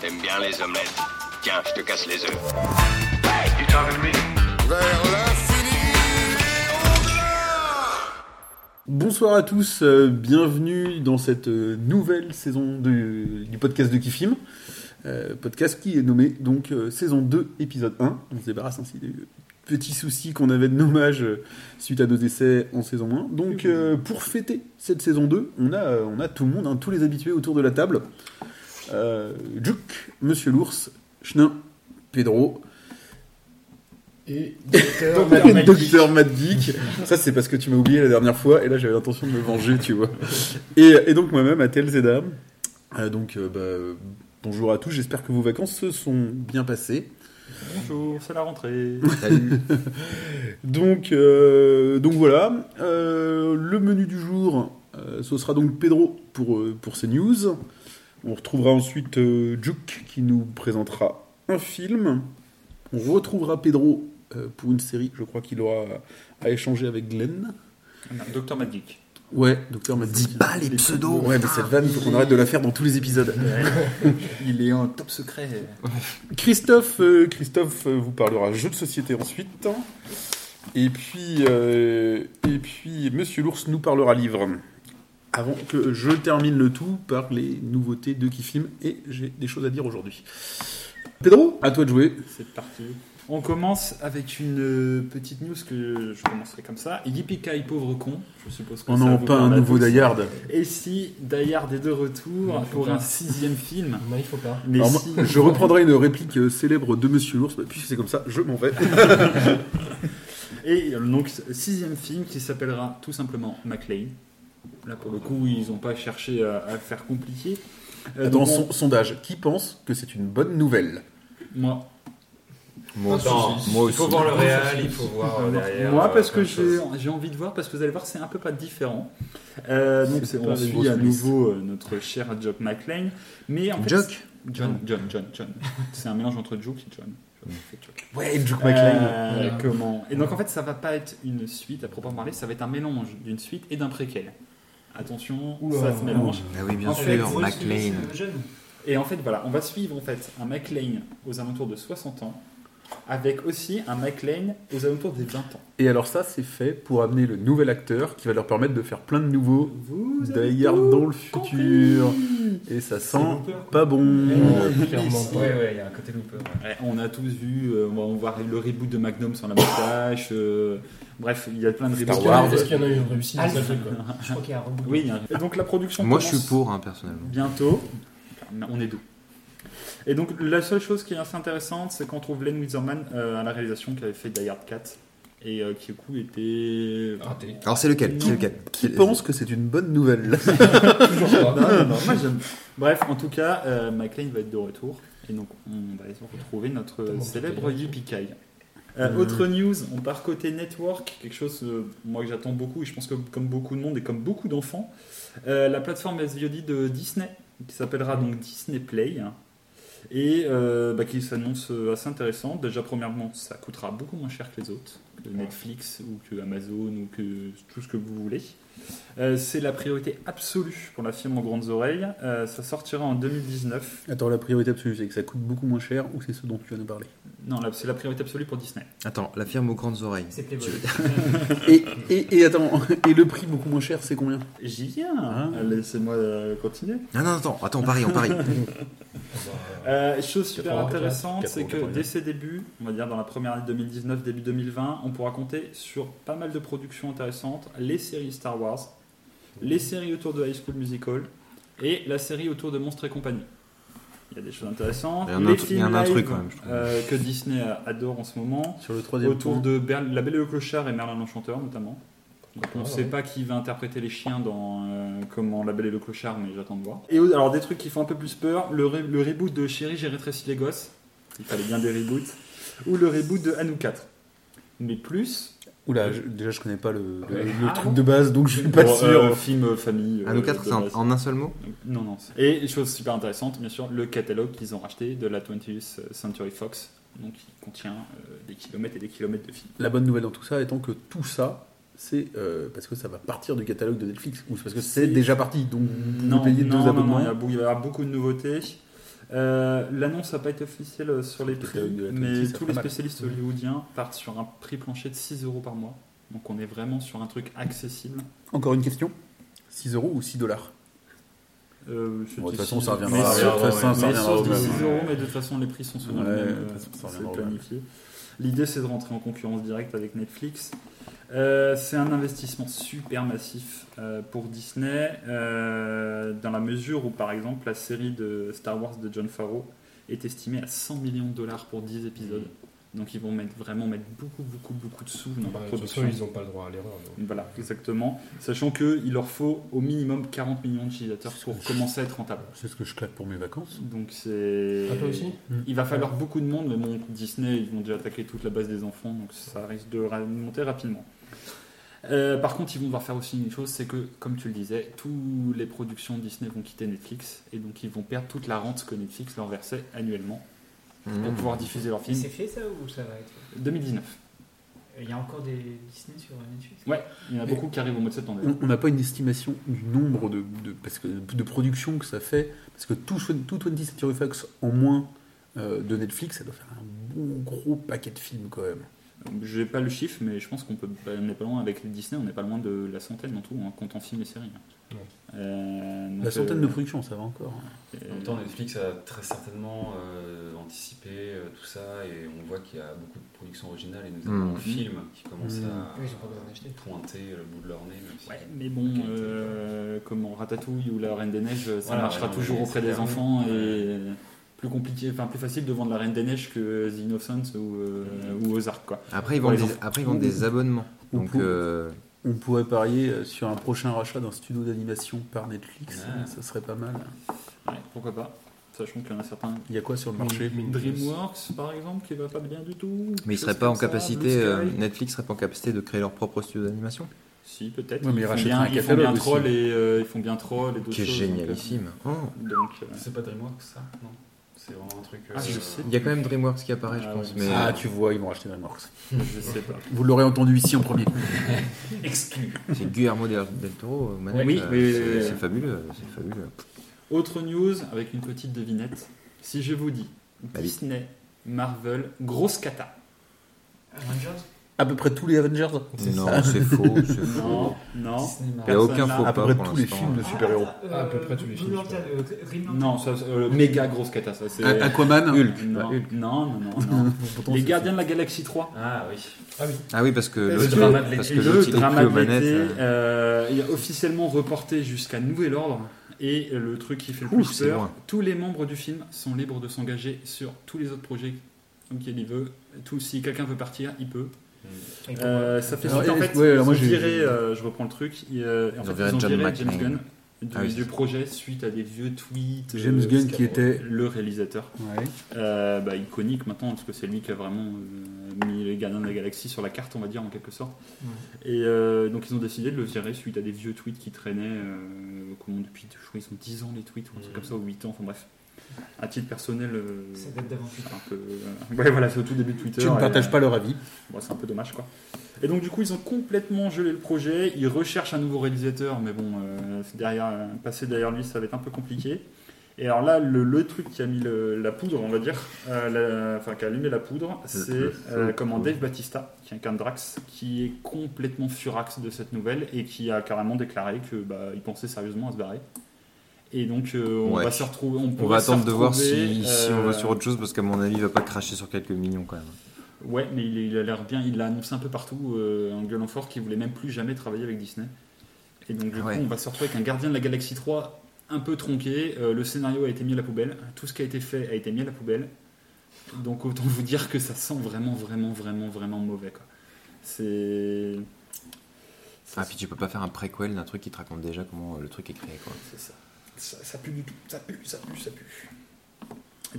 T'aimes bien les omelettes. Tiens, je te casse les œufs. Bonsoir à tous, euh, bienvenue dans cette euh, nouvelle saison de- du podcast de Kifim. Euh, podcast qui est nommé donc euh, saison 2, épisode 1. On se débarrasse ainsi des petits soucis qu'on avait de nommage euh, suite à nos essais en saison 1. Donc euh, pour fêter cette saison 2, on a, euh, on a tout le monde, hein, tous les habitués autour de la table. Euh, Juk, Monsieur l'ours, Chenin, Pedro, Et Docteur Maddick. Ça, c'est parce que tu m'as oublié la dernière fois, et là, j'avais l'intention de me venger, tu vois. Et, et donc, moi-même, Atel Zeda. Euh, donc, euh, bah, bonjour à tous, j'espère que vos vacances se sont bien passées. Bonjour, c'est la rentrée. Donc, euh, donc voilà, Euh, le menu du jour, euh, ce sera donc Pedro pour, pour ses news. On retrouvera ensuite euh, Juk qui nous présentera un film. On retrouvera Pedro euh, pour une série, je crois qu'il aura à échanger avec Glenn. Docteur Magic. Ouais, docteur m'a dit. Pas les pseudos Ouais, mais cette vanne, il faut qu'on arrête de la faire dans tous les épisodes. Il est en top secret. Christophe, euh, Christophe euh, vous parlera jeux de société ensuite. Et puis, euh, et puis Monsieur l'ours nous parlera livre. Avant que je termine le tout par les nouveautés de Kifim, et j'ai des choses à dire aujourd'hui. Pedro, à toi de jouer. C'est parti. On commence avec une euh, petite news que je commencerai comme ça. Yippee pauvre con. Je suppose que ça non, vous pas un nouveau. Dayard. Et si Dayard est de retour pour pas. un sixième film Non, il faut pas. Mais Alors moi, si... je reprendrai une réplique euh, célèbre de Monsieur l'ours, puisque c'est comme ça, je m'en vais. Et euh, donc, sixième film qui s'appellera tout simplement McLean. Là, pour le coup, ils n'ont pas cherché à, faire compliqué. Euh, Dans son sondage, qui pense que c'est une bonne nouvelle Moi, Moi aussi. Il faut voir le réel, il faut voir euh, derrière. Moi, euh, parce que j'ai envie de voir, parce que vous allez voir, c'est un peu pas différent. Euh, donc, C'est pas suit à nouveau notre cher Jock McLean. Mais en fait, Jock John, John, John, John. c'est un mélange entre Jock et John. Jock. Ouais, Duke Euh, Voilà. comment? Et donc, en fait, ça va pas être une suite à proprement parler, ça va être un mélange d'une suite et d'un préquel. Attention, Oula. ça se mélange. Ah oui, bien En sûr, fait, McLean. Et en fait, voilà, on va suivre en fait un McLean aux alentours de 60 ans, avec aussi un McLean aux alentours des 20 ans. Et alors ça, c'est fait pour amener le nouvel acteur qui va leur permettre de faire plein de nouveaux tout dans le compris. futur. Et ça sent pas bon. Clairement. Ouais, ouais, il y a un côté looper. ouais. Ouais, on a tous vu, euh, on va on va voir le reboot de Magnum sans la moustache. euh, bref, il y a plein de Star. Wars. Est-ce qu'il y en a eu une réussite Alpha. Je crois qu'il y a un reboot. Oui, il y a un- et donc la production. Moi, je suis pour, hein, personnellement. Bientôt. On est deux. Et donc la seule chose qui est assez intéressante, c'est qu'on trouve Len Wiserman euh, à la réalisation qui avait fait Die Hard 4 et euh, qui au coup était. Raté. Alors, c'est lequel? Non. Lequel? Qui pense que c'est une bonne nouvelle Toujours pas. Non, non, non, moi j'aime. Bref, en tout cas, euh, McLean va être de retour. Et donc, on va retrouver notre célèbre côté. Euh, Mhm. Autre news, on part côté network, quelque chose euh, moi que j'attends beaucoup et je pense que comme beaucoup de monde et comme beaucoup d'enfants, euh, la plateforme SVOD de Disney qui s'appellera donc Disney Play et euh, bah, qui s'annonce euh, assez intéressante. Déjà premièrement, ça coûtera beaucoup moins cher que les autres, que Netflix ou que Amazon ou que tout ce que vous voulez. Euh, c'est la priorité absolue pour la firme aux grandes oreilles. Euh, ça sortira en 2019. Attends, la priorité absolue, c'est que ça coûte beaucoup moins cher ou c'est ce dont tu viens de parler? Non, là, c'est la priorité absolue pour Disney. Attends, la firme aux grandes oreilles. C'est Playboy. et, et, et attends, et le prix beaucoup moins cher, c'est combien? J'y viens. Ah. Laissez-moi euh, continuer. Non, non, attends, attends, on parie, on parie. Euh, chose super 84, intéressante, c'est que 84. dès ses débuts, on va dire dans la première année 2019, début 2020, on pourra compter sur pas mal de productions intéressantes, les séries Star Wars, les séries autour de High School Musical et la série autour de Monstres et compagnie. Il y a des choses intéressantes. Il y a un les y a truc, quand même, je trouve. euh, que Disney adore en ce moment, Sur le troisième autour point. de Ber- La Belle et le Clochard et Merlin l'Enchanteur notamment. Donc, on ne Ah, sait ouais. pas qui va interpréter les chiens dans euh, comment La Belle et le Clochard, mais j'attends de voir. Et alors des trucs qui font un peu plus peur, le, re- le reboot de Chérie, j'ai rétréci les gosses. Il fallait bien des reboots. Ou le reboot de Hanou 4. Mais plus. Oula, je- déjà je connais pas le, le- Ah truc de base, donc je suis pas Bon, sûr. euh, film euh, famille. Un ou euh, quatre, de c'est en, base. en un seul mot? Non, non. Et chose super intéressante, bien sûr, le catalogue qu'ils ont racheté de la 20th Century Fox. Donc il contient euh, des kilomètres et des kilomètres de films. La bonne nouvelle dans tout ça étant que tout ça, c'est euh, parce que ça va partir du catalogue de Netflix ou c'est parce que c'est déjà parti, donc vous Non, payez non, deux non, abonnements. non, il, y a, beau- il va y avoir beaucoup de nouveautés. Euh, L'annonce n'a pas été officielle euh, sur les prix, mais ça tous les mal. spécialistes hollywoodiens partent sur un prix plancher de 6 euros par mois. Donc on est vraiment sur un truc accessible. Encore une question 6 euros ou 6 dollars? Euh, Bon, de toute façon, ça reviendra. mais Ça sur- reviendra, ça mais reviendra même. 6 euros, mais de toute façon les prix sont souvent Ouais, les mêmes, ça. L'idée c'est de rentrer en concurrence directe avec Netflix. Euh, c'est un investissement super massif euh, pour Disney, euh, dans la mesure où par exemple la série de Star Wars de John Favreau est estimée à 100 millions de dollars pour 10 épisodes. Donc ils vont mettre, vraiment mettre beaucoup, beaucoup, beaucoup de sous dans Bah, façon, ils n'ont pas le droit à l'erreur. Voilà, exactement. Sachant qu'il leur faut au minimum 40 millions d'utilisateurs pour commencer à être rentable. C'est ce que je claque pour mes vacances. Donc c'est. Ah, toi aussi Il va falloir beaucoup de monde, mais bon, Disney, ils vont déjà attaquer toute la base des enfants, donc ça risque de monter rapidement. Euh, par contre, ils vont devoir faire aussi une chose, c'est que, comme tu le disais, toutes les productions Disney vont quitter Netflix, et donc ils vont perdre toute la rente que Netflix leur versait annuellement pour Mmh. pouvoir diffuser leurs films. C'est fait ça ou ça va être 2019. Il y a encore des Disney sur Netflix? Ouais, il y en a beaucoup qui arrivent au mois de septembre. On on n'a pas une estimation du nombre de, de, parce que, de productions que ça fait. Parce que tout, tout 20th Century Fox en moins euh, de Netflix, ça doit faire un bon gros paquet de films quand même. Je n'ai pas le chiffre, mais je pense qu'on peut, on n'est pas loin avec les Disney, on n'est pas loin de la centaine en tout, en comptant films et séries. Ouais. Euh, donc, La centaine euh, de productions, ça va encore. euh, En même temps, Netflix a très certainement euh, anticipé euh, tout ça et on voit qu'il y a beaucoup de productions originales et notamment Mhm. en film qui commencent Mhm. à Oui, ils ont pas besoin d'acheter. pointer le bout de leur nez. Même si- Ouais, mais bon, euh, comme en Ratatouille ou La Reine des Neiges, ça Voilà, marchera ouais, toujours auprès des enfants Ouais. et plus compliqué, enfin plus facile de vendre La Reine des Neiges que The Innocents ou, euh, ou Ozark quoi. Après, ils vendent, des, après, ils vendent des abonnements. On Donc, euh, On pourrait parier euh, sur un prochain rachat d'un studio d'animation par Netflix, Ouais. ça serait pas mal. Ouais, pourquoi pas Sachant qu'il y en a certains. Il y a quoi sur le marché DreamWorks par exemple qui va pas bien du tout. mais ils seraient pas en ça, capacité, euh. Netflix serait pas en capacité de créer leur propre studio d'animation Si peut-être. Ouais, mais ils ils, font bien, un ils font bien troll et euh, ils font bien troll et d'autres Qui est euh, génialissime. Oh. Donc, euh, C'est pas DreamWorks ça Non? C'est vraiment un truc. Ah, je euh, sais. Il y a quand même DreamWorks qui apparaît, je Ah pense. Mais Ah, tu vois, ils vont racheter DreamWorks. je sais pas. Vous l'aurez entendu ici en premier. Exclu. c'est Guillermo del, Toro. aux manettes, Oui, euh, mais- c'est fabuleux. C'est fabuleux. Autre news avec une petite devinette. Si je vous dis Bah. Disney, Marvel, grosse cata. Avengers? À peu près tous les Avengers. Non, c'est faux. C'est faux. Non, non. Il n'y a aucun faux là. À peu pas près pour tous les films de super-héros. Ah, à peu près tous les films, euh. Non, ça, c'est, euh, méga grosse cata, ça. C'est... A- Aquaman. Hulk. Non, bah, Hulk. non, non, non, Les Gardiens de la Galaxie 3. Ah oui. Ah oui. Ah oui, parce que Le drama de parce que le drama de l'été euh. euh, il officiellement reporté jusqu'à nouvel ordre. Et le truc qui fait le plus peur, tous les membres du film sont libres de s'engager sur tous les autres projets auxquels il veut. Tout, si quelqu'un veut partir, il peut. Euh, ça fait suite, en fait, ouais, alors ils moi, ont viré, euh, je reprends le truc, ils, euh, en Ils fait, ont viré ils ont John viré McClane. James Gunn du, Ah oui, du projet suite à des vieux tweets. euh, James Gunn qui était- le réalisateur, Ouais. euh, bah, iconique maintenant parce que c'est lui qui a vraiment euh, mis les Gardiens de la Galaxie sur la carte, on va dire en quelque sorte. Et euh, donc ils ont décidé de le virer suite à des vieux tweets qui traînaient, euh, comment depuis, je crois ils ont 10 ans les tweets ou un truc comme ça ou 8 ans, enfin bref. À titre personnel, euh, Ça date d'avant Twitter. un peu, euh, ouais voilà, c'est au tout début de Twitter. Tu ne partages euh, pas leur avis. Bon, c'est un peu dommage quoi. Et donc du coup ils ont complètement gelé le projet, ils recherchent un nouveau réalisateur, mais bon, euh, derrière, euh, passer derrière lui ça va être un peu compliqué. Et alors là, le, le truc qui a mis le- la poudre, on va dire, euh, la- enfin qui a allumé la poudre, c'est euh, comment Dave Batista, qui incarne Drax, qui est complètement furax de cette nouvelle et qui a carrément déclaré que bah, il pensait sérieusement à se barrer. Et donc euh, on Ouais. va se retrouver, on, va attendre de voir si, si on euh, va sur autre chose, parce qu'à mon avis, il va pas cracher sur quelques millions quand même. Ouais, mais il, il a l'air bien, il l'a annoncé un peu partout euh, en gueulant fort qu'il voulait même plus jamais travailler avec Disney. Et donc du Ah ouais. coup, on va se retrouver avec un Gardien de la Galaxie 3 un peu tronqué. Euh, le scénario a été mis à la poubelle, tout ce qui a été fait a été mis à la poubelle. Donc autant vous dire que ça sent vraiment, vraiment, vraiment, vraiment mauvais. C'est. Ah, puis tu peux pas faire un préquel d'un truc qui te raconte déjà comment euh, le truc est créé, quoi. C'est ça. Ça. ça pue du tout. Ça pue, ça pue, ça pue.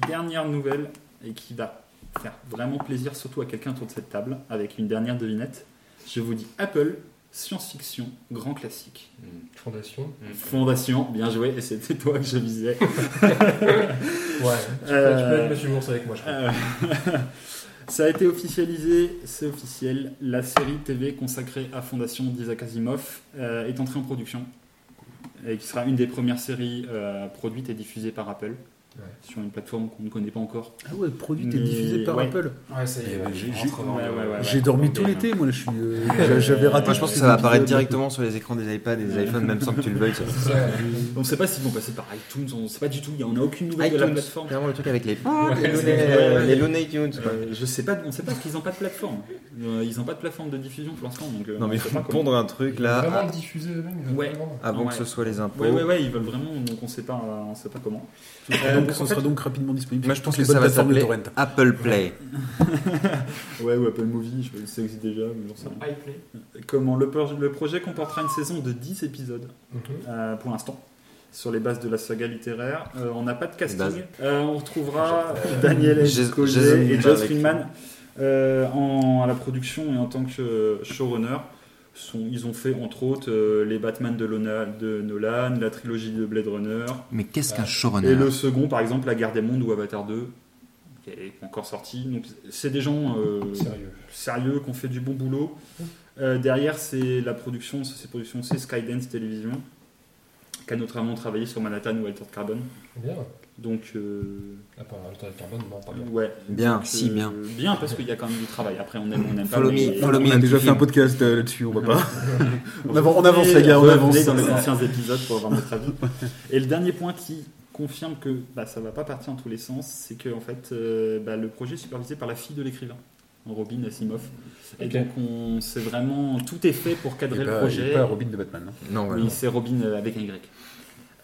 Dernière nouvelle, et qui va faire vraiment plaisir, surtout à quelqu'un autour de cette table, avec une dernière devinette. Je vous dis Apple, science-fiction, grand classique. Mm. Fondation. Fondation, bien joué, et c'était toi que je visais. Ouais. Tu, peux, tu Euh, peux être Monsieur Bourse avec moi, je crois. Euh, Ça a été officialisé, c'est officiel. La série TV consacrée à Fondation d'Isaac Asimov euh, est entrée en production et qui sera une des premières séries euh, produites et diffusées par Apple. Sur une plateforme qu'on ne connaît pas encore. Ah ouais, le produit est diffusé par ouais. Apple. Ouais, ça y est, j'ai- on dormi tout l'été, moi, là, je suis, euh, j'avais raté. Je pense que ça va apparaître directement sur les écrans des iPads et des iPhones, même sans que tu le veuilles. On ne sait pas s'ils vont passer par iTunes, on ne sait pas du tout, il n'y en a aucune nouvelle de la plateforme. clairement le truc avec les, les, Looney, euh, Tunes. je sais pas, on sait pas qu'ils n'ont pas de plateforme. Euh, Ils n'ont pas de plateforme de diffusion pour l'instant, donc Non, mais on il faut pondre un truc Ils veulent vraiment là le diffuser eux-mêmes. avant que ce soit les impôts. Ouais, ouais, ouais, ils veulent vraiment, donc on sait pas, on sait pas comment. Euh, Donc, en ça fait- sera donc rapidement disponible. Moi je pense que ça va s'appeler torrent. Apple Play. Ouais, ou Apple Movie, je sais pas si ça existe déjà, mais iPlay. Comment le, le projet comportera une saison de 10 épisodes Mhm. euh, pour l'instant. Sur les bases de la saga littéraire, Euh, on n'a pas de casting. Euh, on retrouvera Daniel Jason et Joss. Friedman euh, en, à la production et en tant que euh, showrunner. Sont, ils ont fait entre autres euh, les Batman de, Lona- de Nolan, la trilogie de Blade Runner, Mais qu'est-ce qu'un et showrunner le second par exemple La Guerre des Mondes ou Avatar 2, qui est encore sorti. Donc c'est des gens euh, Sérieux. sérieux, qui ont fait du bon boulot. Euh, derrière, c'est la production, c'est ces productions, c'est Skydance Television, qui a notamment travaillé sur Manhattan ou Altered Carbon. Bien. Donc, euh, Ah, pas Altered Carbone, non, pas bien. ouais. Bien, Donc, si, euh, bien. Bien, parce qu'il y a quand même du travail. Après, on aime, on aime pas. Follow mais- me, follow me On a déjà fait un podcast euh, là-dessus, on va pas. on, avance, on avance, les gars, on avance. dans les anciens épisodes pour avoir notre avis. Et le dernier point qui confirme que bah, ça va pas partir en tous les sens, c'est que en fait, euh, bah, le projet est supervisé par la fille de l'écrivain, Robin Asimov. Et donc, on c'est vraiment tout est fait pour Et cadrer le pas, projet. et pas Robin de Batman. Non, voilà. Oui, c'est Robin avec un Y.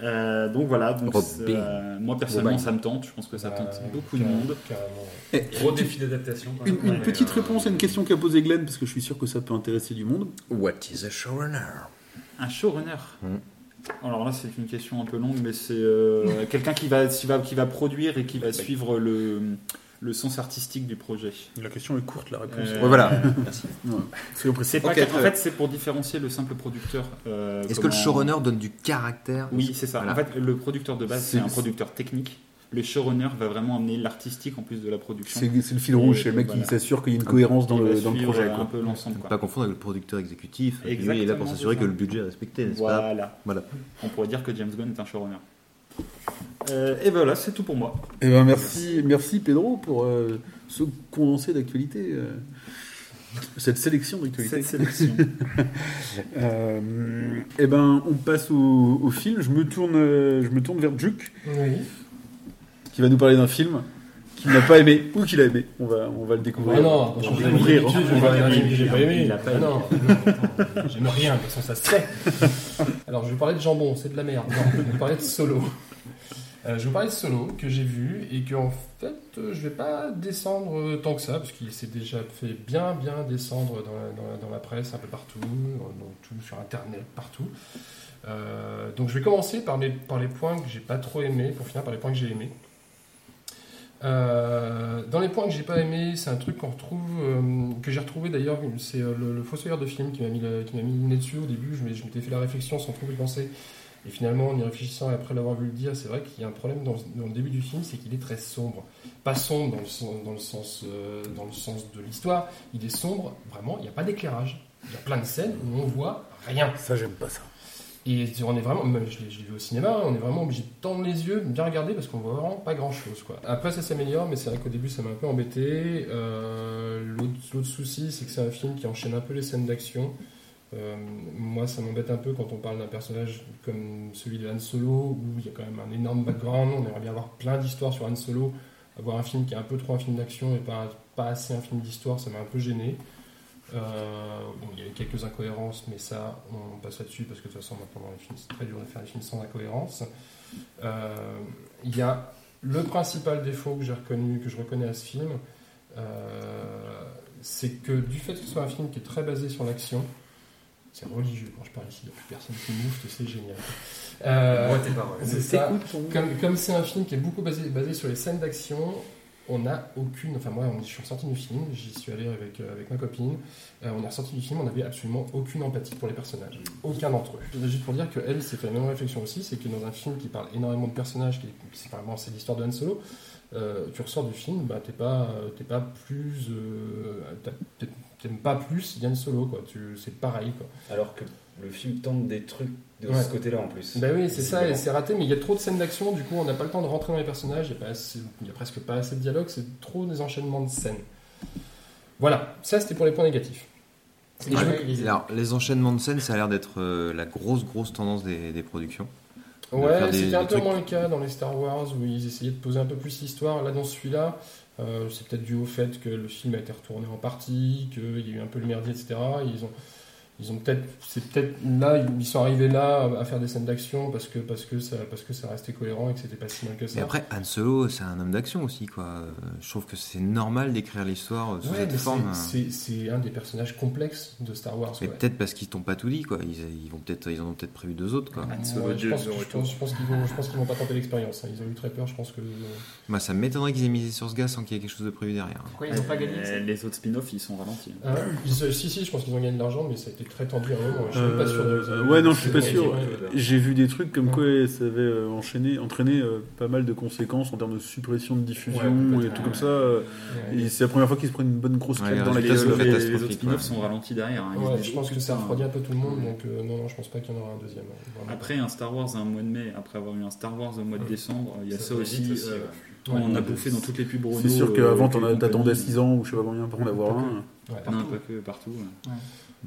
Euh, donc voilà, donc euh, moi personnellement Robin. ça me tente, je pense que ça Bah, tente beaucoup de monde. Carrément. Gros défi d'adaptation. Une, même. une Ouais, petite euh, réponse à une question qu'a posée Glenn, parce que je suis sûr que ça peut intéresser du monde. What is a showrunner? Un showrunner Hmm. Alors là c'est une question un peu longue, mais c'est euh, quelqu'un qui va, qui, va, qui va produire et qui va suivre le, le sens artistique du projet. La question est courte, la réponse. Euh, Ouais, voilà. Merci. Ouais. Pas en fait c'est pour différencier le simple producteur. euh, Est-ce que le showrunner donne du caractère Oui, c'est ça. Voilà. En fait, le producteur de base, c'est un producteur technique. Le showrunner va vraiment amener l'artistique en plus de la production. C'est le fil rouge, c'est le mec Voilà. qui s'assure qu'il y a une cohérence dans le, dans le projet. un peu l'ensemble. Pas confondre avec le producteur exécutif. Lui, il est là Exactement, pour s'assurer que le budget est respecté, n'est-ce pas Voilà. Voilà. On pourrait dire que James Gunn est un showrunner. Euh, et voilà, c'est tout pour moi. Eh ben merci, merci Pedro pour euh, ce condensé d'actualité, euh, cette sélection d'actualité. Cette sélection. Euh, eh ben, on passe au, au film. Je me tourne, je me tourne vers Duke, Oui. qui va nous parler d'un film qu'il n'a pas aimé ou qu'il a aimé. On va, on va le découvrir. Ah non, on va découvrir. je hein. vais dire que j'ai pas aimé. Il a pas Ah aimé. non, non, j'aime rien, de toute façon ça se sait. Alors je vais parler de jambon, c'est de la merde. Non, je vais parler de solo. Euh, je vais vous parler de solo que j'ai vu et que en fait euh, je vais pas descendre euh, tant que ça parce qu'il s'est déjà fait bien bien descendre dans la, dans la- dans la presse un peu partout, dans, tout sur internet partout. Euh, donc je vais commencer par, mes, par les points que j'ai pas trop aimés pour finir par les points que j'ai aimés. Euh, dans les points que j'ai pas aimé, c'est un truc qu'on retrouve, euh, que j'ai retrouvé d'ailleurs, c'est euh, le, fossoyeur de film qui m'a mis, le- qui m'a mis nez dessus au début. Je m'étais fait la réflexion sans trop y penser. Et finalement, en y réfléchissant et après l'avoir vu le dire, c'est vrai qu'il y a un problème dans, le début du film, c'est qu'il est très sombre. Pas sombre dans le, sens- dans le sens de l'histoire, il est sombre, vraiment, il n'y a pas d'éclairage. Il y a plein de scènes où on voit rien. Ça, j'aime pas ça. Et on est vraiment, même je l'ai vu au cinéma, on est vraiment obligé de tendre les yeux, bien regarder parce qu'on voit vraiment pas grand chose. Quoi. Après, ça s'améliore, mais c'est vrai qu'au début, ça m'a un peu embêté. Euh, L'autre l'autre souci, c'est que c'est un film qui enchaîne un peu les scènes d'action. Euh, moi, ça m'embête un peu quand on parle d'un personnage comme celui de Han Solo, où il y a quand même un énorme background. On aimerait bien avoir plein d'histoires sur Han Solo. Avoir un film qui est un peu trop un film d'action et pas, pas assez un film d'histoire, ça m'a un peu gêné. Euh, bon, il y a eu quelques incohérences, mais ça, on passe là-dessus parce que de toute façon, maintenant, dans les films, c'est très dur de faire des films sans incohérence. Euh, il y a le principal défaut que j'ai reconnu, que je reconnais à ce film, euh, c'est que du fait que ce soit un film qui est très basé sur l'action, c'est religieux. Quand je parle ici, il n'y a plus personne qui mouffe, c'est génial. Euh, Moi, tes paroles. c'est ça. Comme comme c'est un film qui est beaucoup basé, basé sur les scènes d'action, on n'a aucune. Enfin, moi, on- je suis ressorti du film, j'y suis allé avec, euh, avec ma copine. euh, on est ressorti du film, on n'avait absolument aucune empathie pour les personnages. Aucun d'entre eux. Juste pour dire qu'elle s'est fait la même réflexion aussi c'est que dans un film qui parle énormément de personnages, qui, c'est vraiment c'est l'histoire de Han Solo, euh, tu ressors du film, bah, t'es pas, t'es pas plus. euh, T'aimes pas plus Yann Solo, quoi. Tu, c'est pareil, quoi. Alors que le film tente des trucs de Ouais. ce côté-là en plus. Bah oui, c'est ça, et c'est raté, mais il y a trop de scènes d'action, du coup on n'a pas le temps de rentrer dans les personnages, il n'y a, presque pas assez de dialogue, c'est trop des enchaînements de scènes. Voilà, ça c'était pour les points négatifs. Ouais, les- Alors, les enchaînements de scènes, ça a l'air d'être euh, la grosse, grosse tendance des, des productions. Ouais, c'était un peu trucs. moins le cas dans les Star Wars où ils essayaient de poser un peu plus l'histoire. Là, dans celui-là, euh, c'est peut-être dû au fait que le film a été retourné en partie, qu'il y a eu un peu le merdier, etc. Ils ont, ils ont peut-être, c'est peut-être là, ils sont arrivés là à faire des scènes d'action parce que parce que ça parce que ça restait cohérent et que c'était pas si mal que ça. Mais après, Han Solo, c'est un homme d'action aussi, quoi. Je trouve que c'est normal d'écrire l'histoire euh, sous Ouais, cette forme. c'est- c'est un des personnages complexes de Star Wars. Mais peut-être parce qu'ils t'ont pas tout dit, quoi. Ils, ils vont peut-être, ils en ont peut-être prévu deux autres, quoi. Han Solo Ouais, je pense, de je retour. pense- je pense qu'ils vont, je pense qu'ils vont pas tenter l'expérience. hein. Ils ont eu très peur. Je pense que Moi, ça m'étonnerait qu'ils aient misé sur ce gars sans qu'il y ait quelque chose de prévu derrière. Pourquoi ils n'ont pas gagné Euh, ça Les autres spin-offs, ils sont ralentis. Ah, ils- si si, je pense qu'ils ont gagné de l'argent, mais ça a été très tendu à un moment. Je suis pas sûr. de- Euh, ouais, non, je suis pas sûr. J'ai vu des trucs comme Ouais. quoi ça avait euh, enchaîné, entraîné euh, pas mal de conséquences en termes de suppression de diffusion Ouais, et tout comme ça. euh, c'est la première fois qu'ils se prennent une bonne grosse claque les dans la sont les- autres spin-offs sont ralentis derrière. hein. Ouais, je pense que ça refroidit un peu tout le monde, donc euh, non, non, je pense pas qu'il y en aura un deuxième. hein. Après un Star Wars un mois de mai, après avoir eu un Star Wars au mois de décembre, il y a ça, aussi. Euh, ouais. on Ouais. a bouffé dans toutes les pubs Renault. C'est sûr euh, qu'avant, compagnie. t'attendais 6 ans ou je sais pas combien pour en avoir un. Ouais. Non, pas que partout. ouais.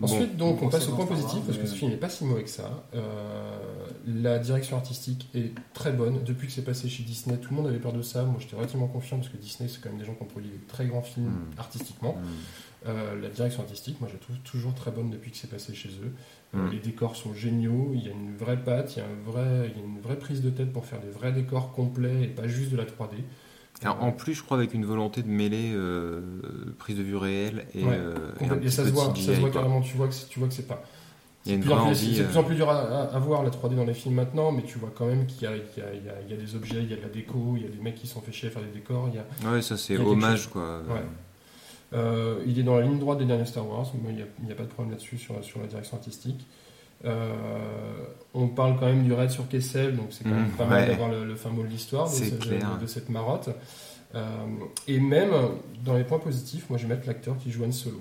Ensuite, donc, on passe au point positif parce que ouais. ce film n'est pas si mauvais que ça. Euh, la direction artistique est très bonne. Depuis que c'est passé chez Disney, tout le monde avait peur de ça. Moi, j'étais relativement confiant parce que Disney, c'est quand même des gens qui ont produit des très grands films Mm. artistiquement. Mm. Euh, la direction artistique, moi, je la trouve toujours très bonne depuis que c'est passé chez eux. Euh, Mm. Les décors sont géniaux. Il y a une vraie patte, il y a, un vrai, il y a une vraie prise de tête pour faire des vrais décors complets et pas juste de la 3D. Alors, en plus, je crois avec une volonté de mêler euh, prise de vue réelle et, Ouais, euh, et un. Et ça se voit, ça se voit carrément, tu vois que c'est- tu vois que c'est pas. C'est de plus en plus- en euh, dur à, à- à voir la 3D dans les films maintenant, mais tu vois quand même qu'il y a, il y a- y des objets, il y a de la déco, il y a des mecs qui sont fait chier à faire des décors. Il, y a- Ouais, ça c'est hommage, quoi. Ouais. Euh, il est dans la ligne droite des derniers Star Wars, il n'y a, pas de problème là-dessus sur, sur la direction artistique. Euh, on parle quand même du raid sur Kessel, donc c'est quand même Mmh, pas mal d'avoir le, le fin mot de l'histoire de, de cette marotte. Euh, et même dans les points positifs, moi je vais mettre l'acteur qui joue Han Solo.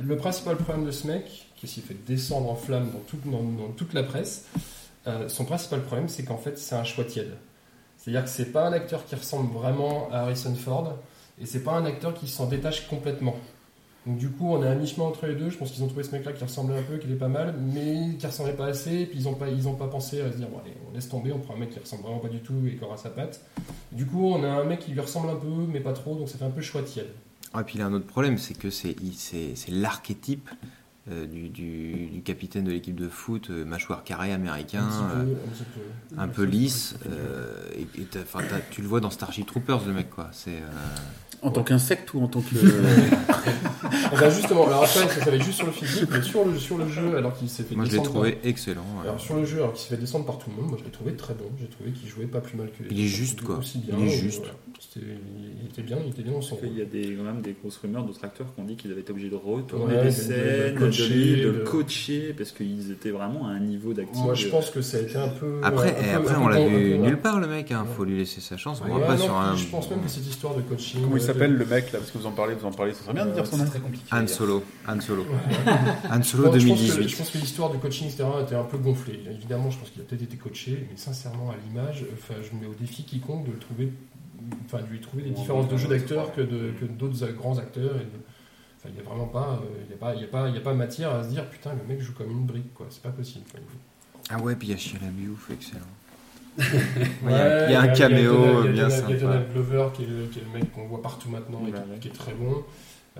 Le principal problème de ce mec, qui s'est fait descendre en flammes dans toute, dans- dans toute la presse, son principal problème c'est qu'en fait c'est un choix tiède. C'est-à-dire que c'est pas un acteur qui ressemble vraiment à Harrison Ford, et c'est pas un acteur qui s'en détache complètement. Donc du coup, on est à mi-chemin entre les deux. Je pense qu'ils ont trouvé ce mec-là qui ressemblait un peu, qui était pas mal, mais qui ressemblait pas assez. Et puis ils ont pas, ils ont pas pensé à se dire, bon allez, on laisse tomber, on prend un mec qui ressemble vraiment pas du tout et qui aura sa patte. Du coup, on a un mec qui lui ressemble un peu, mais pas trop, donc ça fait un peu choix tiède. Et puis il y a un autre problème, c'est que c'est l'archétype du, du- du capitaine de l'équipe de foot, euh, mâchoire carrée américain, un, euh, peu, lisse. euh, et, t'as- tu le vois dans Starship Troopers, le mec, quoi. C'est euh, En tant qu'insecte ou en tant que. Ben, justement, alors après, ça, ça va être juste sur le physique, mais sur le, sur le jeu, alors qu'il s'est fait moi je l'ai descendre. trouvé excellent. euh. Alors sur le jeu, alors qu'il s'est fait descendre par tout le monde, moi je l'ai trouvé très bon. J'ai trouvé qu'il jouait pas plus mal que. Il est juste, quoi. Aussi bien, Il est juste. voilà. Il était bien, il était bien dans son Il y a des, quand même des grosses rumeurs d'autres acteurs qui ont dit qu'ils avaient été obligés de retourner Ouais, de- des de- scènes, de, coacher, de le de- coacher, parce qu'ils étaient vraiment à un niveau d'activité. Moi, je pense que ça a été un peu. Après, un peu- après un on l'a vu peu- nulle part, le mec. Hein. Faut lui laisser sa chance. On Ouais, va pas non, sur un. Je pense même que cette histoire de coaching. Comment il euh, s'appelle le mec là Parce que vous en parlez, vous en parlez, ça serait bien de dire son nom. C'est très compliqué. Han. Solo. Han Solo. Han Je Solo pense, je pense que, 2018. je pense que l'histoire du coaching, etc., était un peu gonflée. Évidemment, je pense qu'il a peut-être été coaché, mais sincèrement, à l'image, je mets au défi quiconque de le trouver, enfin, de lui trouver des différences de jeu d'acteurs que de- d'autres grands acteurs. et de- il n'y a vraiment pas, euh, il y a pas, il y a pas, il y a pas matière à se dire putain, le mec joue comme une brique, quoi. C'est pas possible. Il- Ah ouais, puis il y a Shia LaBeouf, excellent. Ouais, il y a- il y a un caméo a bien Donald- Il y a sympa. Donald Glover qui est, le, qui est le mec qu'on voit partout maintenant et qui, qui est très bon.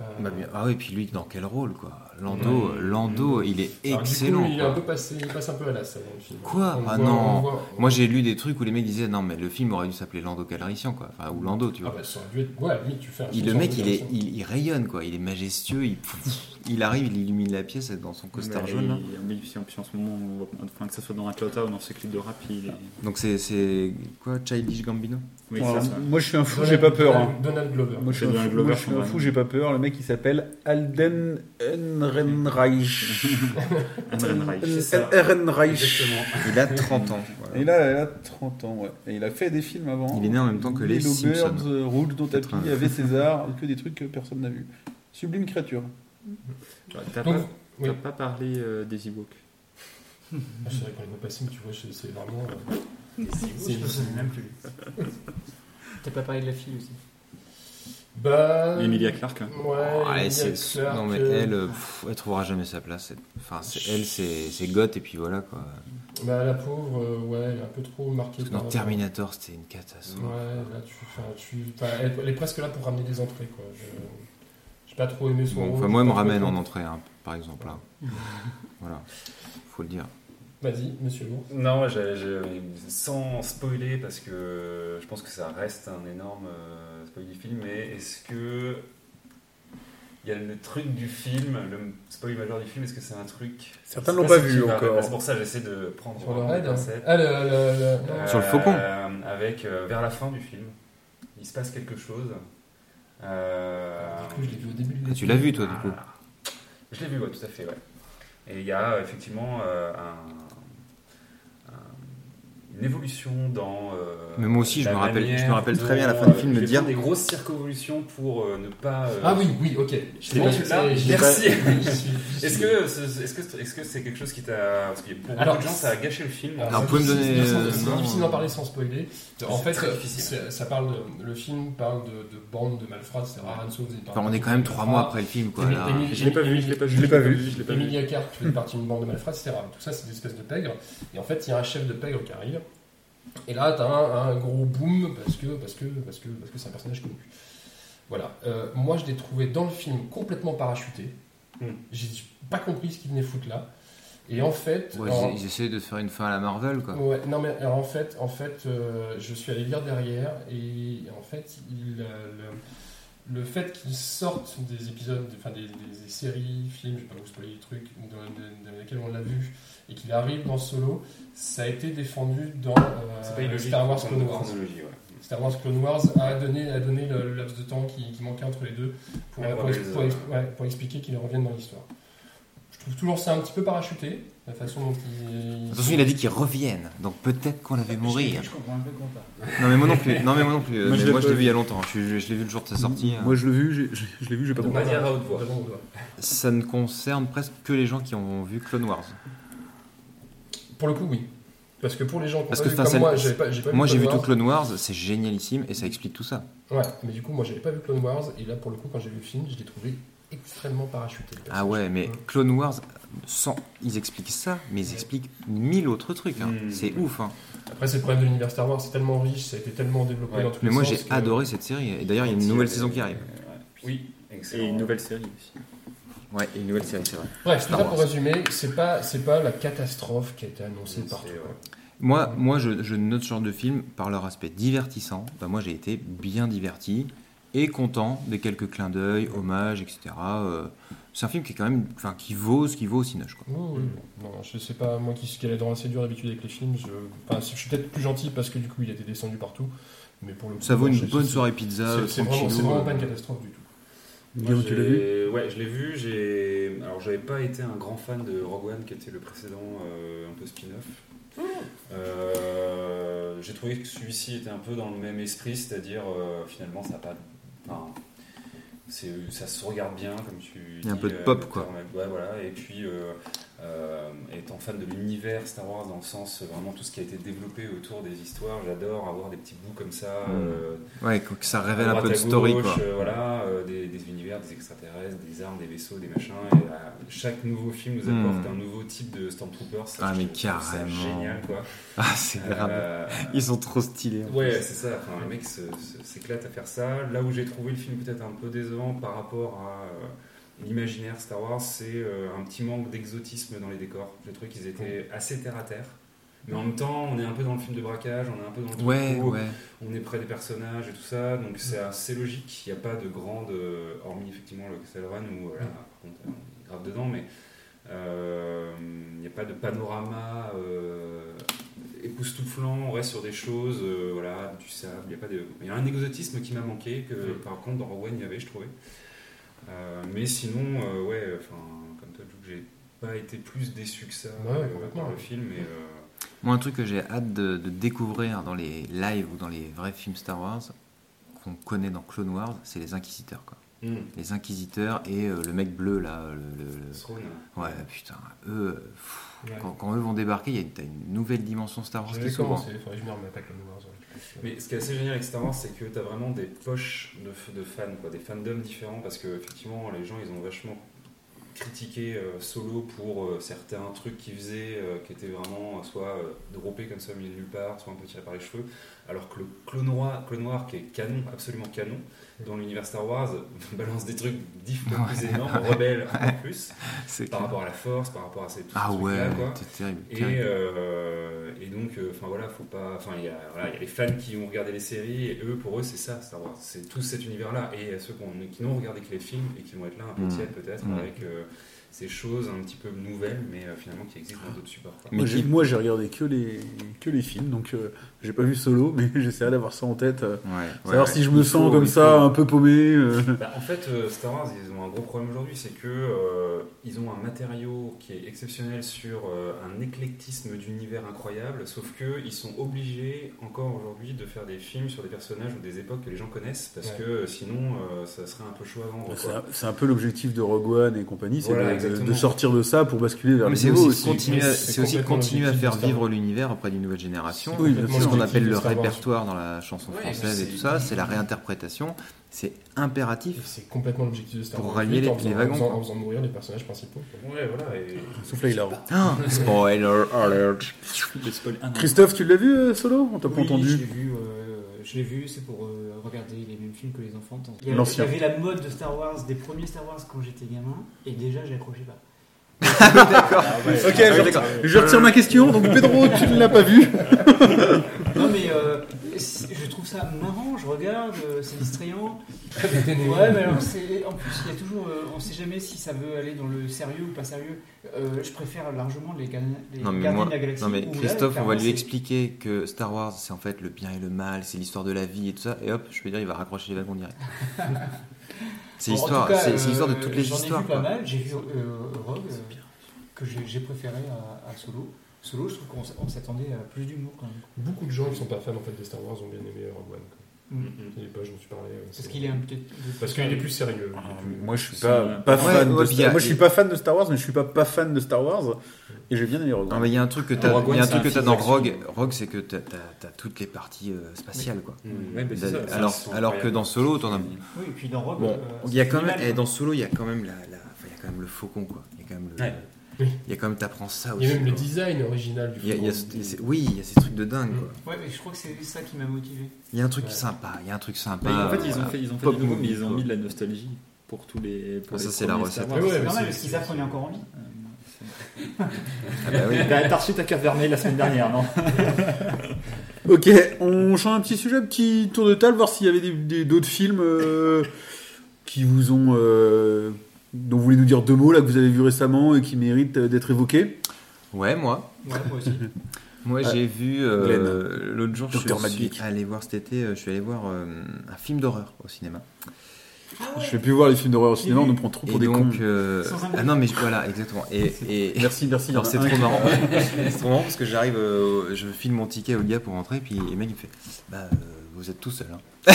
Euh, Bah, bien- ah ouais, puis lui, dans quel rôle, quoi? Lando, Ouais. Lando il est alors, du coup, excellent. il est quoi. un peu passé, il passe un peu à l'as dans le film. Quoi? On Ah voit- non. on voit- Moi, j'ai lu des trucs où les mecs disaient non, mais le film aurait dû s'appeler Lando Calrissian, quoi. Enfin, ou Lando, tu Ah vois. bah, ça aurait dû être. Ouais, oui, tu fais un Il- le mec, il, est, il, il rayonne, quoi. Il est majestueux. Il, il arrive, il illumine la pièce dans son costard Mais jaune. là. il- mais si en plus en ce moment, on voit- enfin, que ce soit dans Atlanta ou dans ses clips de rap, il est. Donc, c'est quoi? Childish Gambino? Oui, ça. moi je suis un fou, j'ai pas peur. hein. Donald, Glover. Moi je suis un Donald fou, Glover, moi, je suis un son fou, vrai j'ai pas peur. Le mec il s'appelle Alden Ehrenreich. Ehrenreich. Il a 30 ans. voilà. Et là, il a 30 ans, ouais. Et il a fait des films avant. Il est né en même temps que les Little Simpsons. Birds, euh, Rouge dans tapis, 89. avait César, que des trucs que personne n'a vu. Sublime créature. T'as pas- Oui. Pas parlé euh, des Ewoks. Ah, c'est vrai qu'on les mais tu vois, c'est c'est vraiment. euh, Je me souviens même plus. T'as pas parlé de la fille aussi Bah. Emilia Clarke. hein. Ouais, elle, Emilia c'est- Clarke, non mais euh, elle, euh, pff, elle trouvera jamais sa place. Enfin, c'est- elle, c'est c'est goth et puis voilà quoi. Bah, la pauvre, euh, ouais, elle est un peu trop marquée. Parce que dans Terminator, c'était une catastrophe. Ouais, là, tu. Enfin, tu elle, elle est presque là pour ramener des entrées, quoi. Je. J'ai pas trop aimé son Bon, rôle. enfin, moi, elle me ramène en entrée, hein, par exemple. Là. voilà, faut le dire. Vas-y, monsieur Lourd. Non, j'ai- j'ai- sans spoiler, parce que je pense que ça reste un énorme euh, spoil du film, mais est-ce que. Il y a le truc du film, le spoil majeur du film, est-ce que c'est un truc. Certains je l'ont pas vu encore. C'est pour ça que j'essaie de prendre Sur le raid. pincettes. Ah, le. le- le- Euh, Sur le faucon. Avec, euh, vers la fin du film, il se passe quelque chose. Euh, Du coup, je l'ai vu au début Ah, tu l'as vu toi du coup ah. Je l'ai vu, ouais, tout à fait, ouais. Et il y a effectivement euh, un- une évolution dans. euh, Mais moi aussi, je me rappelle- je me manière rappelle très bien à la fin du euh, film me dire- des grosses circonvolutions pour euh, ne pas. euh, Ah oui, oui, ok. Je l'ai merci. Est-ce que c'est est-ce que c'est quelque chose qui t'a parce que pour Alors, beaucoup de gens ça a gâché le film. Alors, vous pouvez me donner, c'est difficile- non, C'est difficile d'en parler sans spoiler. En fait, ça parle de- le film parle de, de bande de malfrats. Enfin, on est quand même trois mois après le film quoi. Je l'ai pas vu, je l'ai pas vu. Je l'ai pas vu. Je l'ai pas vu. Emilia Clarke fait partie d'une bande de malfrats, etc. Tout ça, c'est des espèces de pègres. Et en fait, il y a un chef de pègre qui arrive. Et là, t'as un, un gros boom parce que parce que parce que parce que c'est un personnage connu. Voilà. Euh, moi, je l'ai trouvé dans le film complètement parachuté. Hmm. J'ai pas compris ce qu'il venait foutre là. Et en fait, Ouais, en- ils, essaient de faire une fin à la Marvel quoi. Ouais, non mais alors, en fait, en fait, euh, je suis allé lire derrière et en fait, il, euh, le, le fait qu'ils sortent des épisodes, enfin des, des- des séries, films, je vais pas vous spoiler les trucs, dans, dans- dans lesquels on l'a vu, et qu'il arrive dans Solo, ça a été défendu dans euh, C'est pas illogique Star Wars de Clone Wars. ouais. Star Wars Clone Wars a donné, a donné le, le laps de temps qui, qui manquait entre les deux pour, Ouais, pour, ouais, ex- les- pour ex- ouais, pour expliquer qu'ils reviennent dans l'histoire. Je trouve toujours ça un petit peu parachuté, la façon dont ils... Attention, il a dit qu'ils reviennent, donc peut-être qu'on l'avait mourir. Je comprends un peu comment pas. Non mais moi non plus. Non mais moi non plus. Moi, je Mais l'ai moi je pas l'ai vu il y a longtemps. Je, je- je l'ai vu le jour de sa sortie. hein. Moi je l'ai vu, je je l'ai vu, j'ai pas De compris. manière à haute voix. Ça ne concerne presque que les gens qui ont vu Clone Wars. Pour le coup, oui. Parce que pour les gens qui ont pas vu comme moi, j'avais pas, j'ai pas Moi j'ai vu tout Wars. Clone Wars, c'est génialissime et ça explique tout ça. Ouais, mais du coup, moi, j'avais pas vu Clone Wars, et là, pour le coup, quand j'ai vu le film, je l'ai trouvé extrêmement parachuté. Ah ouais, mais Ouais. Clone Wars, sans, ils expliquent ça, mais ils expliquent mille autres trucs. hein. Mm. C'est ouf. hein. Après, c'est le problème de l'univers Star Wars, c'est tellement riche, ça a été tellement développé Ouais. dans tous Mais les moi sens j'ai que- adoré cette série. Et d'ailleurs il y a une nouvelle saison qui arrive. Oui, Et excellent. une nouvelle série aussi. Ouais, et une nouvelle série, c'est vrai. Bref, tout ça pour résumer, c'est pas, c'est pas la catastrophe qui a été annoncée partout. ouais. Moi, moi je, je note ce genre de film par leur aspect divertissant. Bah, moi j'ai été bien diverti et content des quelques clins d'œil, hommages, etc. Euh, c'est un film qui est quand même, enfin, qui vaut ce qu'il vaut au Cinoche. Quoi. Oui, oui. Non, je sais pas, moi qui suis dans assez dur d'habitude avec les films, je, enfin, je suis peut-être plus gentil parce que du coup, il a été descendu partout. Mais pour le coup, Ça vaut une bonne soirée pizza, C'est c'est vraiment, vraiment euh. pas une catastrophe du tout. Moi, Guillaume, tu l'as vu Ouais, je l'ai vu. J'ai alors j'avais pas été un grand fan de Rogue One, qui était le précédent euh, un peu spin-off. Euh, j'ai trouvé que celui-ci était un peu dans le même esprit, c'est-à-dire euh, finalement ça a pas, enfin, c'est, ça se regarde bien comme tu. Il y a un peu de pop, quoi. Ouais, voilà. Et puis euh, étant fan de l'univers Star Wars dans le sens euh, vraiment tout ce qui a été développé autour des histoires, j'adore avoir des petits bouts comme ça. Mm. euh, Ouais, que ça révèle un peu de story. gauche, Quoi. euh, voilà, euh, des, des univers, des extraterrestres, des armes, des vaisseaux, des machins. Et chaque nouveau film nous apporte Hmm. un nouveau type de Stormtroopers. Ça, Ah, mais carrément. génial, quoi. Ah, c'est grave. Ils sont trop stylés. Ouais, c'est ça. Enfin, les mecs s'éclatent à faire ça. Là où j'ai trouvé le film peut-être un peu décevant par rapport à l'imaginaire Star Wars, c'est euh, un petit manque d'exotisme dans les décors. J'ai trouvé qu'ils étaient assez terre à terre. Mais en même temps, on est un peu dans le film de braquage, on est un peu dans le truc Ouais, ouais. on est près des personnages et tout ça, donc c'est assez logique. Il n'y a pas de grande, euh, hormis effectivement le Castle Run où voilà, par contre on est grave dedans, mais euh, il n'y a pas de panorama euh, époustouflant. On reste sur des choses, euh, voilà, du sable. Il y a pas de, il y a un exotisme qui m'a manqué que par contre dans Rogue One il y avait, je trouvais. Euh, mais sinon, euh, ouais, enfin comme toi, j'ai pas été plus déçu que ça Ouais, euh, complètement. par le film, mais euh, Moi, un truc que j'ai hâte de, de découvrir dans les lives ou dans les vrais films Star Wars, qu'on connaît dans Clone Wars, c'est les Inquisiteurs. Quoi. Mm. Les Inquisiteurs et euh, le mec bleu là. Le, le- le-. Ouais, putain, eux, pff, Ouais. quand, quand eux vont débarquer, il y a une, t'as une nouvelle dimension Star Wars qui s'ouvre. commencé, faudrait que je m'y remette à Clone Wars. Mais ce qui est assez génial avec Star Wars, c'est que tu as vraiment des poches de, fans, quoi, des fandoms différents, parce que effectivement, les gens, ils ont vachement critiqué euh, Solo pour euh, certains trucs qu'il faisait, euh, qui étaient vraiment soit droppés comme ça au milieu de nulle part, soit un peu tirés par les cheveux, alors que le Clone Noir, Clone Noir qui est canon, absolument canon, dans l'univers Star Wars, balance des trucs dix fois plus énormes, rebelles encore plus, C'est par clair. rapport à la Force, par rapport à ces tous Ah ouais, c'est terrible. Et, euh, et donc, euh, enfin voilà, faut pas. Enfin, il y, a, voilà, il y a les fans qui ont regardé les séries et eux, pour eux, c'est ça, Star Wars. C'est tout cet univers-là. Et il y a ceux qui, ont- qui n'ont regardé que les films et qui vont être là un peu Mm. tièdes peut-être Mm. avec euh, ces choses un petit peu nouvelles, mais euh, finalement qui existent dans d'autres supports. quoi. Mais Moi, j'ai- qui- Moi, j'ai regardé que les, que les films, donc euh, j'ai pas vu Solo, mais j'essaierai d'avoir ça en tête. euh, Ouais, savoir ouais. si je me Il sens faut- comme ça, faut- un peu paumé. euh. Bah, en fait, euh, Star Wars, ils ont un gros problème aujourd'hui, c'est que euh, ils ont un matériau qui est exceptionnel sur euh, un éclectisme d'univers incroyable, sauf que ils sont obligés encore aujourd'hui de faire des films sur des personnages ou des époques que les gens connaissent, parce Ouais. que sinon, euh, ça serait un peu chaud à vendre. C'est un, peu l'objectif de Rogue One et compagnie, c'est Voilà, de- sortir de ça pour basculer vers Mais le c'est nouveau aussi, de aussi. continuer, à- Mais c'est aussi de continuer à faire vivre l'univers auprès d'une nouvelle génération. Oui, ce qu'on appelle le répertoire dans la chanson française et tout ça, c'est la réinterprétation. C'est impératif. C'est complètement l'objectif de Star Pour rallier les- en faisant- les wagons, En faisant, quoi. en faisant mourir les personnages principaux. quoi. Ouais, voilà. Et... A- Ah, spoiler alert. Christophe, tu l'as vu euh, Solo? On t'a pas entendu? euh, je l'ai vu, c'est pour euh, regarder les mêmes films que les enfants. Il y avait-. Il y avait la mode de Star Wars, des premiers Star Wars quand j'étais gamin, et déjà j'accrochais pas. Ok, je, retire, je retire ma question. Donc Pedro, tu ne l'as pas vu. Non mais euh, ça marrant, je regarde, euh, c'est distrayant. Ouais, mais alors en plus il y a toujours, euh, on sait jamais si ça veut aller dans le sérieux ou pas sérieux. Euh, je préfère largement les, les Non mais, Gardiens moi, de la Galaxie. non mais là, Christophe, on va lui expliquer que Star Wars, c'est en fait le bien et le mal, c'est l'histoire de la vie et tout ça, et hop, je peux dire, il va raccrocher les wagons direct. C'est l'histoire, de toutes les J'en ai histoires. vu pas quoi. mal. J'ai vu euh, Rogue, euh, que j'ai j'ai préféré à, à Solo. Solo, je trouve qu'on s'attendait à plus d'humour quand même. Beaucoup de gens qui sont pas fans en fait, de Star Wars ont bien aimé Rogue One. quoi. Mm. Est pas, je m'en suis parlé. euh, Parce qu'il est un peu. Parce qu'il est plus sérieux. Ah, plus- Moi, je suis pas, un- pas Ouais, fan. ouais, de Star... il y a- Moi, je suis pas fan de Star Wars, mais je suis pas pas fan de Star Wars. Et j'ai bien aimé Rogue Non One. mais il y a un truc que t'as, il y a un truc c'est que t'as dans Rogue. Rogue c'est que t'as, t'as toutes les parties euh, spatiales quoi. Mm. Ouais, ça, c'est alors, que dans Solo, t'en as. Oui, et puis dans Rogue. Bon, euh, il y a quand même, eh, quoi. dans Solo, il y a quand même la, la- enfin, il y a quand même le faucon quoi. Il y a quand même le, Ouais. Oui. il y a quand même t'apprends ça Il y aussi. a même le design original du film. oui, il y a ces trucs de dingue quoi. Ouais, mais je crois que c'est ça qui m'a motivé. Il y a un truc Ouais. sympa, il y a un truc sympa. Mais en fait, ils ont voilà. fait, ils ont fait Pop du nouveau, mais ils ont mis de la nostalgie pour tous les. Pour Ah, les ça, c'est la recette. Ouais, ouais, C'est mais normal parce qu'ils c'est- apprenaient encore en vie. Ah bah oui. T'as reçu ta carte vermeille la semaine dernière, non Ok, on change un petit sujet, petit tour de table, voir s'il y avait d'autres films euh, qui vous ont. euh, dont vous voulez nous dire deux mots là que vous avez vu récemment et qui méritent euh, d'être évoqués. Ouais, moi. Ouais, moi aussi. Moi, Euh, j'ai vu euh, l'autre jour, je suis allé voir cet été, je suis allé voir euh, un film d'horreur au cinéma. Je fais plus voir les films d'horreur au cinéma, on nous prend trop Et pour des donc, cons. euh, ah non mais je- voilà exactement. Et, et Merci, merci. c'est trop marrant. c'est trop marrant parce que j'arrive, euh, je file mon ticket au gars pour rentrer, puis le mec il me fait, bah euh, vous êtes tout seul. Hein.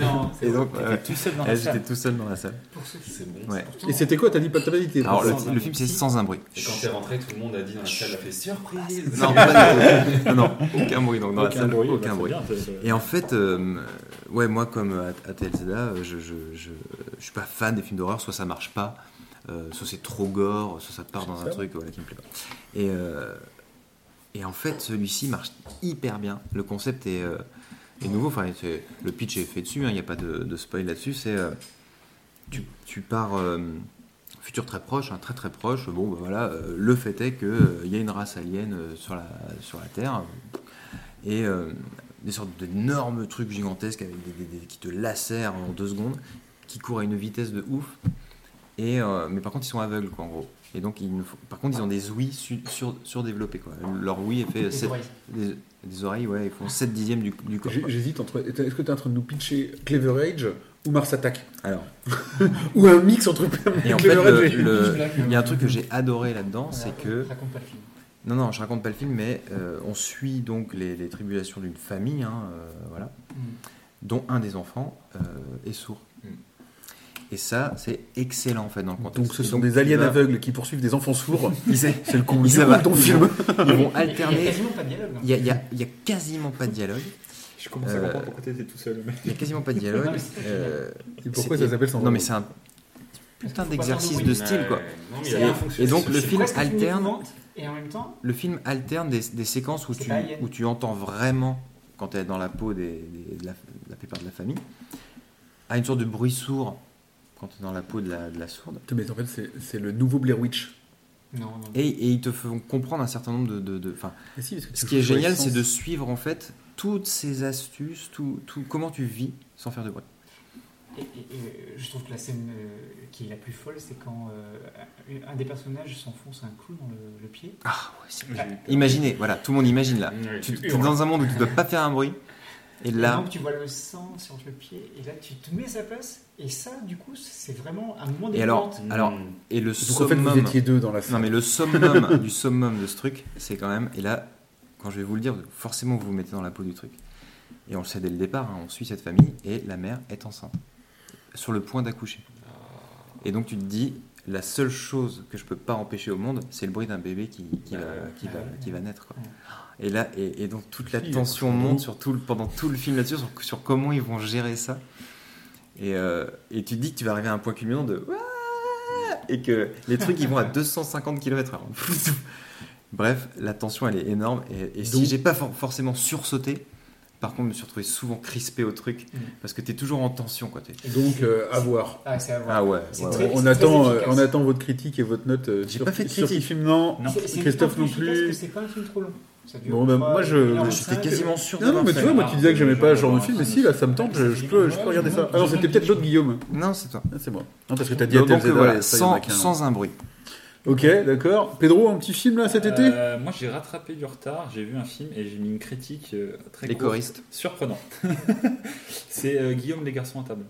Non, Et donc T'étais euh, tout seul dans euh, la j'étais tout seul dans la salle. pour ceux qui C'est bon. Ouais. Et c'était quoi T'as dit pas de réalité Alors le, film c'est sans un bruit. Et quand t'es rentré, tout le monde a dit dans la salle, a fait surprise. Non, pas du tout. non, non, aucun bruit donc dans la Aucun salle, bruit, bah, aucun bruit. bien, Et en fait, euh, ouais, moi, comme à, à TLZA, euh, je, je, je, je suis pas fan des films d'horreur, soit ça marche pas, euh, soit c'est trop gore, soit ça part dans un Ça. truc voilà, qui me plaît pas. Et, euh, et en fait, celui-ci marche hyper bien. Le concept est, euh, est nouveau, enfin, le pitch est fait dessus, il n'y a pas de, de spoil là-dessus. C'est euh, tu, tu pars. euh, futur très proche, hein, très très proche. Bon, ben voilà, euh, le fait est qu'il y a une race alien euh, sur, la, sur la Terre et euh, des sortes d'énormes trucs gigantesques avec des, des- des- qui te lacèrent en deux secondes, qui courent à une vitesse de ouf. Et, euh, mais par contre, ils sont aveugles, quoi, en gros. Et donc, il par contre, ils ont des ouïes su- sur, surdéveloppées, quoi. Leur ouïe est fait des, des oreilles, ouais, ils font 7 dixièmes du, du corps. J'hésite entre. Est-ce que t'es en train de nous pitcher Clever Age ou Mars Attack? Alors, Ou un mix entre et en fait, Clever Age le- il y a un truc que j'ai adoré là-dedans, c'est que Raconte pas le film. Non, non, je raconte pas le film, mais euh, on suit donc les, les tribulations d'une famille, hein, euh, voilà, Mm. dont un des enfants euh, est sourd. Et ça, c'est excellent en fait dans le contexte. Donc ce sont des aliens vas- aveugles qui poursuivent des enfants sourds. Ils, C'est le coup Ils du ton ils film. vont- ils vont Il y a alterner. quasiment pas de dialogue. hein. Il y a, il y a- il y a quasiment pas de dialogue. Je commence à Euh, comprendre pourquoi t'étais tout seul. mais- Il y a quasiment pas de dialogue. Non, Euh, Et pourquoi ça s'appelle sans Non mais c'est un putain d'exercice de style quoi. Non, mais. Et donc, le film alterne. Et en même temps, Le film alterne des, des séquences où tu, où tu entends vraiment, quand tu es dans la peau des, des- de, la, de la plupart de la famille, à une sorte de bruit sourd quand tu es dans la peau de la, de la sourde. Mais en fait, c'est- le nouveau Blair Witch. non, non. Et, et ils te font comprendre un certain nombre de... de, de- si, parce que tu ce qui est génial, c'est de suivre en fait toutes ces astuces, tout, tout, comment tu vis sans faire de bruit. Et, et- et je trouve que la scène euh, qui est la plus folle, c'est quand euh, un des personnages s'enfonce un clou dans le, le pied. Ah ouais, c'est... Peur. Imaginez, voilà, tout le monde imagine là. Tu tu es dans un monde où tu ne dois pas faire un bruit. Et Et là, donc tu vois le sang sur le pied, et là tu te mets à sa place, et ça, du coup, c'est vraiment un moment Et alors, d'épouvante. alors, Mm. et le Donc en fait, summum... vous étiez deux dans la salle. Non mais le summum du summum de ce truc, c'est quand même, et là, quand je vais vous le dire, forcément vous vous mettez dans la peau du truc. Et on le sait dès le départ, hein, on suit cette famille et la mère est enceinte, sur le point d'accoucher. Et donc tu te dis, la seule chose que je peux pas empêcher au monde, c'est le bruit d'un bébé qui, qui, va, qui, va, qui va naître. quoi. Et là, et, et donc toute la Si, tension monte sur tout le- pendant tout le film là-dessus, sur, sur comment ils vont gérer ça. Et, euh, et tu te dis que tu vas arriver à un point culminant de et que les trucs ils vont à 250 km/h. Bref, la tension elle est énorme. Et, et si j'ai pas for- forcément sursauté, par contre, je me suis retrouvé souvent crispé au truc Mm. parce que tu es toujours en tension. Quoi, Donc, euh, à voir. Ah, c'est à voir. Ah ouais, C'est ouais, très- ouais. On attend, euh, on attend votre critique et votre note euh, J'ai sur, pas fait de critique. film. Non, Non. Christophe non plus C'est pas un film trop long. Bon, moi, heure J'étais cinq. quasiment sûr Non, non, mais tu vois, moi, tu disais que j'aimais pas ce genre de film, mais si, là, ça me tente, je, je peux, je peux regarder ça. Ah non, c'était peut-être l'autre Guillaume. Non, c'est toi. Ah, c'est moi. Non, parce que t'as dit Donc, à voilà, sans, qu'un. sans un bruit. Ok, d'accord. Pedro, un petit film là cet été Euh, Moi, j'ai rattrapé du retard. J'ai vu un film et j'ai mis une critique euh, très Les courte. choristes. Surprenant. c'est euh, Guillaume les garçons à table.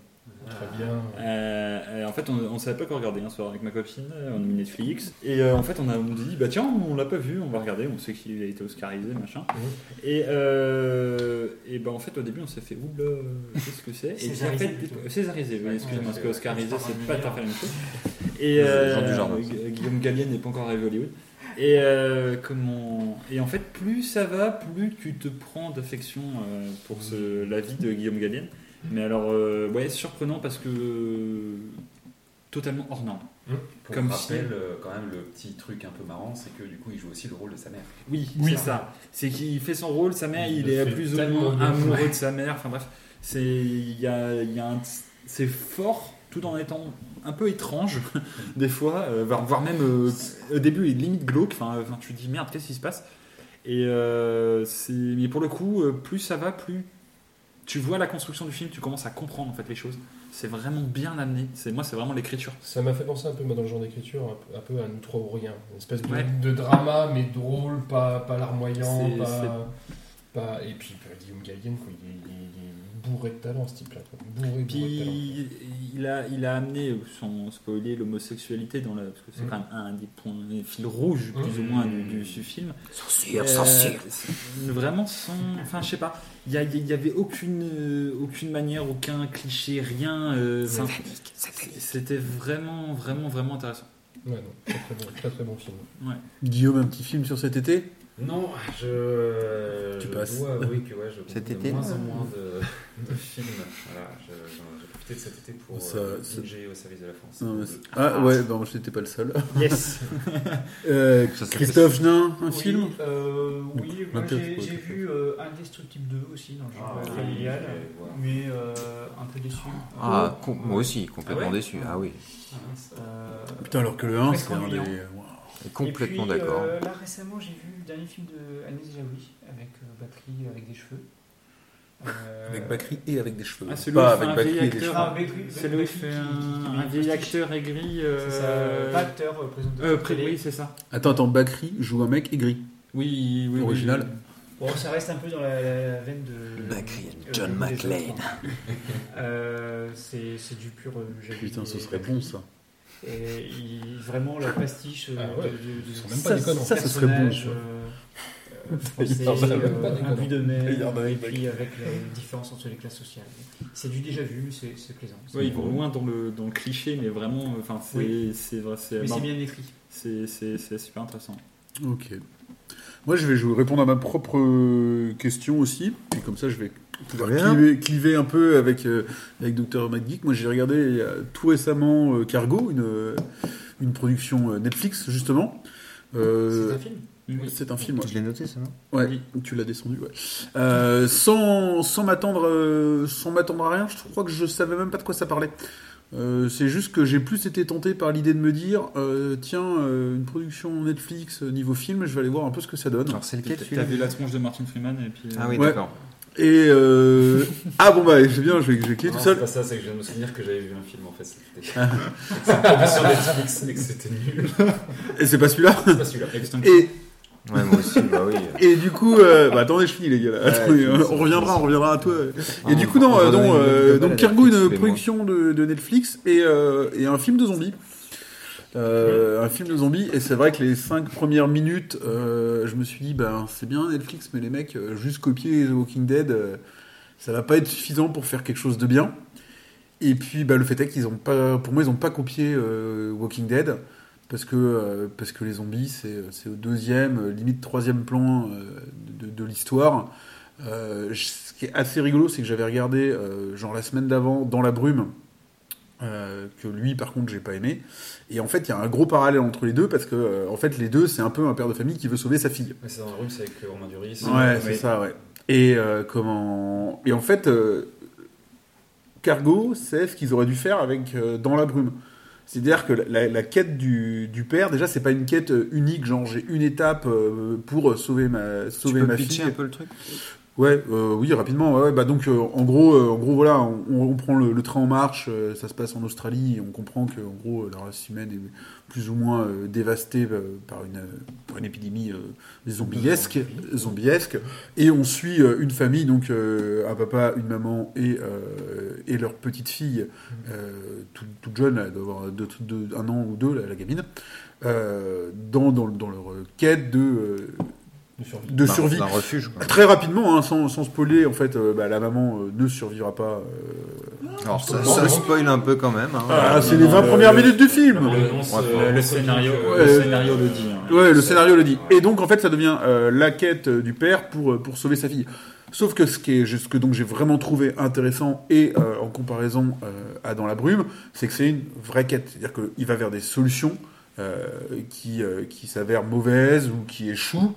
Très bien. Euh, euh, en fait, on ne savait pas quoi regarder un soir avec ma copine, euh, on a mis Netflix. Et euh, en fait, on a on dit, bah tiens, on l'a pas vu, on va regarder, on sait qu'il a été Oscarisé, machin. Et, euh, et bah en fait, au début, on s'est fait, oula, qu'est-ce que c'est? Et Césarisé, après, plutôt. Césarisé, oui, ouais, parce que. Oscarisé, c'est pas tout à fait la même chose. Et euh, Guillaume Gallienne n'est pas encore arrivé à Hollywood. Et euh, comment Et en fait, plus ça va, plus tu te prends d'affection euh, pour ce, la vie de Guillaume Gallienne. Mais alors, euh, ouais, surprenant parce que euh, totalement hors norme. Pour Comme rappel, si- euh, quand même, le petit truc un peu marrant, c'est que du coup, il joue aussi le rôle de sa mère. Oui, Oui. c'est ça. C'est qu'il fait son rôle, sa mère, Il est plus ou moins amoureux de sa mère. Enfin bref, c'est il y a, il y a un- c'est fort tout en étant un peu étrange des fois, euh, voire, même euh, au début il est limite glauque. Enfin, tu te dis merde, qu'est-ce qui se passe? Et euh, c'est mais pour le coup, plus ça va, plus tu vois la construction du film, tu commences à comprendre en fait les choses. C'est vraiment bien amené. C'est moi, c'est vraiment l'écriture. Ça m'a fait penser un peu moi, dans le genre d'écriture, un peu, à Nous trois ou rien. Une espèce de, Ouais. de drama, mais drôle, pas, pas larmoyant, pas, pas- Et puis bah, Guillaume Gallienne, quoi, il, est, il il bourré de talent ce type-là. Bourré, bourré de talent. Il a, il a amené, sans spoiler, l'homosexualité dans la, parce que c'est Mhm. quand même un des points, des fils rouges plus ou moins du, du- du film. Censure, Euh, censure. c'est Vraiment sans, enfin je sais pas, il y, a- il y avait aucune, euh, aucune manière, aucun cliché, rien. euh, C'était vraiment, vraiment, vraiment intéressant. Ouais, non, très très bon, très, très bon film. Guillaume, un petit film sur cet été? Non, je, Passes. dois avouer que ouais, je Cet été de moins en moins de, de films. Voilà, j'ai profité de cet été pour Ça- euh, ça- au service de la France. Non, c'est- Ah ouais, bon, je n'étais pas le seul. Yes. Euh, Christophe Genin, un Oui, film? euh, Oui, j'ai vu euh, Indestructible 2 aussi dans le genre Ah, oui, familial, mais euh, un peu déçu. Ah, moi aussi, complètement Ah ouais déçu. Ah oui, Euh, Putain, alors que le 1, Presque c'est un des. Complètement d'accord. euh, là récemment, j'ai vu le dernier film de Agnès Jaoui avec euh, Bakri avec des cheveux. Euh, Avec Bakri et avec des cheveux. Ah, c'est pas lui qui fait avec un Bakri vieil et des acteur. cheveux. Ah, C'est lui qui fait un, vieil acteur aigri. C'est ça, Euh... pas acteur, euh, présentateur euh, oui, c'est ça. Attends, attends, Bakri joue un mec aigri. Oui, oui, oui. Original. Bon, ça reste un peu dans la, la veine de. Bakri et John. Euh, c'est c'est du pur Putain, ce serait bon ça. Et il- vraiment la pastiche euh, Ah ouais, de, de, sont même pas Ça, ça, ce serait bon, personnage, ça. euh, euh, français, Ça, ça euh, déconnant. imbu de mer, et puis avec la différence entre les classes sociales. C'est du déjà vu, c'est c'est plaisant. Ouais, ils vont loin dans le, dans le cliché, mais vraiment, enfin, c'est Oui. vrai, Mais c'est bien écrit. c'est super intéressant. Ok. Moi, je vais je vais répondre à ma propre question aussi. Puis comme ça, je vais. Cliver, cliver un peu avec, euh, avec Dr. McGeek. Moi, j'ai regardé euh, tout récemment euh, Cargo, une, euh, une production euh, Netflix, justement. Euh, C'est un film? C'est un film, ouais. Je l'ai noté, ça, non? Ouais, tu l'as descendu, ouais. Euh, sans sans m'attendre euh, sans m'attendre à rien, je crois que je savais même pas de quoi ça parlait. Euh, c'est juste que j'ai plus été tenté par l'idée de me dire euh, tiens, euh, une production Netflix euh, niveau film, je vais aller voir un peu ce que ça donne. Alors, c'est lequel T'as vu la tronche de Martin Freeman et puis. euh, Ah oui, Ouais. d'accord. Et euh... ah bon bah c'est bien, je vais, je vais cliquer Non, tout c'est seul. pas ça, c'est que je viens de me souvenir que j'avais vu un film en fait. C'était sur Netflix et que c'était nul. Et c'est pas celui-là. C'est pas celui-là. Et, Ouais, moi aussi, bah oui. et du coup, euh, bah attendez, je finis les gars. là. Ouais, Attendez, c'est- on reviendra, on reviendra à toi. Ah, Et du coup non, euh, une euh, donc Netflix, une production de, de Netflix et, euh, et un film de zombies. Euh, un film de zombies et c'est vrai que les cinq premières minutes, euh, je me suis dit ben c'est bien Netflix, mais les mecs euh, juste copier The Walking Dead, ça va pas être suffisant pour faire quelque chose de bien. Et puis bah, le fait est qu'ils ont pas, pour moi ils ont pas copié Walking Dead parce que parce que les zombies c'est au deuxième, limite troisième plan de, l'histoire. Ce qui est assez rigolo, c'est que j'avais regardé genre la semaine d'avant dans la brume. que lui par contre j'ai pas aimé et en fait il y a un gros parallèle entre les deux parce que euh, en fait les deux c'est un peu un père de famille qui veut sauver sa fille Mais c'est dans la rue, c'est avec Romain Duris. Ouais, c'est ça, ouais. Et euh, comment Et en fait, euh, Cargo, c'est ce qu'ils auraient dû faire avec euh, Dans la brume. C'est-à-dire que la, la quête du, du père, déjà, c'est pas une quête unique, genre j'ai une étape euh, pour sauver ma, Tu sauver peux ma fille. un peu le truc? Ouais, euh, oui, rapidement. Ouais, bah donc, euh, en gros, euh, en gros, voilà, on, on prend le, le train en marche. ça se passe en Australie. Et on comprend que, en gros, la race humaine est plus ou moins dévastée par une par une épidémie zombiesque, zombiesque. Et on suit une famille, donc un papa, une maman et et leur petite fille, euh, toute, toute jeune, elle doit avoir deux- deux- un an ou deux, la, la gamine, dans, dans dans leur quête de De survie. de Bah, survie. Un refuge, quoi. Très rapidement, hein, sans, sans spoiler, en fait, euh, bah, la maman euh, ne survivra pas. euh. Alors, ça, ça spoil un peu quand même. hein. Ah, c'est non, les 20 euh, premières minutes du film le le scénario, le scénario le dit. hein. Ouais, le scénario le dit. Et donc, en fait, ça devient euh, la quête du père pour, pour sauver sa fille. Sauf que ce, qui est, ce que donc j'ai vraiment trouvé intéressant et euh, en comparaison euh, à Dans la brume, c'est que c'est une vraie quête. C'est-à-dire qu'il va vers des solutions euh, qui, euh, qui s'avèrent mauvaises ou qui échouent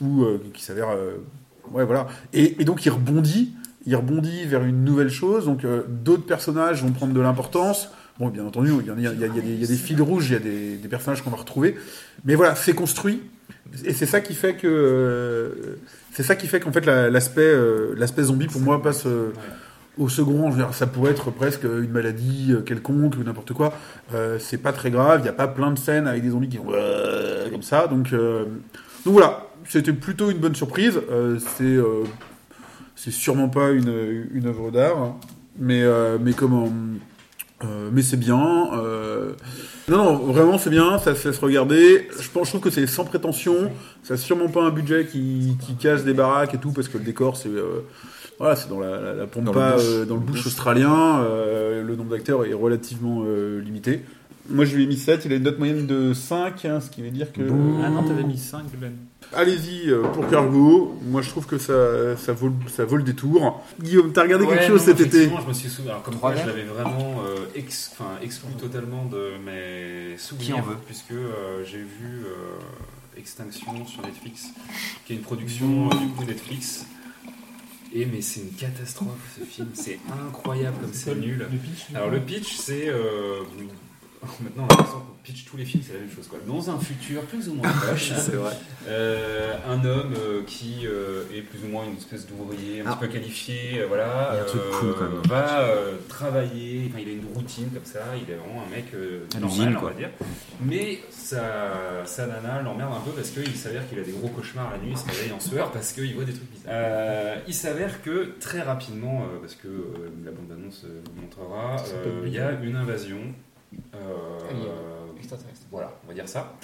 ou euh, qui s'avèrent. euh, ouais, voilà. Et, et donc, il rebondit. Il rebondit vers une nouvelle chose. Donc, euh, d'autres personnages vont prendre de l'importance. Bon, bien entendu, il y, a- y des, y a des fils rouges, il y a des, des personnages qu'on va retrouver. Mais voilà, c'est construit. Et c'est ça qui fait que. euh, c'est ça qui fait qu'en fait, la- l'aspect euh, l'aspect zombie, pour moi, passe euh, au second. Je veux dire, Ça pourrait être presque une maladie quelconque ou n'importe quoi. C'est pas très grave. Il n'y a pas plein de scènes avec des zombies qui vont comme ça. Donc, donc voilà, c'était plutôt une bonne surprise. Euh, c'est euh, c'est sûrement pas une, une œuvre d'art, hein. mais euh, mais comment euh, mais c'est bien. euh, Non, non, vraiment c'est bien, ça se laisse regarder. Je pense, je trouve que c'est sans prétention. Ça n'a sûrement pas un budget qui, qui casse des baraques et tout, parce que le décor c'est euh, voilà, c'est dans la, la, la Dans le bush. euh, dans le bush australien. euh, le nombre d'acteurs est relativement euh, limité. Moi je lui ai mis 7, il a une note moyenne de 5, hein, ce qui veut dire que. Ah non, t'avais mis 5, Ben. Allez-y euh, pour Cargo. Moi je trouve que ça, ça, vaut, le- ça vaut le détour. Guillaume, t'as regardé quelque chose non, cet été effectivement, Je me suis souvenu. Alors, comme quoi, Trois je l'avais vraiment euh, ex- enfin, exclu totalement de mes souvenirs. Qui en veut Puisque euh, j'ai vu euh, Extinction sur Netflix, qui est une production euh, du coup Netflix. Et mais c'est une catastrophe ce film, c'est incroyable comme c'est nul. Le pitch, Alors le pitch c'est euh, maintenant on a l'impression qu'on pitch tous les films c'est la même chose quoi. Dans un futur plus ou moins proche, euh, un homme euh, qui euh, est plus ou moins une espèce d'ouvrier un Ah. petit peu qualifié, voilà, cool, quand même. va travailler, enfin, il a une routine comme ça, il est vraiment un mec normal, on va dire. Mais sa, sa nana l'emmerde un peu parce qu'il s'avère qu'il a des gros cauchemars la nuit, il se réveille en sueur parce qu'il voit des trucs bizarres. Il s'avère que très rapidement, parce que la bande-annonce montrera, il y a une invasion. Euh. Extraterrestre. voilà, on va dire ça.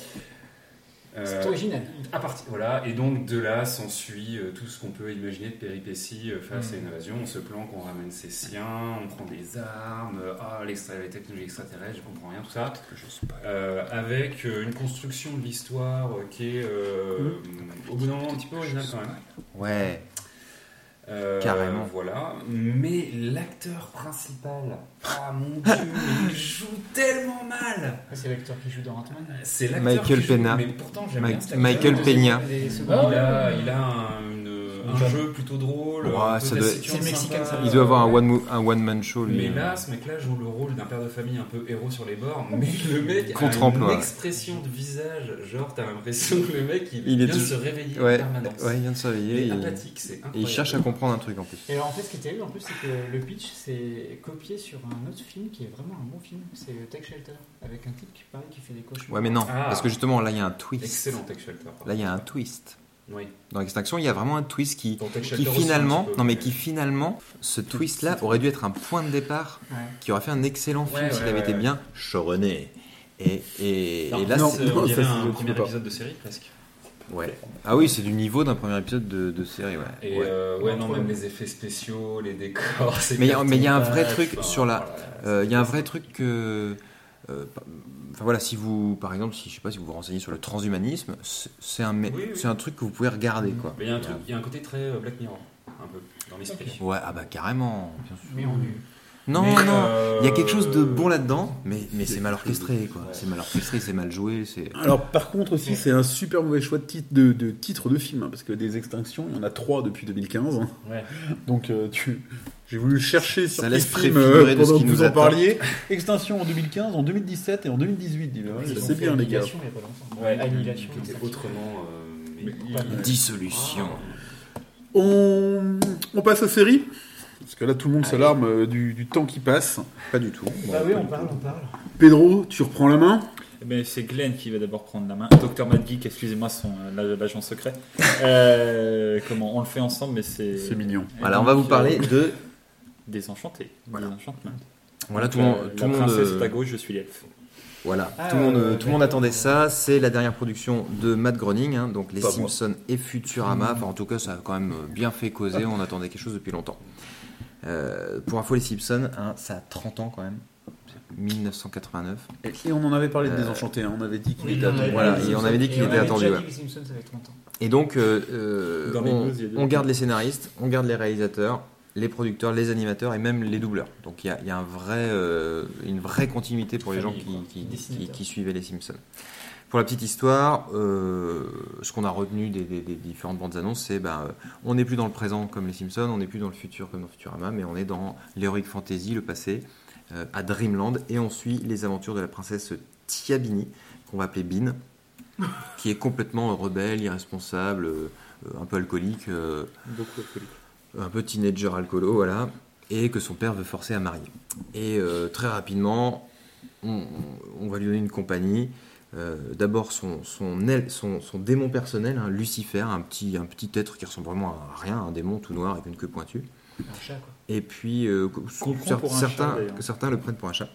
Euh, C'est original. à partir, voilà, et donc de là s'ensuit euh, tout ce qu'on peut imaginer de péripéties euh, face Mm. à une invasion. On se planque, on ramène ses siens, on prend des armes, euh, ah, l'extra- la technologie extraterrestre, je comprends rien, tout ça. Euh, avec euh, une construction de l'histoire euh, qui est, euh, au bout d'un moment, un petit peu originale quand même. Ouais. Euh, Carrément. Voilà. Mais l'acteur principal, ah mon dieu, il joue tellement mal. Ah, C'est l'acteur qui joue dans Ant-Man. C'est l'acteur Michael qui joue, Pena. Mais pourtant, j'aime Ma- bien cet acteur. Michael Peña. Les Il a, il a un, un jeu plutôt drôle. Ouais, taciturne, C'est le Mexicain, ça. Il doit avoir un one, mo- un one man show lui. Mais là, ce mec-là joue le rôle d'un père de famille un peu héros sur les bords. Mais le mec a Contre-emploi. une expression de visage, genre t'as l'impression que le mec il, Il est vient de se réveiller ouais, en permanence. ouais, il vient de se Il réveiller. est et- apathique, c'est il cherche à comprendre un truc en plus. Et alors en fait, ce qui est terrible en plus, c'est que le pitch c'est copié sur un autre film qui est vraiment un bon film. C'est euh, Tech Shelter avec un type qui pareil qui fait des cauchemars. Ouais, mais non, Ah. parce que justement là il y a un twist. Excellent Tech Shelter. Là il y a un twist. Oui. Dans Extinction, il y a vraiment un twist qui, qui finalement, un peu, non mais qui finalement, ce twist là aurait dû être un point de départ Ouais. qui aurait fait un excellent film s'il ouais, avait ouais, été ouais. bien choronné. Et, et, Non, et là, c'est- dirait ça, un premier épisode de série presque. ouais. Ah oui, c'est du niveau d'un premier épisode de, de série, ouais. Et Ouais. euh, ouais, Non, même les effets spéciaux, les décors, c'est Mais il y a- mais il y a un vrai truc sur la- voilà, Euh, Il y a un vrai truc que. euh, Enfin voilà, si vous, par exemple, si je sais pas si vous vous renseignez sur le transhumanisme, c'est un, mé- Oui, oui. c'est un truc que vous pouvez regarder quoi. Mais il y a un truc, il y a un côté très euh, Black Mirror, un peu, dans l'esprit. Ouais, ah bah carrément. bien sûr. Mais en nu. Non, Mais, non, euh, il y a quelque chose de bon là-dedans, mais, mais c'est mal orchestré quoi. Ouais. C'est mal orchestré, c'est mal joué, c'est. Alors, par contre, aussi, c'est un super mauvais choix de titre de, de, titre de film, hein, parce que des extinctions, il y en a trois depuis 2015. hein. Ouais. Donc, euh, tu... j'ai voulu chercher sur Ça laisse film euh, de ce pendant qui que nous vous en parliez. Extinction en 2015, en 2017 et en 2018. dis, ouais, c'est bien, les gars. Ouais, Annihilation. qui était autrement. euh, mais- Pas- Dissolution. On... on passe aux séries? Parce que là, tout le monde s'alarme euh, du, du temps qui passe. Pas du tout. Bah oui, on parle, on parle. Pedro, tu reprends la main? Eh ben, c'est Glenn qui va d'abord prendre la main. Docteur Mad Geek, excusez-moi, son euh, l'agent secret. Euh, comment on le fait ensemble, mais c'est C'est mignon. Voilà, on va vous euh, parler de. Désenchanté. Voilà. Désenchantement. Voilà, tout Donc, le monde. tout la le monde, princesse euh, est à gauche, je suis l'elfe. Voilà, Ah, tout le monde, euh, tout le monde attendait ça. C'est la dernière production de Matt Groening, hein, donc les moi. Simpsons et Futurama. Enfin, en tout cas, ça a quand même bien fait causer. On attendait quelque chose depuis longtemps. Euh, pour info, les Simpsons, hein, ça a 30 ans quand même. 1989. Et, et on en avait parlé de Euh, Désenchanté, hein, on avait dit qu'il Oui, était attendu. Voilà, et on avait dit qu'il était attendu, ouais. dit que les Simpsons, ça avait 30 ans. Et donc, euh, euh, on, news, garde les scénaristes, on garde les réalisateurs, les producteurs, les animateurs et même les doubleurs. Donc il y a, il y a un vrai, euh, une vraie continuité pour les gens qui, qui suivaient les Simpsons. Pour la petite histoire, euh, ce qu'on a retenu des, des- des différentes bandes annonces, c'est ben, euh, on n'est plus dans le présent comme les Simpsons, on n'est plus dans le futur comme dans Futurama, mais on est dans l'heroic fantasy, le passé, euh, à Dreamland, et on suit les aventures de la princesse Tiabini, qu'on va appeler Bean, qui est complètement rebelle, irresponsable, euh, un peu alcoolique, Beaucoup alcoolique. un peu teenager alcoolo, voilà, et que son père veut forcer à marier. Et euh, très rapidement, on, on va lui donner une compagnie. Euh, D'abord son, son, aile- son, son démon personnel, hein, Lucifer, un petit, un petit être qui ressemble vraiment à rien, un démon tout noir avec une queue pointue. Un chat, quoi. Et puis, euh, certains, chat, certains le prennent pour un chat.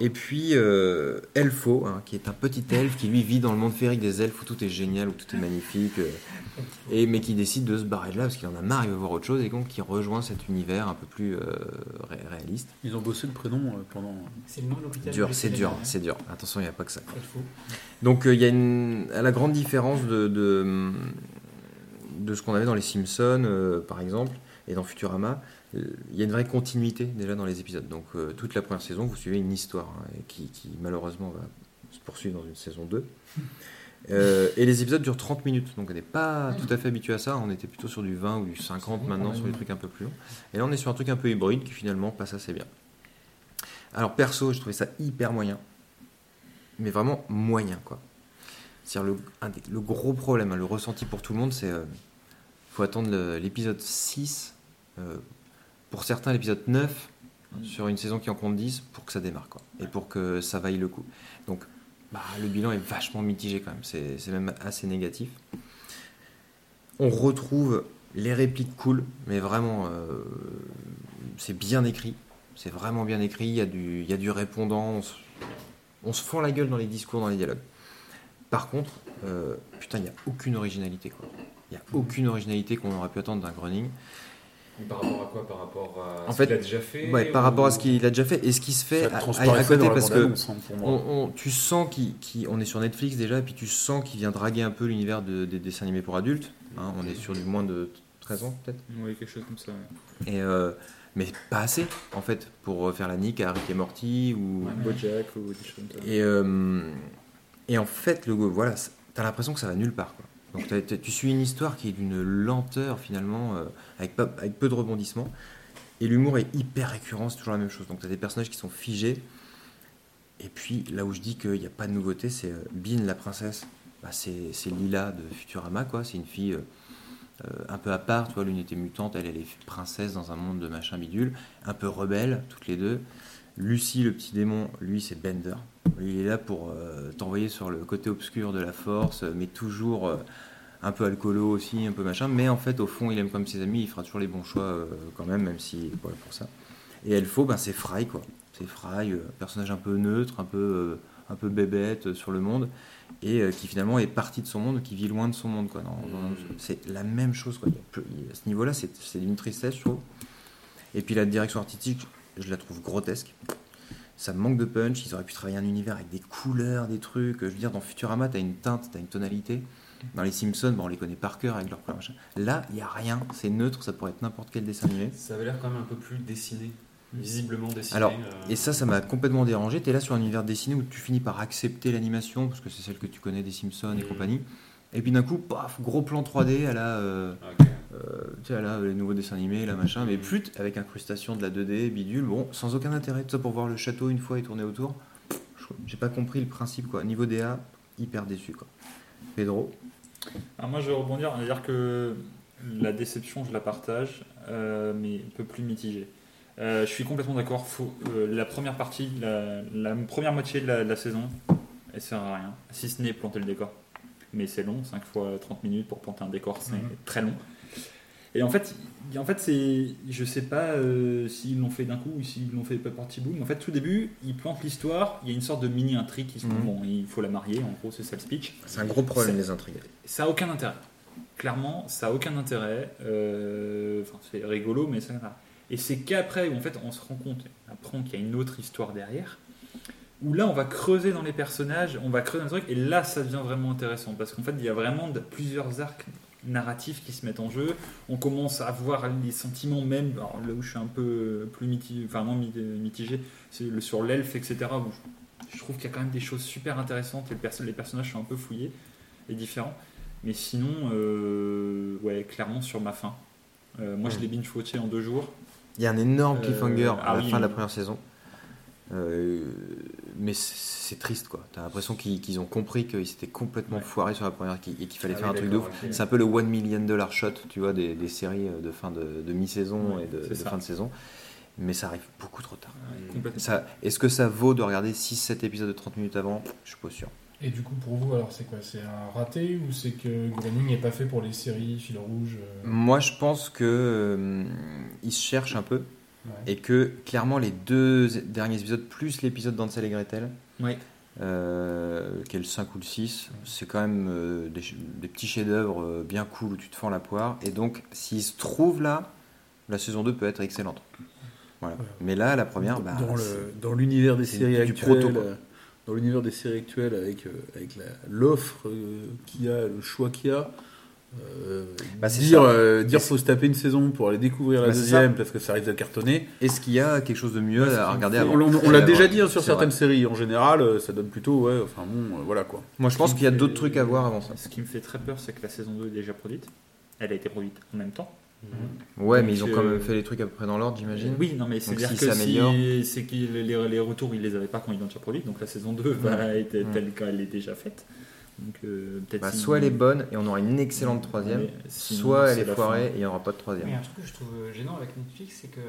Et puis, euh, Elfo, hein, qui est un petit elfe qui lui vit dans le monde féerique des elfes où tout est génial, où tout est magnifique, euh, et, mais qui décide de se barrer de là parce qu'il en a marre, il veut voir autre chose, et donc qui rejoint cet univers un peu plus euh, ré- réaliste. Ils ont bossé le prénom euh, pendant. C'est le nom de l'hôpital. Dur, c'est dur, c'est dur. Attention, il n'y a pas que ça. Donc euh, il y a une, à la grande différence de, de, de ce qu'on avait dans les Simpsons, euh, par exemple, et dans Futurama, il y a une vraie continuité déjà dans les épisodes. Donc euh, toute la première saison, vous suivez une histoire hein, qui, qui, malheureusement va se poursuivre dans une saison 2. Euh, et les épisodes durent 30 minutes, donc on n'est pas tout à fait habitué à ça. On était plutôt sur du 20 ou du 50 maintenant, sur des trucs un peu plus longs. Et là, on est sur un truc un peu hybride qui finalement passe assez bien. Alors perso, je trouvais ça hyper moyen mais vraiment moyen quoi. C'est-à-dire le, des- le gros problème, hein, le ressenti pour tout le monde, c'est euh, faut attendre l'épisode 6, euh, pour certains l'épisode 9, sur une saison qui en compte 10, pour que ça démarre quoi, et pour que ça vaille le coup. Donc bah, le bilan est vachement mitigé quand même, c'est même assez négatif. On retrouve les répliques cool, mais vraiment euh, c'est bien écrit, c'est vraiment bien écrit, il y, a du, il y a du répondant, on se- on se fend la gueule dans les discours, dans les dialogues. Par contre, euh, putain, il n'y a aucune originalité. quoi. Il n'y a aucune originalité qu'on aurait pu attendre d'un Groening. Par rapport à quoi Par rapport à En ce fait, qu'il a déjà fait Ouais, par rapport à ce qu'il a déjà fait et ce qui se fait à, à- côté parce que hein, on- on- tu sens qu'on est sur Netflix déjà et puis tu sens qu'il vient draguer un peu l'univers de- des dessins animés pour adultes. hein. on est sur du moins de 13 ans peut-être. Oui, quelque chose comme ça. ouais. Et euh, mais pas assez en fait pour faire la nique à Rick et Morty ou Ouais, Bojack ou des choses comme ça. et euh, et en fait le voilà t'as l'impression que ça va nulle part quoi. Donc tu suis une histoire qui est d'une lenteur finalement euh, avec peu de rebondissements. Et l'humour est hyper récurrent c'est toujours la même chose. Donc t'as des personnages qui sont figés. Et puis là où je dis qu'il n'y a pas de nouveauté c'est euh, la princesse. Bah, c'est Lila de Futurama quoi. C'est une fille euh, euh, un peu à part, tu vois, l'unité mutante, elle, elle est princesse dans un monde de machin bidule, un peu rebelle, toutes les deux. Lucie, le petit démon, lui, c'est Bender. Lui, il est là pour euh, t'envoyer sur le côté obscur de la force, mais toujours euh, un peu alcoolo aussi, un peu machin. Mais en fait, au fond, il aime comme ses amis, il fera toujours les bons choix euh, quand même, même si voilà, pour ça. Et Elfo, ben, c'est Fry, quoi. C'est Fry, euh, personnage un peu neutre, un peu, euh, un peu bébête euh, sur le monde, et euh, qui finalement est parti de son monde, qui vit loin de son monde, quoi. Dans- c'est la même chose, quoi. À ce niveau-là, c'est c'est une tristesse, je trouve. Et puis la direction artistique, je la trouve grotesque. Ça manque de punch. Ils auraient pu travailler un univers avec des couleurs, des trucs. Je veux dire, dans Futurama, t'as une teinte, t'as une tonalité. Dans les Simpsons, bon, on les connaît par cœur avec leur couleur, machin. Là, il y a rien. C'est neutre. Ça pourrait être n'importe quel dessin animé. Ça avait l'air quand même un peu plus dessiné, visiblement dessiné. Alors, euh, Et ça, ça m'a complètement dérangé. T'es là sur un univers dessiné où tu finis par accepter l'animation parce que c'est celle que tu connais des Simpsons et compagnie. Et puis d'un coup, paf, gros plan 3D à la, euh, ok. Euh, tu sais, à la, les nouveaux dessins animés, la machin, mais plus avec incrustation de la 2D, bidule, bon, sans aucun intérêt. Tout ça pour voir le château une fois et tourner autour. Je- J'ai pas compris le principe, quoi. Niveau DA, hyper déçu, quoi. Pedro, Alors moi je vais rebondir, dire que la déception je la partage, euh, mais un peu plus mitigée. Euh, je suis complètement d'accord, faut- euh, la première partie, la, la première moitié de la, de la saison, elle sert à rien, si ce n'est planter le décor. Mais c'est long, 5 fois 30 minutes pour planter un décor, c'est Mhm. très long. Et en fait, en fait c'est, je sais pas euh, s'ils l'ont fait d'un coup ou s'ils l'ont fait pas par petit bout, mais en fait tout début, ils plantent l'histoire, il y a une sorte de mini intrigue qui se Mhm. bon, il faut la marier, en gros c'est ça le speech. c'est un gros problème, les intrigues. Ça a aucun intérêt. Clairement, ça a aucun intérêt. Euh, Enfin, c'est rigolo, mais ça. Et c'est qu'après où en fait on se rend compte, on apprend qu'il y a une autre histoire derrière. Où là, on va creuser dans les personnages, on va creuser dans le truc, et là, ça devient vraiment intéressant parce qu'en fait, il y a vraiment de- plusieurs arcs narratifs qui se mettent en jeu. On commence à voir les sentiments même. Alors, là où je suis un peu plus mitigé, enfin moins mit- mitigé, c'est sur l'elfe, etc. Je, trouve qu'il y a quand même des choses super intéressantes. et les personnages sont un peu fouillés et différents. Mais sinon, euh, ouais, clairement sur ma fin. Euh, moi, je l'ai binge watché en deux jours. Il y a un énorme Euh, cliffhanger à ah la oui, fin de la première saison. Euh, mais c'est triste, quoi. T'as l'impression qu'ils ont compris qu'ils s'étaient complètement Ouais. foirés sur la première et qu'il fallait Ah faire un truc de ouf. C'est un peu le one million dollar shot, tu vois, des, des séries de fin de, de mi-saison Ouais, et de, fin de saison. Mais ça arrive beaucoup trop tard. Ça, Est-ce que ça vaut de regarder 6-7 épisodes de 30 minutes avant? Je suis pas sûr. Et du coup, pour vous, alors c'est quoi? C'est un raté ou c'est que Groening n'est pas fait pour les séries fil rouge euh, Moi, je pense que euh, ils se cherchent un peu ouais. et que clairement les deux derniers épisodes plus l'épisode d'Ansel et Gretel, Ouais. euh, qui est le 5 ou le 6, c'est quand même euh, des, petits chefs-d'œuvre euh, bien cool où tu te fends la poire. Et donc, s'ils se trouvent là, la saison 2 peut être excellente. Voilà. Ouais. Mais là, la première, bah, dans dans l'univers des séries du actuelles, proto, dans l'univers des séries actuelles avec euh, avec l'offre qu'il y a, le choix qu'il y a. euh, Bah, dire euh, dire faut se taper une saison pour aller découvrir la Bah, deuxième parce que ça risque de cartonner. est-ce qu'il y a quelque chose de mieux à regarder avant on- on l'a déjà dit hein, sur certaines vrai. séries. En général, euh, ça donne plutôt ouais. Enfin bon, euh, voilà quoi. Moi, je pense qu'il y a d'autres trucs à voir avant ça. Ce qui me fait très peur, c'est que la saison 2 est déjà produite. Elle a été produite en même temps. Ouais, Donc, mais ils ont euh, quand même fait les trucs à peu près dans l'ordre, j'imagine. Oui, non, mais c'est si que si, c'est que les, les retours, ils les avaient pas quand ils l'ont déjà produite. Donc la saison 2 va être Ouais. telle qu'elle est déjà faite. Donc euh. Bah, si- soit elle est bonne et on aura une excellente troisième, soit elle est foirée fin. et il n'y aura pas de troisième. Mais un truc que je trouve gênant avec Netflix, c'est que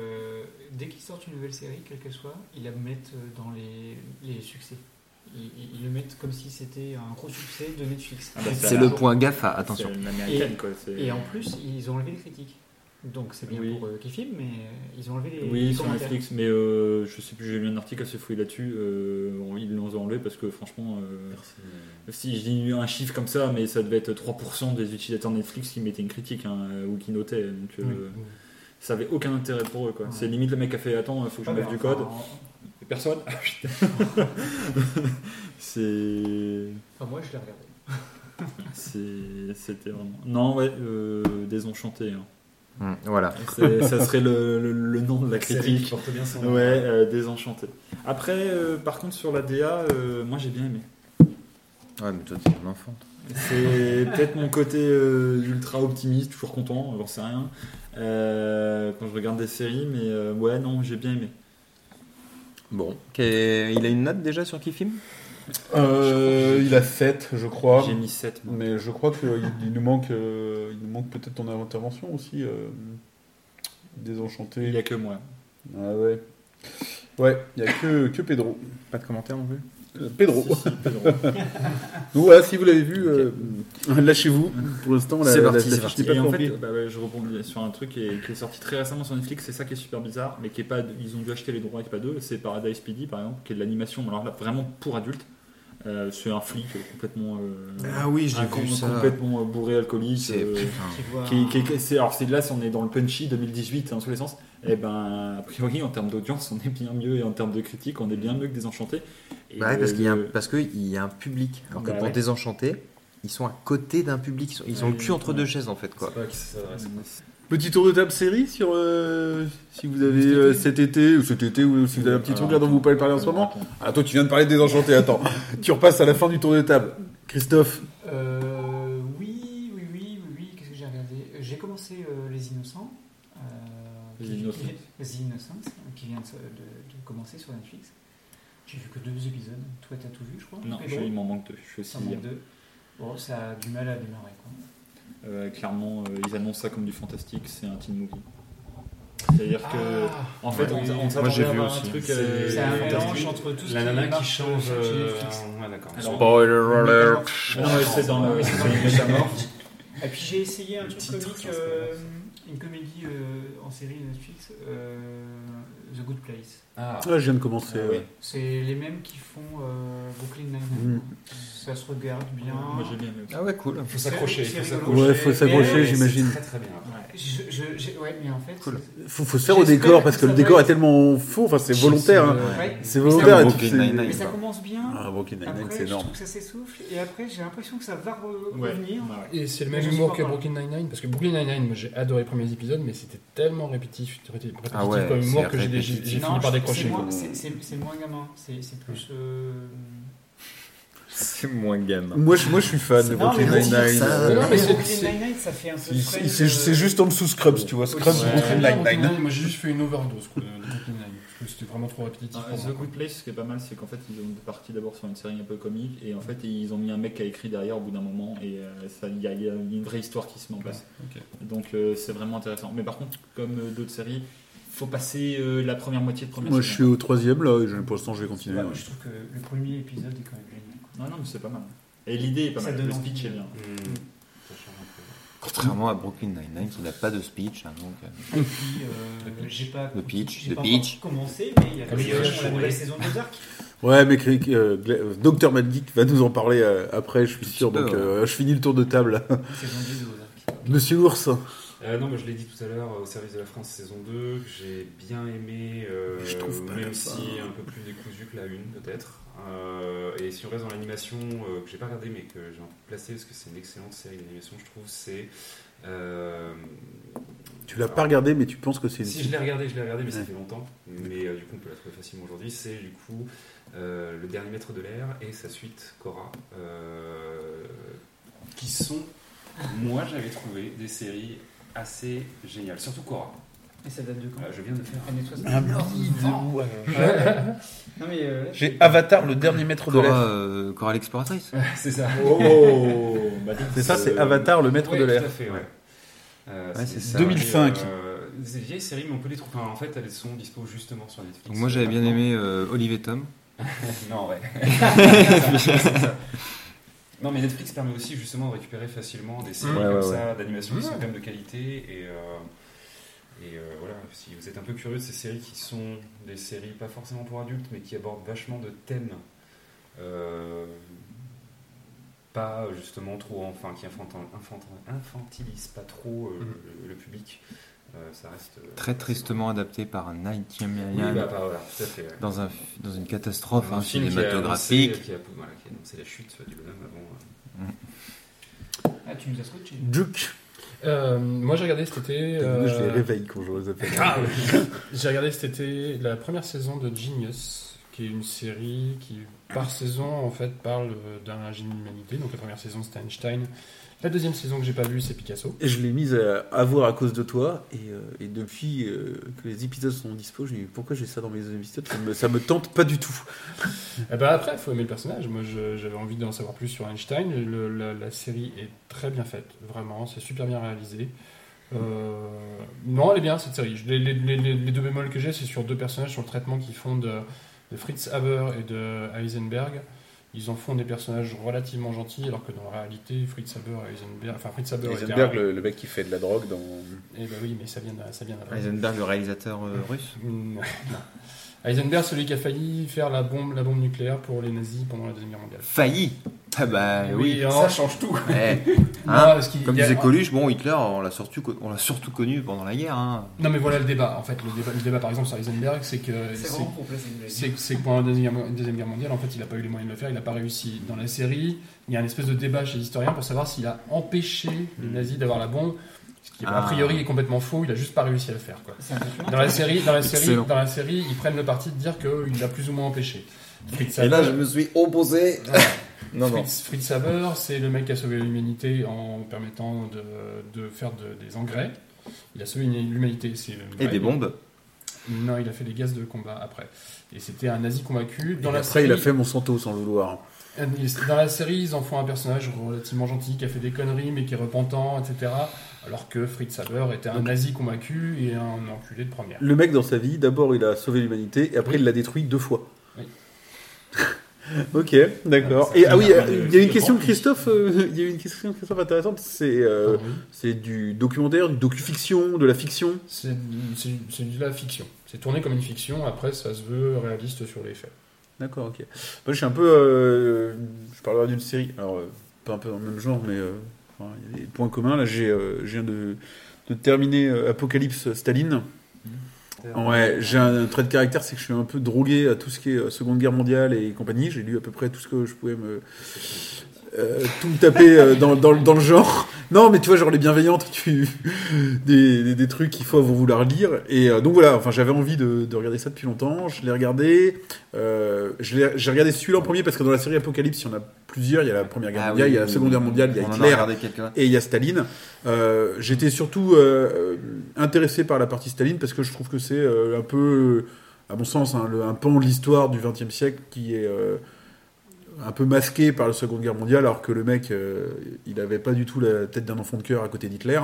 dès qu'ils sortent une nouvelle série, quelle qu'elle soit, ils la mettent dans les, les succès. Ils, le mettent comme si c'était un gros succès de Netflix. Ah bah, Et c'est le point GAFA, attention. Quoi. c'est- Et en plus, ils ont enlevé les critiques. Donc c'est bien Oui. pour euh, qui filme, mais ils ont enlevé les, Oui, les sur. Netflix, mais euh, je sais plus, j'ai lu un article assez fouillé là-dessus. euh, ils l'ont enlevé parce que franchement, euh, si je dis un chiffre comme ça, mais ça devait être 3% des utilisateurs Netflix qui mettaient une critique hein, ou qui notaient. Donc euh, Oui. ça avait aucun intérêt pour eux. quoi. Ouais. C'est limite le mec a fait Attends, il faut que je Ah, mette mais du enfin, code. en- Personne Ah. C'est. enfin, moi, je l'ai regardé. c'est- C'était vraiment. Non, ouais, euh, désenchanté. hein. Hum, Voilà. C'est- ça serait le, le- le nom de la critique. porte bien son nom. Ouais, euh, désenchanté. Après, euh, par contre, sur la DA, euh, moi j'ai bien aimé. Ouais, mais toi, t'es un enfant. C'est peut-être mon côté euh, ultra optimiste, toujours content, j'en sais rien, euh, quand je regarde des séries, mais euh, ouais, non, j'ai bien aimé. Bon. Il a une note déjà sur qui filme Euh, il a 7, je crois. J'ai mis 7. moi. Mais je crois qu'il il nous manque, euh, il nous manque peut-être ton intervention aussi. Euh, désenchanté. Il n'y a que moi. Ah ouais. Ouais, il n'y a que, que Pedro. Pas de commentaire non plus Euh, Pedro. Si, si, Pedro. Donc voilà, si vous l'avez vu, euh, lâchez-vous. Pour l'instant, la, C'est la, parti, la fiche n'est pas Et en fait, bah ouais, je rebondis sur un truc qui est, qui est sorti très récemment sur Netflix, c'est ça qui est super bizarre, mais qui est pas, ils ont dû acheter les droits et pas deux, c'est Paradise PD par exemple, qui est de l'animation, alors là vraiment pour adultes. Euh, c'est un flic complètement, euh, Ah oui, j'ai complètement euh, bourré alcoolique. C'est euh, alors c'est là, si on est dans le punchy 2018 dans tous les sens. Et ben, a priori, en termes d'audience, on est bien mieux, et en termes de critique, on est bien mieux que Désenchanté. Et Bah ouais, parce qu'il y, a un- parce que il y a un public. Alors que Bah pour ouais. Désenchanté, ils sont à côté d'un public. Ils sont, ils ont le cul entre deux chaises en fait. quoi. Petit tour de table série sur euh, si vous avez euh, cet été ou cet été ou si vous avez un petit truc là dont vous pouvez parler en ce moment. Ah toi tu viens de parler de désenchanté, attends. tu repasses à la fin du tour de table. Christophe, Euh, oui, oui, oui, oui, oui. Qu'est-ce que j'ai regardé? J'ai commencé euh, Les Innocents. euh, Les qui- Innocents. qui- Les Innocents, qui vient de, se- de- de commencer sur Netflix. J'ai vu que deux épisodes. Toi, t'as tout vu, je crois? Non, je- il m'en manque deux. Je suis aussi Ça manque deux. Bon, ça a du mal à démarrer. Quoi. Euh, clairement, euh, ils annoncent ça comme du fantastique, c'est un teen movie. C'est-à-dire que, en fait, ouais, on, s'attendait j'ai à un aussi. truc. C'est- euh, C'est un mélange entre tout ce La qui nana qui change. euh. Ouais, d'accord. Spoiler alert. Non, mais c'est dans métamorphe. Et puis j'ai essayé un truc comique, euh, une comédie euh, en série Netflix, euh, The Good Place. Ah, je viens de commencer. Ah ouais. ouais. C'est les mêmes qui font euh, Brooklyn Nine-Nine. Mm. Ça se regarde bien. Moi j'ai bien aimé. Ah ouais, cool. faut s'accrocher. Il C'est faut rigolo. s'accrocher. Ouais, faut s'accrocher, j'imagine. Très très bien. Je- je- ouais, mais en fait, Cool. Faut, faut se faire au décor parce que le décor est tellement faux, enfin c'est volontaire. hein. ouais. C'est Mais ça- volontaire. Brooklyn. Mais ça commence bien. Ah, Brooklyn Nine-Nine, c'est je énorme. trouve que ça s'essouffle. Et après, j'ai l'impression que ça va revenir. Et c'est le même je humour que Brooklyn Nine-Nine, parce que Brooklyn Nine-Nine, moi j'ai adoré les premiers épisodes, mais c'était tellement répétitif, répétitif Ah ouais, comme humour que j'ai fini par c'est moins- gamin. C'est c'est plus. euh, C'est moins gamin. Moi je, moi je suis fan de Brooklyn Nine-Nine. ça- euh, Non, mais c'est- Brooklyn Nine-Nine, ça fait un peu. c'est- euh, juste en dessous Scrubs, tu vois. Scrubs, Brooklyn Ouais, Nine-Nine. Moi j'ai juste fait une overdose de Brooklyn Nine, parce que c'était vraiment trop répétitif. Ah, The. Good Place, ce qui est pas mal, c'est qu'en fait, ils ont parti d'abord sur une série un peu comique, et en fait, ils ont mis un mec qui a écrit derrière au bout d'un moment, et euh, il y, a- il y a une vraie histoire qui se met en place. Donc, euh, c'est vraiment intéressant. Mais par contre, comme euh, d'autres séries, faut passer euh, la première moitié de première Moi je suis au troisième là, et pour l'instant je vais continuer. Ouais, je trouve que le premier épisode est quand même génial. quoi. Non, non, mais c'est pas mal. Et l'idée est pas Ça mal, donne le envie. speech est bien. Un peu. Contrairement à Brooklyn Nine-Nine qui n'a pas de speech. hein, donc, euh, Et puis, euh, j'ai pas. Le pitch, pas pitch. commencé, mais il y a Comme la saison- de Dark. Ouais, mais euh, euh, Dr. Mad Geek va nous en parler euh, après, je suis sûr. Donc euh, je finis le tour de table. Saison 2 de Ozark. Monsieur Ours. Euh, non, moi je l'ai dit tout à l'heure, au service de la France saison 2, que j'ai bien aimé, euh, Je trouve pas même si un peu plus décousu que la une peut-être. Euh, et si on reste dans l'animation, euh, que j'ai pas regardé mais que j'ai un peu placé parce que c'est une excellente série d'animation, je trouve, c'est. euh, Tu l'as pas regardé, mais tu penses que c'est une. Si je l'ai regardé, je l'ai regardé, mais ça fait longtemps. Mais euh, du coup, on peut la trouver facilement aujourd'hui. C'est du coup euh, le dernier maître de l'air et sa suite Cora, euh, qui sont, moi, j'avais trouvé des séries assez géniales. Surtout Cora. Et ça date de quand Voilà, je viens de faire. Années 60. Un bidou. Non, mais. euh, là, J'ai Avatar, le dernier maître de Cora, l'air. euh, Cora l'exploratrice. c'est ça. Oh bah, C'est ça, c'est euh, Avatar, le maître Ouais, de tout l'air. à fait, ouais. Euh, Ouais, c'est ça. 2005. euh, c'est une vieille série, mais on peut les trouver. Enfin, en fait, elles sont dispo justement sur Netflix. Donc moi j'avais bien aimé euh, Olivier Tom. non, ouais. C'est ça. Non, mais Netflix permet aussi justement de récupérer facilement des séries Ouais, comme ouais, ça, d'animation qui sont quand même de qualité. Et, euh, Et euh, voilà, si vous êtes un peu curieux de ces séries qui sont des séries pas forcément pour adultes, mais qui abordent vachement de thèmes, euh, pas justement trop, enfin, qui infantilisent pas trop euh, le, le public, ça reste. euh, Très tristement adapté par un Night Oui, bah, voilà, dans, un, dans une catastrophe Un hein, film qui a cinématographique. annoncé- Qui a, voilà, qui a annoncé la chute du bonhomme avant. euh, Ah, tu nous as switché. Duke. Euh, moi j'ai regardé cet été. Moi, je les euh, réveille quand je les appelle. J'ai regardé cet été la première saison de Genius, qui est une série qui, par saison, en fait, parle d'un génie de l'humanité. Donc la première saison, c'était Einstein. La deuxième saison que j'ai pas vue, c'est Picasso. Et je l'ai mise à, à voir à cause de toi. Et, euh, et depuis euh, que les épisodes sont dispo, je me dis pourquoi j'ai ça dans mes épisodes? Ça me, ça me tente pas du tout. Et ben après, il faut aimer le personnage. Moi, j'avais envie d'en savoir plus sur Einstein. Le- la, la série est très bien faite, vraiment. C'est super bien réalisé. Euh, non, elle est bien cette série. Les, les- les- les deux bémols que j'ai, c'est sur deux personnages, sur le traitement qu'ils font de, de Fritz Haber et de Heisenberg. Ils en font des personnages relativement gentils, alors que dans la réalité, Fritz Haber et Heisenberg. Enfin, Fritz Haber un- le, le mec qui fait de la drogue dans. Eh ben oui, mais ça vient, d'a- ça vient d'après. Heisenberg, le réalisateur euh, russe? Mm, non. Heisenberg, celui qui a failli faire la bombe, la bombe nucléaire pour les nazis pendant la Deuxième Guerre mondiale. Failli Ah bah oui, hein. Ça change tout. Eh, Non, hein, Comme a- disait Coluche, bon, Hitler, on l'a surtout, on l'a surtout connu pendant la guerre. Hein. Non, mais voilà le débat. En fait, le débat, le débat par exemple sur Heisenberg, c'est que C'est une que pendant la deuxième, Guerre- deuxième guerre mondiale, en fait, il n'a pas eu les moyens de le faire, il n'a pas réussi. Dans la série, il y a un espèce de débat chez les historiens pour savoir s'il a empêché les nazis d'avoir la bombe, ce qui a priori est complètement faux. Il a juste pas réussi à le faire. Quoi. Dans la série, dans la série, dans la série, ils prennent le parti de dire qu'il l'a plus ou moins empêché. Fritz Et là, je me suis opposé. non, non. Fritz, Fritz Haber, c'est le mec qui a sauvé l'humanité en permettant de, de faire de- des engrais. Il a sauvé l'humanité. Et des bombes. Non, il a fait des gaz de combat après. Et c'était un nazi convaincu. Dans Et la après, série, il a fait Monsanto sans le vouloir. Dans la série, ils en font un personnage relativement gentil qui a fait des conneries mais qui est repentant, etc. Alors que Fritz Haber était un Donc- nazi convaincu et un enculé de première. Le mec, dans sa vie, d'abord, il a sauvé l'humanité et après, Oui. il l'a détruit deux fois. Oui. ok, d'accord. Ah, Et ah oui, euh, il y a une question de Christophe. Il y a une question Christophe intéressante. C'est euh, Ah oui. c'est du documentaire, du docu-fiction, de la fiction? C'est de la fiction. C'est tourné comme une fiction, après ça se veut réaliste sur les faits. D'accord, ok. Moi, je suis un peu. euh, je parlerai d'une série. Alors, euh, pas un peu dans le même genre, mais enfin, il y a des points communs. Là, j'ai, euh, je viens de, de terminer euh, Apocalypse Staline. Ouais, j'ai un, trait de caractère, c'est que je suis un peu drogué à tout ce qui est euh, Seconde Guerre mondiale et compagnie. J'ai lu à peu près tout ce que je pouvais me. Euh, tout taper euh, dans, dans, le- dans le genre. Non, mais tu vois, genre les bienveillantes, tu, des, des, des trucs qu'il faut vouloir lire. Et euh, donc voilà, enfin, j'avais envie de, de regarder ça depuis longtemps. Je l'ai regardé. Euh, j'ai regardé celui-là en premier parce que dans la série Apocalypse, il y en a plusieurs. Il y a la Première Guerre Ah mondiale, oui, il y a la Seconde Guerre mondiale, il y a Hitler et il y a Staline. J'étais surtout intéressé par la partie Staline parce que je trouve que c'est un peu, à mon sens, hein, le- un pan de l'histoire du XXe siècle qui est un peu masqué par la Seconde Guerre mondiale, alors que le mec, euh, il avait pas du tout la tête d'un enfant de cœur à côté d'Hitler.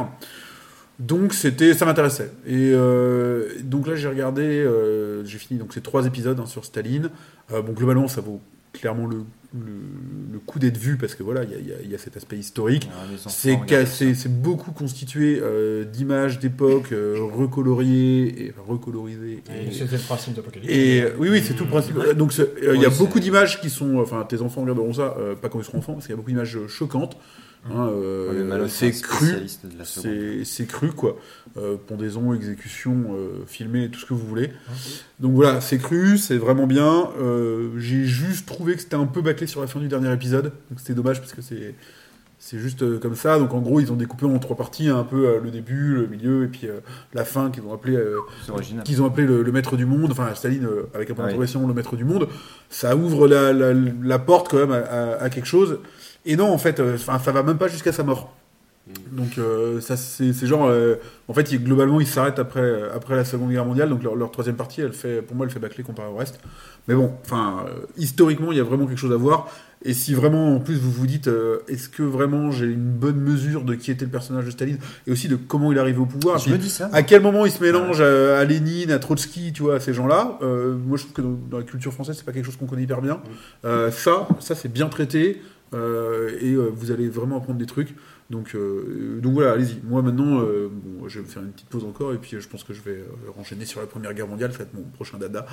Donc c'était, ça m'intéressait. Et euh, donc là j'ai regardé, euh, j'ai fini donc ces trois épisodes hein, sur Staline. Bon globalement ça vaut clairement le, le, le coup d'être vu parce que voilà il y y, y a cet aspect historique. C'est c'est c'est beaucoup constitué euh, d'images d'époque euh, recoloriées et enfin, recolorisées. Et C'était le principe d'Apocalypse. et, euh, oui, oui, c'est tout le principe. Donc c'est- euh, il y a beaucoup c'est- d'images qui sont, enfin, tes enfants regarderont ça, euh, pas quand ils seront enfants, parce qu'il y a beaucoup d'images choquantes. Hein, euh, c'est cru, c'est cru quoi. Euh, pendaison, exécution, euh, filmé, tout ce que vous voulez. Donc voilà, c'est cru, c'est vraiment bien. Euh, J'ai juste trouvé que c'était un peu bâclé sur la fin du dernier épisode, donc c'était dommage parce que c'est c'est juste comme ça. Donc en gros, ils ont découpé en trois parties, hein, un peu euh, le début, le milieu et puis euh, la fin qu'ils ont appelé euh, qu'ils ont appelé le, le maître du monde, enfin Staline euh, avec un point Ouais. d'interrogation, le maître du monde, ça ouvre la, la, la porte quand même à, à- à quelque chose. Et non, en fait, euh, enfin, ça va même pas jusqu'à sa mort. Donc euh, ça c'est genre, euh, en fait, ils- globalement, ils s'arrêtent après euh, après la Seconde Guerre mondiale, donc leur, leur troisième partie, elle fait, pour moi, elle fait bâcler comparé au reste. Mais bon, enfin, historiquement, il y a vraiment quelque chose à voir. Et si vraiment, en plus, vous vous dites, est-ce que vraiment j'ai une bonne mesure de qui était le personnage de Staline et aussi de comment il est arrivé au pouvoir Je puis me dis ça. à quel moment il se mélange à, à Lénine, à Trotsky, tu vois, à ces gens-là Euh, Moi, je trouve que dans, dans la culture française, c'est pas quelque chose qu'on connaît hyper bien. Euh, ça, ça c'est bien traité. Euh, et euh, vous allez vraiment apprendre des trucs. Donc, euh, donc voilà, allez-y. Moi maintenant, euh, bon, je vais me faire une petite pause encore et puis euh, je pense que je vais euh, renchaîner sur la Première Guerre mondiale, ça va être mon prochain dada.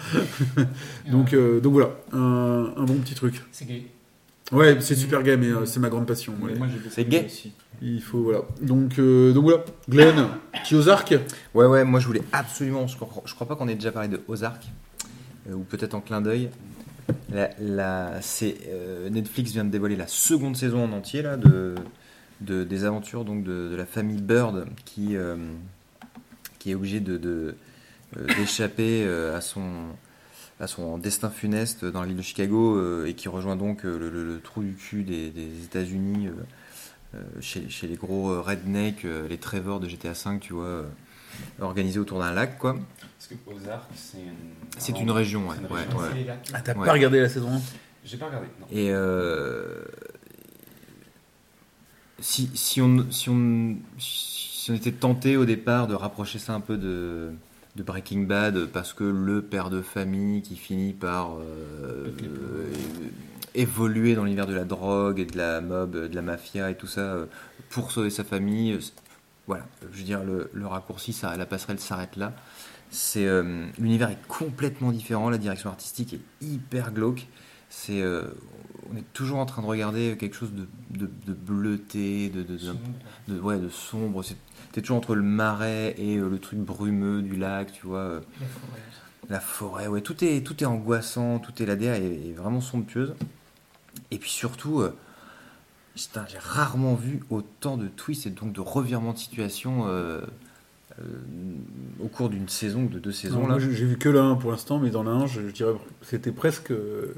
donc, euh, donc voilà, un, un bon petit truc. C'est gay. Ouais, c'est super gay, mais euh, c'est ma grande passion. ouais. Moi, C'est gay. aussi. Il faut, voilà. Donc, euh, donc voilà, Glenn, petit Ozark? Ouais, ouais, moi je voulais absolument. Je crois, je crois pas qu'on ait déjà parlé de Ozark, euh, ou peut-être en clin d'œil. Euh, Netflix vient de dévoiler la seconde saison en entier de, de- des aventures donc, de, de la famille Bird qui, euh, est obligée de, de, euh, d'échapper euh, à, son, destin funeste dans la ville de Chicago et qui rejoint donc le, trou du cul des, États-Unis. chez, les gros rednecks, les Trevor de GTA V, tu vois, organisés autour d'un lac, quoi. Parce que Ozark, c'est une. C'est une région, ouais. Une ouais. Ah, t'as Ouais. pas regardé la saison 1 J'ai pas regardé. Non. Et euh, si, si, on, si, on, si on était tenté au départ de rapprocher ça un peu de, de Breaking Bad, parce que le père de famille qui finit par euh, euh, évoluer dans l'univers de la drogue et de la mob, de la mafia et tout ça, euh, pour sauver sa famille, voilà, je veux dire, le, le raccourci, ça, la passerelle s'arrête là. C'est euh, l'univers est complètement différent, la direction artistique est hyper glauque. C'est euh, on est toujours en train de regarder quelque chose de, de, de bleuté, de, de, ouais, de sombre. C'est- T'es toujours entre le marais et euh, le truc brumeux du lac, tu vois. euh, La forêt. la forêt, ouais, tout est, tout est angoissant, tout est la DA est, est vraiment somptueuse. Et puis surtout, euh, j'ai rarement vu autant de twists et donc de revirements de situation euh, euh, au cours d'une saison ou de deux saisons. Non, là. moi, j'ai vu que la 1 pour l'instant, mais dans la 1, je, je dirais c'était presque. euh,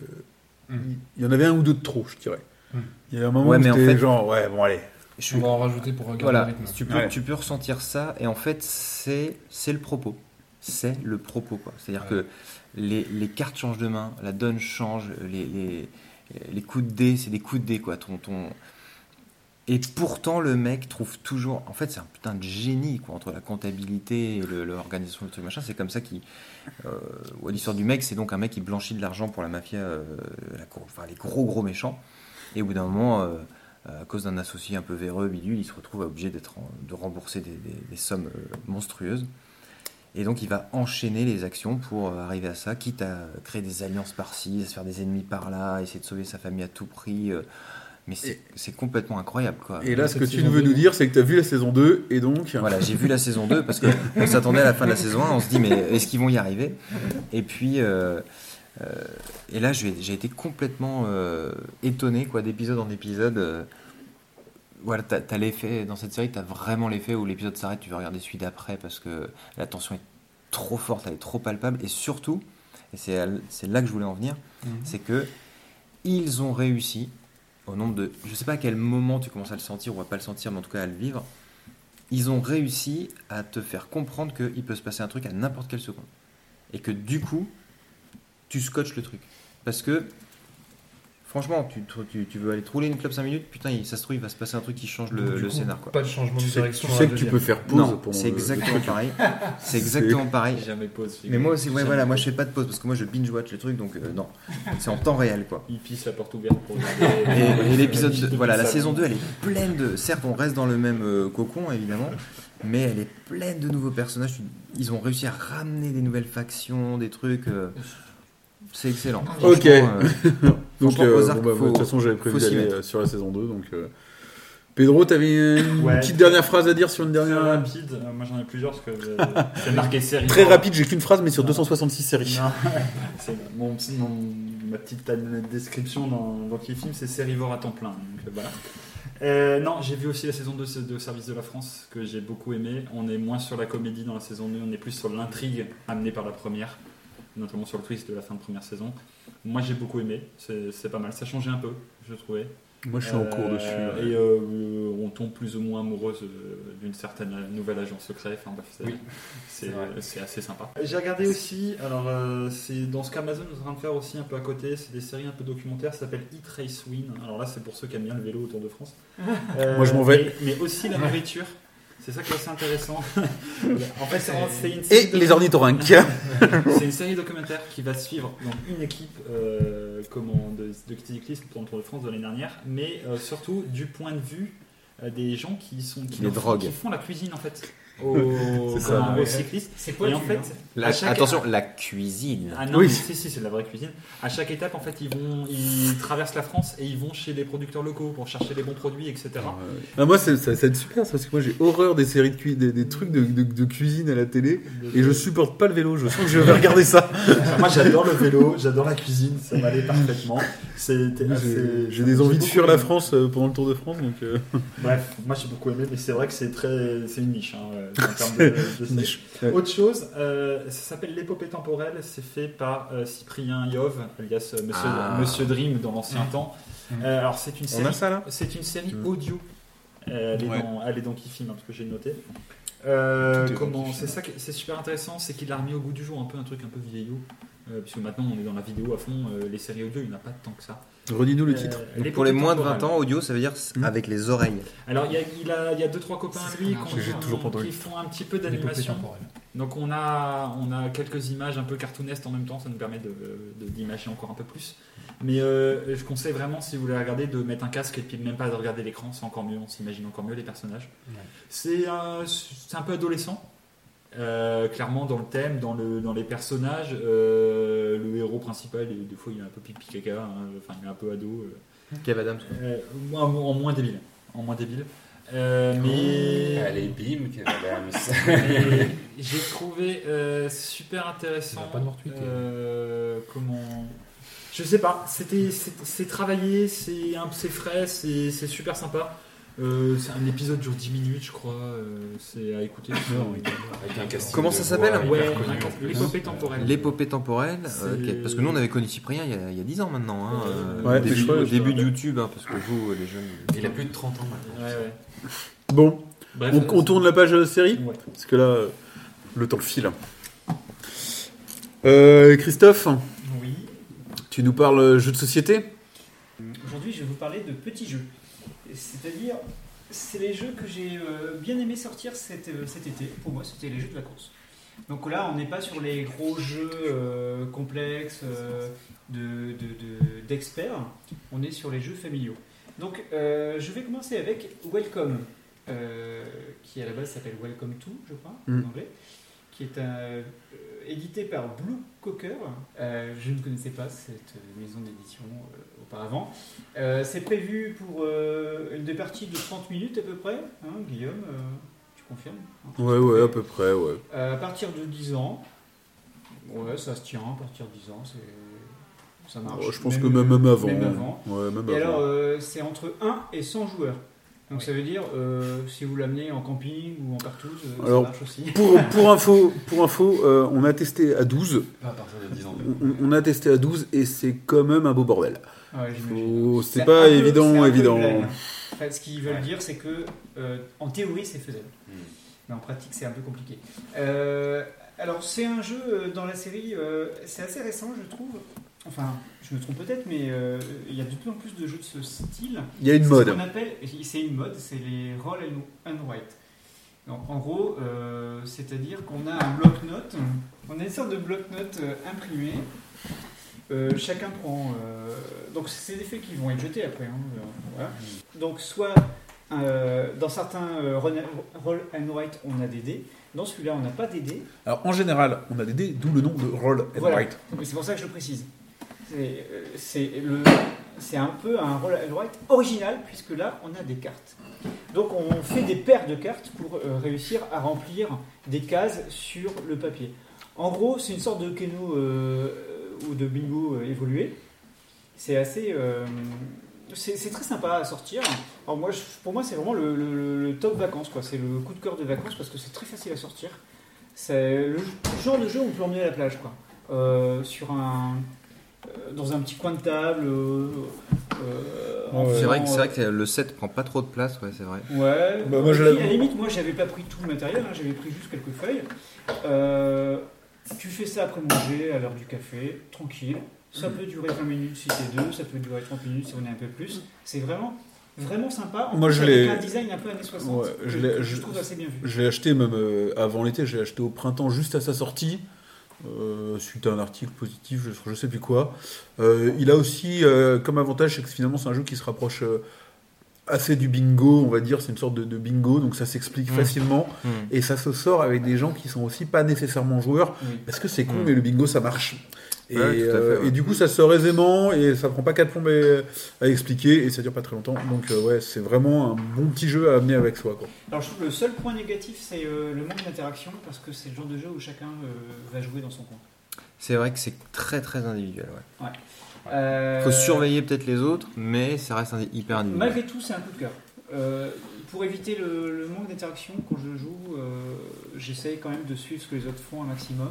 Il y en avait un ou deux de trop, je dirais. Mm. Il y a un moment Ouais, où mais en c'était fait- genre, ouais, bon, allez. Je suis- On va en rajouter pour regarder Voilà, le rythme. tu peux, Ouais. tu peux ressentir ça, et en fait, c'est c'est le propos. C'est le propos, quoi. C'est-à-dire Ouais. que les, les cartes changent de main, la donne change, les, les, les coups de dés, c'est des coups de dés, quoi. Ton, ton... Et pourtant, le mec trouve toujours. En fait, c'est un putain de génie, quoi, entre la comptabilité et l'organisation du truc, machin. C'est comme ça qu'il. Euh, ouais, L'histoire du mec, c'est donc un mec qui blanchit de l'argent pour la mafia, euh, la enfin, les gros, gros méchants. Et au bout d'un moment. euh, à cause d'un associé un peu véreux, bidule, il se retrouve obligé de rembourser des sommes euh, monstrueuses. Et donc il va enchaîner les actions pour euh, arriver à ça, quitte à créer des alliances par-ci, à se faire des ennemis par-là, essayer de sauver sa famille à tout prix. euh, mais c'est complètement incroyable, quoi. Et là, ce que tu veux nous dire, c'est que tu as vu la saison 2, et donc. Voilà, j'ai vu la saison 2 parce qu'on s'attendait à la fin de la saison 1, on se dit mais est-ce qu'ils vont y arriver? Et puis, euh, euh, et là j'ai j'ai été complètement euh, étonné quoi, d'épisode en épisode. Voilà, t'as as, l'effet, dans cette série, t'as vraiment l'effet où l'épisode s'arrête, tu veux regarder celui d'après parce que la tension est trop forte, elle est trop palpable et surtout, et c'est là que je voulais en venir, c'est que ils ont réussi au nombre de. Je sais pas à quel moment tu commences à le sentir ou à pas le sentir, mais en tout cas à le vivre. Ils ont réussi à te faire comprendre qu'il peut se passer un truc à n'importe quelle seconde. Et que du coup, tu scotches le truc. Parce que, franchement, tu, tu, tu veux aller te rouler une clope 5 minutes, putain, ça se trouve, il va se passer un truc qui change le, le coup, scénar. Quoi. Pas de changement Tu de sais, direction. tu sais que tu peux faire pause Non, pendant c'est exactement pareil. C'est exactement pareil. Jamais pause. Mais moi aussi, ouais, voilà, moi je fais pas de pause parce que moi je binge-watch le truc, donc euh, non. C'est en temps réel, quoi. Il pisse la porte ouverte pour. Et, et l'épisode, voilà, la saison 2, elle est pleine de. Certes, on reste dans le même euh, cocon, évidemment, mais elle est pleine de nouveaux personnages. Ils ont réussi à ramener des nouvelles factions, des trucs. euh, c'est excellent. Ok. Donc, euh, Ozark, bon, bah, faut- de toute façon, j'avais prévu d'aller euh, sur la saison 2. Donc, euh, Pedro, t'avais une Ouais. petite dernière phrase à dire sur une Très dernière. rapide. Euh, Moi j'en ai plusieurs parce que c'est marqué série. Très rapide, j'ai qu'une phrase, mais sur 266 séries. C'est mon, petit- mon- ma petite description dans, dans qui film, c'est Sérivore à temps plein. Donc voilà. Euh, non, j'ai vu aussi la saison 2 de Service de la France que j'ai beaucoup aimé. On est moins sur la comédie dans la saison 2, on est plus sur l'intrigue amenée par la première, notamment sur le twist de la fin de première saison. Moi j'ai beaucoup aimé, c'est pas mal, ça changeait un peu, je trouvais. Moi, je suis en Euh, cours dessus. ouais. Et euh, on tombe plus ou moins amoureuse euh, d'une certaine nouvelle agent secret. Enfin bref, c'est assez sympa. J'ai regardé aussi, alors euh, c'est dans ce qu'Amazon est en train de faire aussi un peu à côté, c'est des séries un peu documentaires, ça s'appelle Eat Race Win. Alors là, c'est pour ceux qui aiment bien le vélo autour de France. Euh, Moi, je m'en vais. Mais, mais aussi la nourriture. C'est ça qui est assez intéressant. en fait, c'est une série Et de- les ornithorynques. C'est une série documentaire qui va suivre donc, une équipe euh, comment, de, de cyclisme pour le Tour de France de l'année dernière, mais euh, surtout du point de vue euh, des gens qui, sont, qui, Les font- qui font la cuisine en fait aux, C'est ça, aux cyclistes. C'est Et pointu, en fait. La- chaque- attention, la cuisine. Ah non, Oui. si, si, c'est de la vraie cuisine. À chaque étape, en fait, ils vont, ils traversent la France et ils vont chez les producteurs locaux pour chercher les bons produits, etc. Ah, moi, c'est- ça, ça va être super, ça, parce que moi j'ai horreur des séries de cui- des, des trucs de, de- de cuisine à la télé, et je supporte pas le vélo. Je sens que je vais regarder ça. Moi, j'adore le vélo, j'adore la cuisine, ça m'allait parfaitement. C'était J'ai assez- j'ai des envies de fuir la. France euh, pendant le Tour de France, donc. euh, Bref, moi j'ai beaucoup aimé, mais c'est vrai que c'est très, c'est une niche hein, en termes de, de série. niche. Ouais. Autre chose, euh, ça s'appelle l'épopée temporelle. C'est fait par euh, Cyprien Yov, alias Monsieur, Ah. Monsieur Dream dans l'ancien temps. Euh, alors c'est une On série. a ça là C'est une série Mm. audio. Elle, est Ouais. dans, elle est dans Kifim, hein, parce que j'ai noté. Euh, comment. C'est ça, qui- c'est super intéressant, c'est qu'il a remis au goût du jour un peu un truc un peu vieillot, puisque maintenant on est dans la vidéo à fond. euh, les séries audio, il n'y en a pas tant que ça. Redis-nous le Euh, titre. Pour les moins de 20 temporelle. ans, audio, ça veut dire Hmm. avec les oreilles. Alors il y a, il a, il y a deux trois copains C'est lui qui, font un petit peu d'animation. Donc on a, on a quelques images un peu cartoonesques en même temps, ça nous permet de, de- d'imager encore un peu plus. Mais euh, je conseille vraiment, si vous voulez regarder, de mettre un casque et puis même pas de regarder l'écran, c'est encore mieux, on s'imagine encore mieux les personnages. Ouais. C'est, euh, c'est un peu adolescent, euh, clairement dans le thème, dans, le, dans les personnages. euh, le héros principal, et des fois il est un peu pipi caca, hein, enfin il est un peu ado. euh, Kev Adams. euh, en, en moins débile. En moins débile. Euh, mais... Allez, bim, Kev Adams. J'ai trouvé euh, super intéressant. Pas retweeter. euh, comment Je sais pas. C'était c'est c'est travaillé, c'est un- c'est frais, c'est c'est super sympa. Euh, c'est un épisode dure 10 minutes, je crois. euh, c'est à écouter. Avec un casting Comment de ça voix s'appelle hyper connu, l'épopée temporelle. L'épopée temporelle, C'est- ok. parce que nous on avait connu Cyprien il y a, il y a 10 ans maintenant, hein, euh, Ouais, au début, au début de YouTube, hein, parce que vous les jeunes. Il a plus de 30 ans maintenant. Ouais, ouais. Bon, Bref, on, on tourne la page euh, série Ouais. Parce que là, euh, le temps file. Euh, Christophe, Oui. tu nous parles euh, jeux de société? Aujourd'hui, je vais vous parler de petits jeux. C'est-à-dire, c'est les jeux que j'ai euh, bien aimé sortir cet, euh, cet été. Pour moi, c'était les jeux de vacances. Donc là, on n'est pas sur les gros jeux euh, complexes euh, de- de- de- d'experts. on est sur les jeux familiaux. Donc, euh, je vais commencer avec Welcome, qui à la base s'appelle Welcome to, je crois, Mm. en anglais, qui est un, édité par Blue Cocker. Je ne connaissais pas cette maison d'édition auparavant. Euh, c'est prévu pour euh, une des parties de 30 minutes à peu près, hein, Guillaume, euh, tu confirmes hein Ouais, ouais, à peu près, ouais. Euh, À partir de 10 ans, ouais, ça se tient, à partir de 10 ans, c'est... ça marche. Oh, je pense que même, même avant. Même avant. Ouais, même Et avant. alors, euh, c'est entre 1 et 100 joueurs. Donc Oui. ça veut dire, euh, si vous l'amenez en camping ou en partouze, euh, Alors, ça marche aussi. Pour, pour info, pour info euh, on a testé à 12. Pas à partir de 10 ans. On, on a testé à 12 et c'est quand même un beau bordel. Ouais. Faut- C'est pas peu- évident, évident. Enfin, ce qu'ils veulent Ouais. dire, c'est que euh, en théorie, c'est faisable. Hmm. Mais en pratique, c'est un peu compliqué. Euh, alors, c'est un jeu dans la série, euh, c'est assez récent, je trouve. Enfin, je me trompe peut-être, mais euh, il y a de plus en plus de jeux de ce style. Il y a une mode. Ce appelle, c'est une mode, c'est les roll and, write. Donc, en gros, euh, c'est-à-dire qu'on a un bloc-notes, on a une sorte de bloc-notes euh, imprimé. Euh, chacun prend. donc, c'est des faits qui vont être jetés après. hein, voilà. Donc, soit dans certains roll and write, on a des dés. Dans celui-là, on n'a pas des dés. Alors en général, on a des dés, d'où le nom de roll and Voilà. write. C'est pour ça que je le précise. C'est euh, c'est un peu un roll original, puisque là, on a des cartes. Donc, on fait des paires de cartes pour euh, réussir à remplir des cases sur le papier. En gros, c'est une sorte de keno euh, ou de bingo évolué. C'est assez. c'est très sympa à sortir. Alors moi, pour moi, c'est vraiment le, top vacances. C'est le coup de cœur de vacances parce que c'est très facile à sortir. C'est le genre de jeu où on peut l'emmener à la plage. Sur un, dans un petit coin de table. euh, euh, en C'est vrai, que, c'est vrai que le set prend pas trop de place, ouais, c'est vrai. Ouais. Bah, moi, je à la limite, moi, j'avais pas pris tout le matériel, hein, j'avais pris juste quelques feuilles. Euh, tu fais ça après manger, à l'heure du café, tranquille. Ça peut durer 20 minutes si c'est deux, ça peut durer 30 minutes si on est un peu plus. C'est vraiment Vraiment sympa. En Moi, plus, je l'ai- un design un peu années 60. Ouais, je que- je- je trouve assez bien vu. Je l'ai acheté même euh, avant l'été, je l'ai acheté au printemps juste à sa sortie, euh, suite à un article positif, je, je sais plus quoi. Euh, il a aussi euh, comme avantage, c'est que finalement c'est un jeu qui se rapproche assez du bingo, on va dire, c'est une sorte de, de bingo, donc ça s'explique Mm. facilement, Hmm. et ça se sort avec des gens qui sont aussi pas nécessairement joueurs, Oui. parce que c'est con, mais le bingo ça marche. Et, Ouais, fait, euh, ouais. et du coup, ça sort aisément et ça prend pas quatre plombes à, à expliquer et ça dure pas très longtemps. Donc, euh, ouais, c'est vraiment un bon petit jeu à amener avec soi. Quoi. Alors je trouve le seul point négatif, c'est euh, le manque d'interaction, parce que c'est le genre de jeu où chacun euh, va jouer dans son coin. C'est vrai que c'est très très individuel. Ouais. Euh, Faut surveiller peut-être les autres, mais ça reste indi- hyper individuel. Malgré tout, c'est un coup de cœur. Euh, pour éviter le, le manque d'interaction, quand je joue, euh, j'essaye quand même de suivre ce que les autres font un maximum.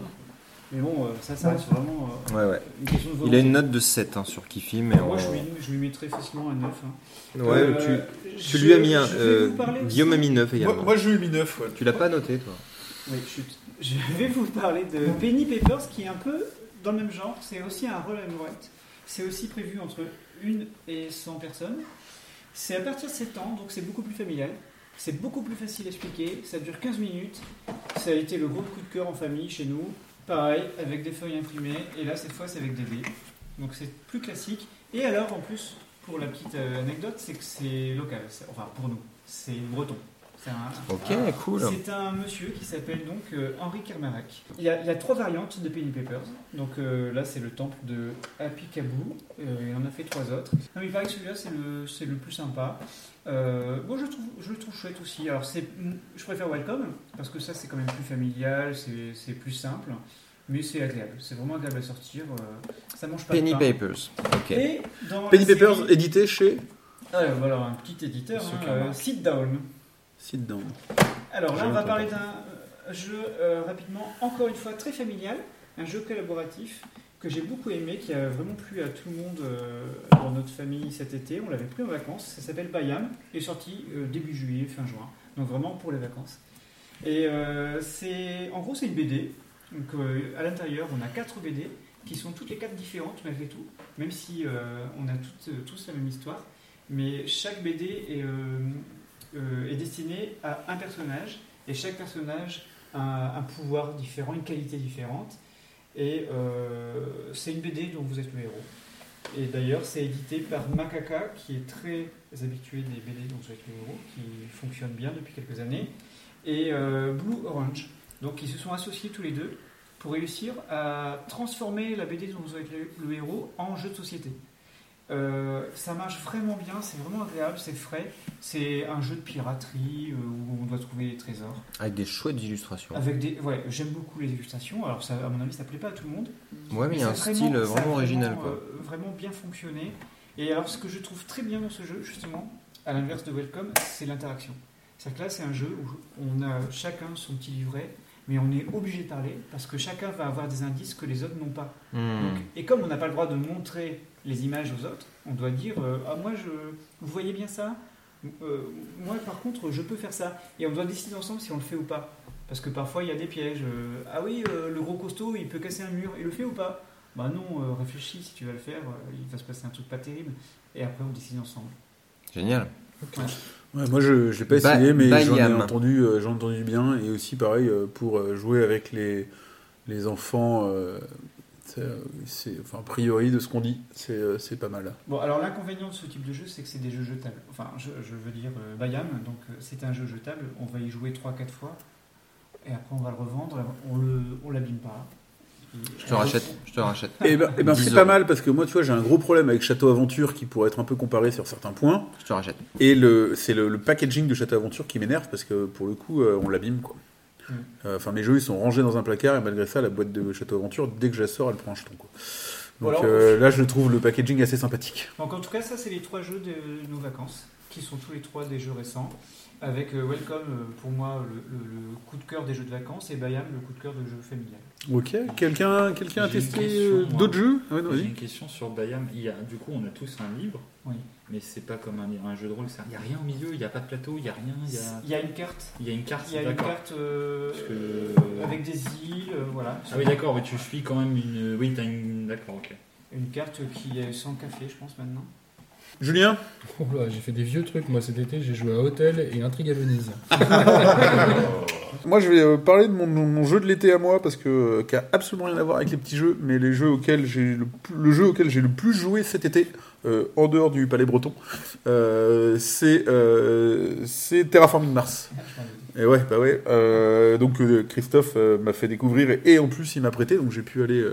Mais bon, euh, ça, ça reste vraiment euh, Ouais, ouais. une question de Il a volonté. une note de 7 hein, sur Kifi, mais Moi, on- je lui, je lui mettrais facilement un 9. hein. Ouais, Euh, tu, tu je- lui as mis un. euh, Guillaume a mis 9 également. je lui ai mis 9. Tu l'as pas noté, toi Oui, chut. Je vais vous parler de Penny Papers, qui est un peu dans le même genre. C'est aussi un rôle à write. C'est aussi prévu entre 1 et 100 personnes. C'est à partir de 7 ans, donc c'est beaucoup plus familial. C'est beaucoup plus facile à expliquer. Ça dure 15 minutes. Ça a été le gros coup de cœur en famille chez nous. Pareil, avec des feuilles imprimées. Et là, cette fois, c'est avec des dés. Donc c'est plus classique. Et alors, en plus, pour la petite euh, anecdote, c'est que c'est local. Enfin, pour nous, c'est breton. C'est un- Ok, un- cool. c'est un monsieur qui s'appelle donc euh, Henri Kermarac. Il y, a, il y a trois variantes de Penny Papers. Donc euh, là, c'est le temple de Happy Kabou. Euh, il en a fait trois autres. Non, mais il paraît que celui-là, c'est le, plus sympa. Euh, bon, je, le trouve, je le trouve chouette aussi. Alors, je préfère Welcome, parce que ça, c'est quand même plus familial, c'est, plus simple. Mais c'est agréable. C'est vraiment agréable à sortir. euh, ça mange pas Penny de pain. Papers. Ok. Et dans Penny Papers, série- édité chez Ah, voilà, un petit éditeur. Hein, euh. Sit Down. Sit Down. Alors là, on va parler d'un euh, jeu euh, rapidement, encore une fois très familial, un jeu collaboratif que j'ai beaucoup aimé, qui a vraiment plu à tout le monde euh, dans notre famille cet été. On l'avait pris en vacances. Ça s'appelle Bayam. Il est sorti euh, début juillet, fin juin. Donc vraiment pour les vacances. Et c'est, en gros, c'est une BD. Donc à l'intérieur, on a quatre BD qui sont toutes les quatre différentes malgré tout, même si on a toutes, tous la même histoire. Mais chaque BD est, euh, est destiné à un personnage et chaque personnage a un, pouvoir différent, une qualité différente. Et euh, c'est une BD dont vous êtes le héros. Et d'ailleurs, c'est édité par Makaka, qui est très habitué des BD dont vous êtes le héros, qui fonctionne bien depuis quelques années, et euh, Blue Orange. Donc, ils se sont associés tous les deux pour réussir à transformer la BD dont vous êtes le héros en jeu de société. Euh, ça marche vraiment bien, c'est vraiment agréable, c'est frais. C'est un jeu de piraterie euh, où on doit trouver des trésors. Avec des chouettes illustrations. Avec des, ouais, j'aime beaucoup les illustrations. Alors ça, à mon avis, ça plaît pas à tout le monde. Ouais, mais il y a un style vraiment original, quoi. euh, vraiment bien fonctionné. Et alors, ce que je trouve très bien dans ce jeu, justement, à l'inverse de Welcome, c'est l'interaction. C'est-à-dire que là, c'est un jeu où on a chacun son petit livret, mais on est obligé de parler parce que chacun va avoir des indices que les autres n'ont pas. Hmm. Donc, et comme on n'a pas le droit de montrer les images aux autres, on doit dire euh, Ah, moi, je, vous voyez bien ça? Euh, Moi, par contre, je peux faire ça. Et on doit décider ensemble si on le fait ou pas. Parce que parfois, il y a des pièges. Euh, ah oui, le gros costaud, il peut casser un mur. Il le fait ou pas? Bah non, réfléchis si tu vas le faire. il va se passer un truc pas terrible. Et après, on décide ensemble. Génial. Ouais, moi, je ne l'ai pas Ba- essayé, mais j'en ai, entendu, euh, j'en ai entendu bien. Et aussi, pareil, euh, pour euh, jouer avec les, les enfants, euh, c'est, c'est- enfin, a priori, de ce qu'on dit, c'est euh, c'est pas mal. Bon, alors l'inconvénient de ce type de jeu, c'est que c'est des jeux jetables. Enfin, je, je veux dire euh, Bayam, donc c'est un jeu jetable. On va y jouer 3-4 fois. Et après, on va le revendre. On le, on l'abîme pas. Je te rachète. Je te rachète. Et ben, eh ben, 10 c'est pas mal parce que moi, tu vois, j'ai un gros problème avec Château Aventure qui pourrait être un peu comparé sur certains points. Je te rachète. Et le, c'est le, le packaging de Château Aventure qui m'énerve parce que pour le coup, euh, on l'abîme quoi. Mm. Euh, Enfin, mes jeux ils sont rangés dans un placard et malgré ça, la boîte de Château Aventure, dès que je la sors, elle prend un jeton quoi. Donc Voilà. euh, là, je trouve le packaging assez sympathique. Donc en tout cas, ça c'est les trois jeux de nos vacances, qui sont tous les trois des jeux récents, avec euh, Welcome euh, pour moi le, le- le coup de cœur des jeux de vacances et Bayam le coup de cœur de jeux familial. Ok. Quelqu'un, quelqu'un a testé euh, d'autres jeux? Ah ouais, J'ai une question sur Bayam. Il y a, du coup, on a tous un livre, Oui. mais c'est pas comme un, un jeu de rôle. ça- Il n'y a rien au milieu, il n'y a pas de plateau, il n'y a rien. Il y a, Il y a une carte, il y a une carte, il y a une carte euh, que- avec des îles, euh, voilà. Ah oui, d'accord, mais tu suis quand même une. Oui, t'as une. D'accord, ok. Une carte qui est sans café, je pense maintenant. Julien Oh j'ai fait des vieux trucs, moi cet été, j'ai joué à Hôtel et Intrigue à Venise. Moi, je vais euh, parler de mon, mon jeu de l'été à moi parce que euh, qui a absolument rien à voir avec les petits jeux, mais les jeux auxquels j'ai le, jeu auquel j'ai le plus joué cet été, euh, en dehors du Palais Breton, euh, c'est euh, Terraforming Mars. Et ouais, bah ouais. euh, donc euh, Christophe euh, m'a fait découvrir et, et en plus il m'a prêté, donc j'ai pu aller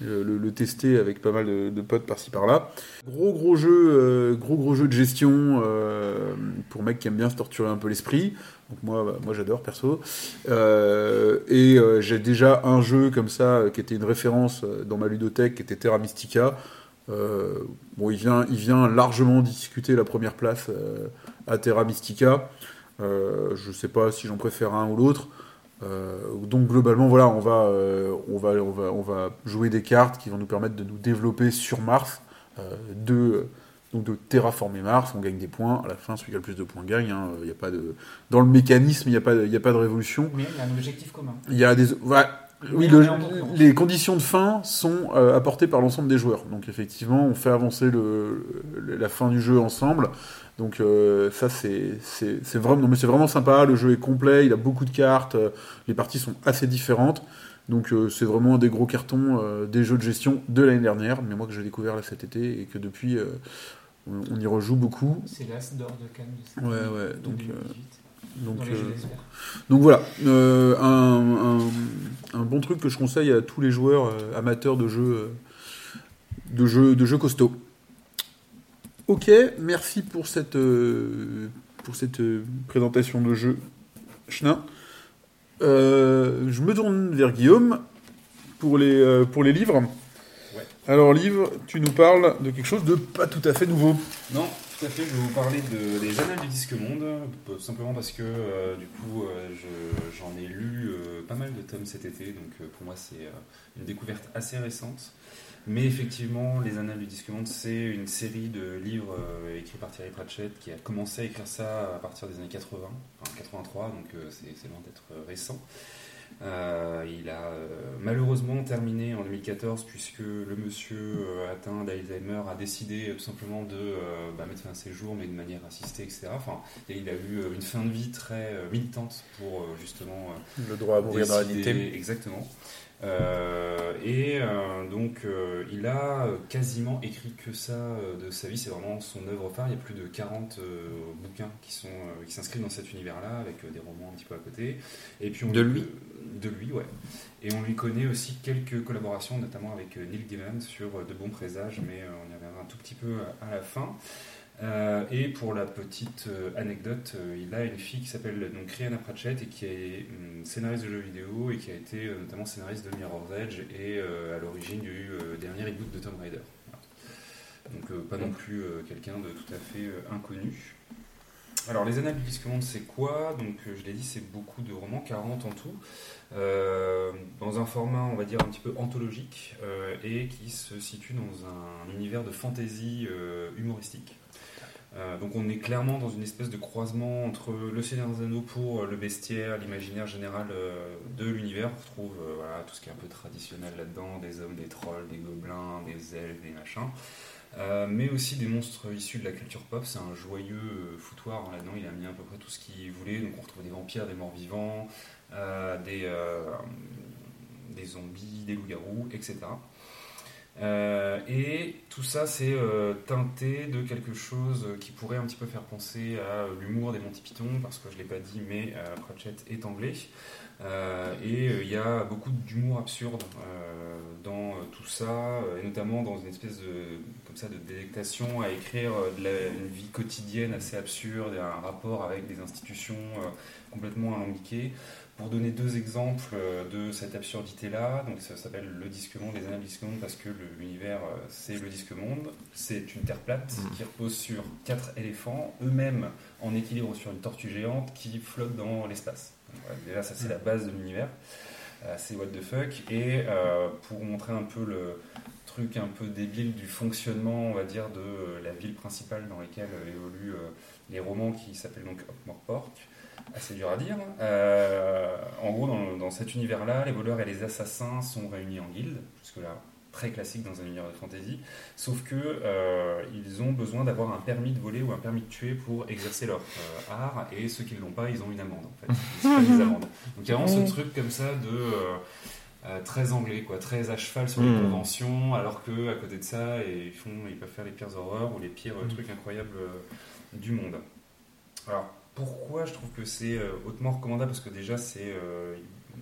le, tester avec pas mal de, potes par-ci par-là. Gros gros jeu, euh, gros gros jeu de gestion euh, pour mecs qui aiment bien se torturer un peu l'esprit. Donc moi, bah, moi j'adore perso. Euh, et j'ai déjà un jeu comme ça qui était une référence dans ma ludothèque, qui était Terra Mystica. Bon, il vient, il vient largement discuter la première place à Terra Mystica. Je sais pas si j'en préfère un ou l'autre. Euh, donc globalement, voilà, on va, euh, on va, on va, on va jouer des cartes qui vont nous permettre de nous développer sur Mars, euh, de, donc de terraformer Mars. On gagne des points. À la fin, celui qui a le plus de points gagne. hein. Y a pas de, dans le mécanisme, il n'y a pas, de- y a pas de révolution. Mais il y a un objectif commun. Il y a des, voilà, oui, le- les conditions de fin sont euh, apportées par l'ensemble des joueurs. Donc effectivement, on fait avancer le, le- la fin du jeu ensemble. Donc euh, ça, c'est vraiment, non, mais c'est vraiment sympa. Le jeu est complet, il a beaucoup de cartes. euh, les parties sont assez différentes. Donc euh, c'est vraiment un des gros cartons des jeux de gestion de l'année dernière, mais moi que j'ai découvert là cet été et que depuis on, on y rejoue beaucoup. C'est l'As d'or de Cannes de cette Ouais, ouais, donc, 2018, Donc, donc voilà, un, un- un bon truc que je conseille à tous les joueurs amateurs de jeux, de jeux, de jeux costauds. Ok, merci pour cette, euh, pour cette euh, présentation de jeu. Chenin. Euh, je me tourne vers Guillaume pour les, pour les livres. Ouais. Alors, livre, tu nous parles de quelque chose de pas tout à fait nouveau. Non, tout à fait, je vais vous parler de, des Annales du Disque Monde, simplement parce que du coup je- j'en ai lu pas mal de tomes cet été, donc pour moi c'est une découverte assez récente. Mais effectivement, les Annales du Disque Monde, c'est une série de livres euh, écrits par Thierry Pratchett qui a commencé à écrire ça à partir des années 80, enfin 83, donc euh, c'est loin d'être euh, récent. Il a malheureusement terminé en 2014 puisque le monsieur atteint d'Alzheimer a décidé tout simplement de bah, mettre fin à ses jours mais de manière assistée, etc. Enfin, et il a eu une fin de vie très militante pour justement Le droit à mourir dans la dignité. Exactement. Euh, et euh, donc, euh, il a quasiment écrit que ça euh, de sa vie. C'est vraiment son œuvre phare. Il y a plus de 40 euh, bouquins qui sont euh, qui s'inscrivent dans cet univers-là, avec des romans un petit peu à côté. Et puis on De lui De lui, ouais. Et on lui connaît aussi quelques collaborations, notamment avec Neil Gaiman sur De bons présages, mais on y reviendra un tout petit peu à, à la fin. Euh, et pour la petite euh, anecdote, euh, il a une fille qui s'appelle donc Rihanna Pratchett et qui est scénariste de jeux vidéo et qui a été notamment scénariste de Mirror's Edge et à l'origine du dernier reboot de Tomb Raider. Donc pas non plus quelqu'un de tout à fait inconnu. Alors les annales du disque monde c'est quoi? Donc je l'ai dit c'est beaucoup de romans, 40 en tout, dans un format on va dire un petit peu anthologique et qui se situe dans un univers de fantasy humoristique. Euh, donc on est clairement dans une espèce de croisement entre le Seigneur des Anneaux pour euh, le bestiaire, l'imaginaire général euh, de l'univers. On retrouve tout ce qui est un peu traditionnel là-dedans, des hommes, des trolls, des gobelins, des elfes, des machins. Mais aussi des monstres issus de la culture pop. C'est un joyeux foutoir hein, là-dedans. Il a mis à peu près tout ce qu'il voulait. Donc on retrouve des vampires, des morts-vivants, des, des zombies, des loups-garous, etc. Euh, et tout ça, c'est euh, teinté de quelque chose qui pourrait un petit peu faire penser à l'humour des Monty Python, parce que je ne l'ai pas dit, mais euh, Pratchett est anglais. Euh, et euh, il y a beaucoup d'humour absurde euh, dans euh, tout ça, euh, et notamment dans une espèce de, comme ça, de délectation à écrire euh, une vie quotidienne assez absurde, un rapport avec des institutions euh, complètement alambiquées. Pour donner deux exemples euh, de cette absurdité-là, donc ça s'appelle le disque monde, les annales du disque monde, parce que l'univers euh, c'est le disque monde, c'est une terre plate Mhm. qui repose sur quatre éléphants, eux-mêmes en équilibre sur une tortue géante qui flotte dans l'espace. Voilà, déjà ça c'est la base de l'univers, Euh, c'est what the fuck, et euh, pour montrer un peu le truc un peu débile du fonctionnement, on va dire, de la ville principale dans laquelle évoluent les romans qui s'appellent donc Morpork, assez dur à dire. Euh, en gros, dans, dans cet univers-là, les voleurs et les assassins sont réunis en guilde. Jusque-là, très classique dans un univers de fantasy, sauf que euh, ils ont besoin d'avoir un permis de voler ou un permis de tuer pour exercer leur euh, art, et ceux qui ne l'ont pas, ils ont une amende en fait. Ils des amendes. Donc il y a vraiment ce truc comme ça de euh, très anglais, quoi, très à cheval sur les Mm. conventions, alors que à côté de ça, ils font, ils peuvent faire les pires horreurs ou les pires euh, trucs incroyables du monde. Alors pourquoi je trouve que c'est euh, hautement recommandable? Parce que déjà, c'est, euh,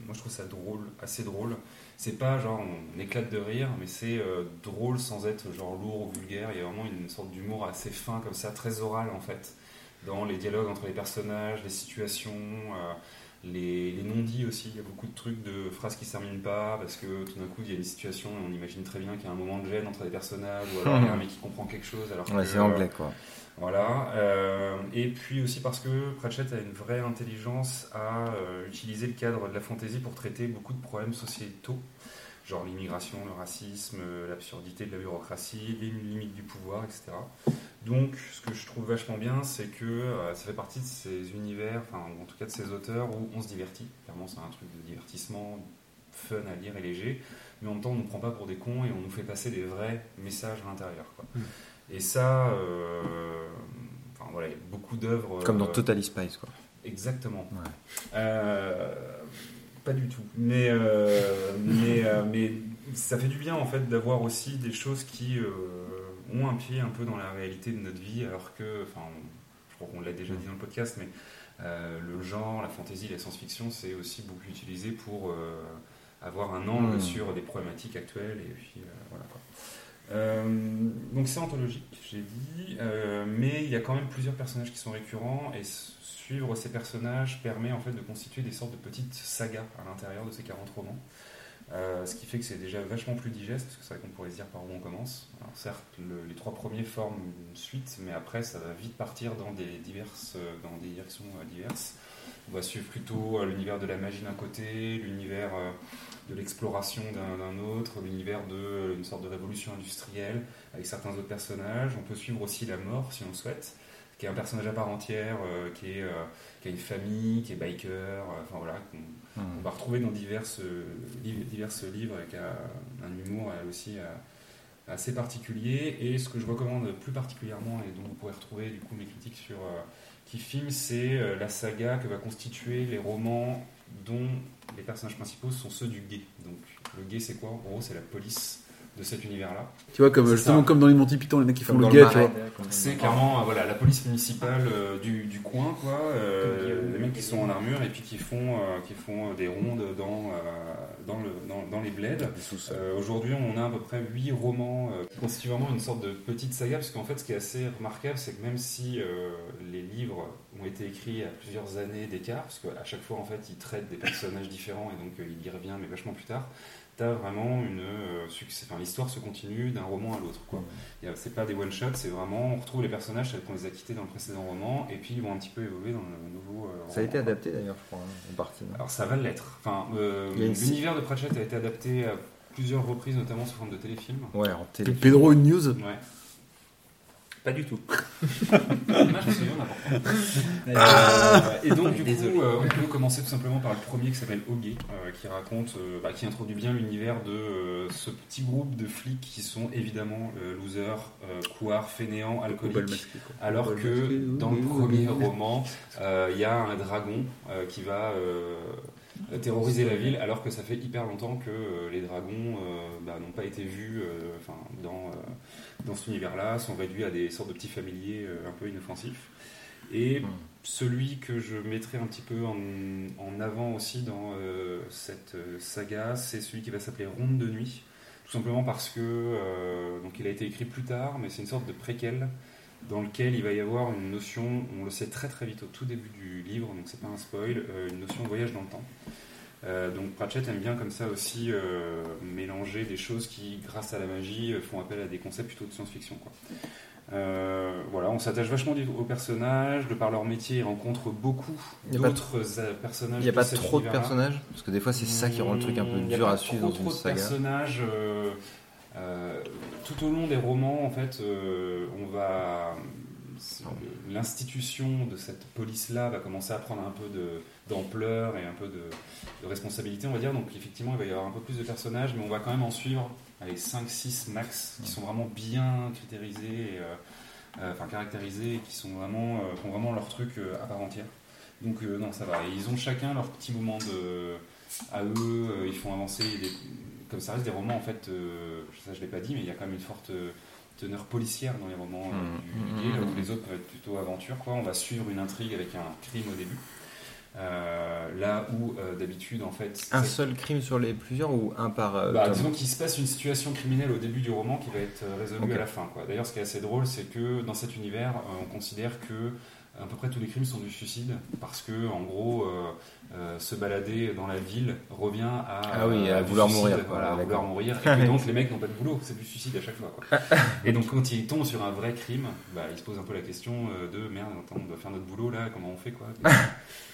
moi je trouve ça drôle, assez drôle. C'est pas genre on éclate de rire, mais c'est euh, drôle sans être genre lourd ou vulgaire. Il y a vraiment une sorte d'humour assez fin comme ça, très oral en fait, dans les dialogues entre les personnages, les situations. euh, les, les non-dits aussi, il y a beaucoup de trucs, de phrases qui ne se terminent pas, parce que tout d'un coup il y a une situation et on imagine très bien qu'il y a un moment de gêne entre les personnages, ou alors il y a un mec qui comprend quelque chose alors Ouais, c'est anglais quoi. Voilà. euh, et puis aussi parce que Pratchett a une vraie intelligence à euh, utiliser le cadre de la fantaisie pour traiter beaucoup de problèmes sociétaux, genre l'immigration, le racisme, euh, l'absurdité de la bureaucratie, les limites du pouvoir, etc. Donc, ce que je trouve vachement bien, c'est que ça fait partie de ces univers, enfin, en tout cas de ces auteurs où on se divertit. Clairement, c'est un truc de divertissement fun à lire et léger, mais en même temps, on ne nous prend pas pour des cons et on nous fait passer des vrais messages à l'intérieur. quoi. Et ça, euh, enfin voilà, il y a beaucoup d'œuvres. Comme dans euh, Totally Spice quoi. Exactement. Ouais. Euh, pas du tout. Mais, mais, mais ça fait du bien en fait d'avoir aussi des choses qui euh, ont un pied un peu dans la réalité de notre vie, alors que, enfin, je crois qu'on l'a déjà dit dans le podcast, mais euh, le genre, la fantasy, la science-fiction, c'est aussi beaucoup utilisé pour euh, avoir un angle Mm. sur des problématiques actuelles et puis euh, voilà quoi. Euh, donc c'est anthologique, j'ai dit, euh, mais il y a quand même plusieurs personnages qui sont récurrents et suivre ces personnages permet en fait de constituer des sortes de petites sagas à l'intérieur de ces 40 romans. Euh, ce qui fait que c'est déjà vachement plus digeste, parce que c'est vrai qu'on pourrait se dire par où on commence. Alors certes, le- les trois premiers forment une suite, mais après ça va vite partir dans des, diverses, euh, dans des directions euh, diverses. On va suivre plutôt euh, l'univers de la magie d'un côté, l'univers euh, de l'exploration d'un autre, l'univers de euh, une sorte de révolution industrielle avec certains autres personnages. On peut suivre aussi la mort si on le souhaite, qui est un personnage à part entière, euh, qui, est, euh, qui a une famille, qui est biker, euh, enfin voilà, qu'on on va retrouver dans diverses livres avec euh, un humour aussi assez particulier. Et ce que je recommande plus particulièrement et dont vous pourrez retrouver du coup mes critiques sur qui film, c'est euh, la saga que va constituer les romans dont les personnages principaux sont ceux du guet. Donc le guet c'est quoi? En gros c'est la police de cet univers-là. Tu vois, comme, justement ça. comme dans les Monty Python, les mecs qui font le. Marais. C'est clairement euh, voilà, la police municipale euh, du, du coin, quoi. euh, les mecs qui sont en armure et puis qui font, euh, qui font des rondes dans, euh, dans, le, dans, dans les bleds. Euh, Aujourd'hui, on a à peu près 8 romans euh, qui constituent vraiment une sorte de petite saga, parce qu'en fait, ce qui est assez remarquable, c'est que même si euh, les livres ont été écrits à plusieurs années d'écart, parce qu'à chaque fois, en fait, ils traitent des personnages différents et donc euh, il y revient, mais vachement plus tard. T'as vraiment une euh, succès. Enfin, l'histoire se continue d'un roman à l'autre. quoi. A- C'est pas des one shots, c'est vraiment on retrouve les personnages tels qu'on les a quittés dans le précédent roman et puis ils vont un petit peu évoluer dans le nouveau. euh, Ça a été adapté d'ailleurs, je crois, hein, en partie. non? Alors ça va l'être. Enfin, euh, l'univers de Pratchett a été adapté à plusieurs reprises, notamment sous forme de téléfilm. Ouais, en télé. Pedro, une news Ouais. Pas du tout. Dommage, parce qu'il y en a important. Ah. Euh, et donc, du Désolé. coup, euh, on peut commencer tout simplement par le premier qui s'appelle Hoguet, euh, qui raconte, euh, bah, qui introduit bien l'univers de euh, ce petit groupe de flics qui sont évidemment euh, losers, euh, couards, fainéants, alcooliques. Alors que masqué, dans le premier oui. roman, euh, il y a un dragon euh, qui va euh, terroriser la ville, alors que ça fait hyper longtemps que euh, les dragons euh, bah, n'ont pas été vus euh, enfin, dans, euh, dans cet univers-là, sont réduits à des sortes de petits familiers euh, un peu inoffensifs. Et Hmm. celui que je mettrai un petit peu en, en avant aussi dans euh, cette euh, saga, c'est celui qui va s'appeler Ronde de nuit. Tout simplement parce que euh, donc il a été écrit plus tard, mais c'est une sorte de préquel dans lequel il va y avoir une notion, on le sait très très vite au tout début du livre, donc c'est pas un spoil, euh, une notion de voyage dans le temps. Euh, donc Pratchett aime bien comme ça aussi euh, mélanger des choses qui, grâce à la magie, euh, font appel à des concepts plutôt de science-fiction. Euh, voilà, on s'attache vachement aux personnages, de par leur métier, ils rencontrent beaucoup d'autres personnages. Il n'y a pas trop de personnages? Parce que des fois, c'est ça qui rend le truc un peu y a dur à suivre dans une trop de saga. personnages. tout au long des romans, en fait, on va. L'institution de cette police-là va commencer à prendre un peu de- d'ampleur et un peu de, de responsabilité, on va dire. Donc, effectivement, il va y avoir un peu plus de personnages, mais on va quand même en suivre allez, 5-6 max, qui sont vraiment bien critérisés, et, euh, euh, enfin caractérisés, et qui, sont vraiment, euh, qui ont vraiment leur truc euh, à part entière. Donc non, ça va. Et ils ont chacun leur petit moment de, à eux, ils font avancer. des- comme ça reste des romans, en fait, ça je l'ai pas dit, mais il y a quand même une forte teneur policière dans les romans euh, Mmh. du, du Gay, là où les autres peuvent être plutôt aventure. Quoi. On va suivre une intrigue avec un crime au début. Euh, là où euh, d'habitude, en fait, Un seul crime sur les plusieurs ou un par euh, bah, disons qu'il se passe une situation criminelle au début du roman qui va être euh, résolue à la fin. D'ailleurs, ce qui est assez drôle, c'est que dans cet univers, on considère que à peu près tous les crimes sont du suicide parce que, en gros, euh, euh, se balader dans la ville revient à, Ah oui, à du vouloir suicide, mourir. Voilà, à vouloir mourir. Et que donc les mecs n'ont pas de boulot, c'est du suicide à chaque fois. Quoi. Et donc quand ils tombent sur un vrai crime, bah, ils se posent un peu la question euh, de merde, attends, on doit faire notre boulot là, comment on fait quoi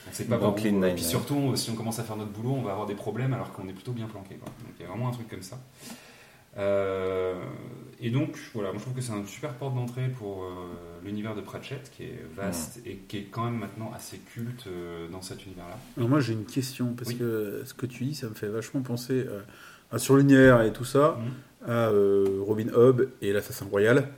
On sait pas où. Euh, Nine-Nine. Puis surtout, si on commence à faire notre boulot, on va avoir des problèmes alors qu'on est plutôt bien planqué. Quoi. Donc il y a vraiment un truc comme ça. Euh, et donc, voilà, moi je trouve que c'est une super porte d'entrée pour euh, l'univers de Pratchett, qui est vaste et qui est quand même maintenant assez culte euh, dans cet univers-là. Alors moi j'ai une question parce Oui. que ce que tu dis ça me fait vachement penser à sur l'univers et tout ça Mhm. à Robin Hood et l'assassin royal.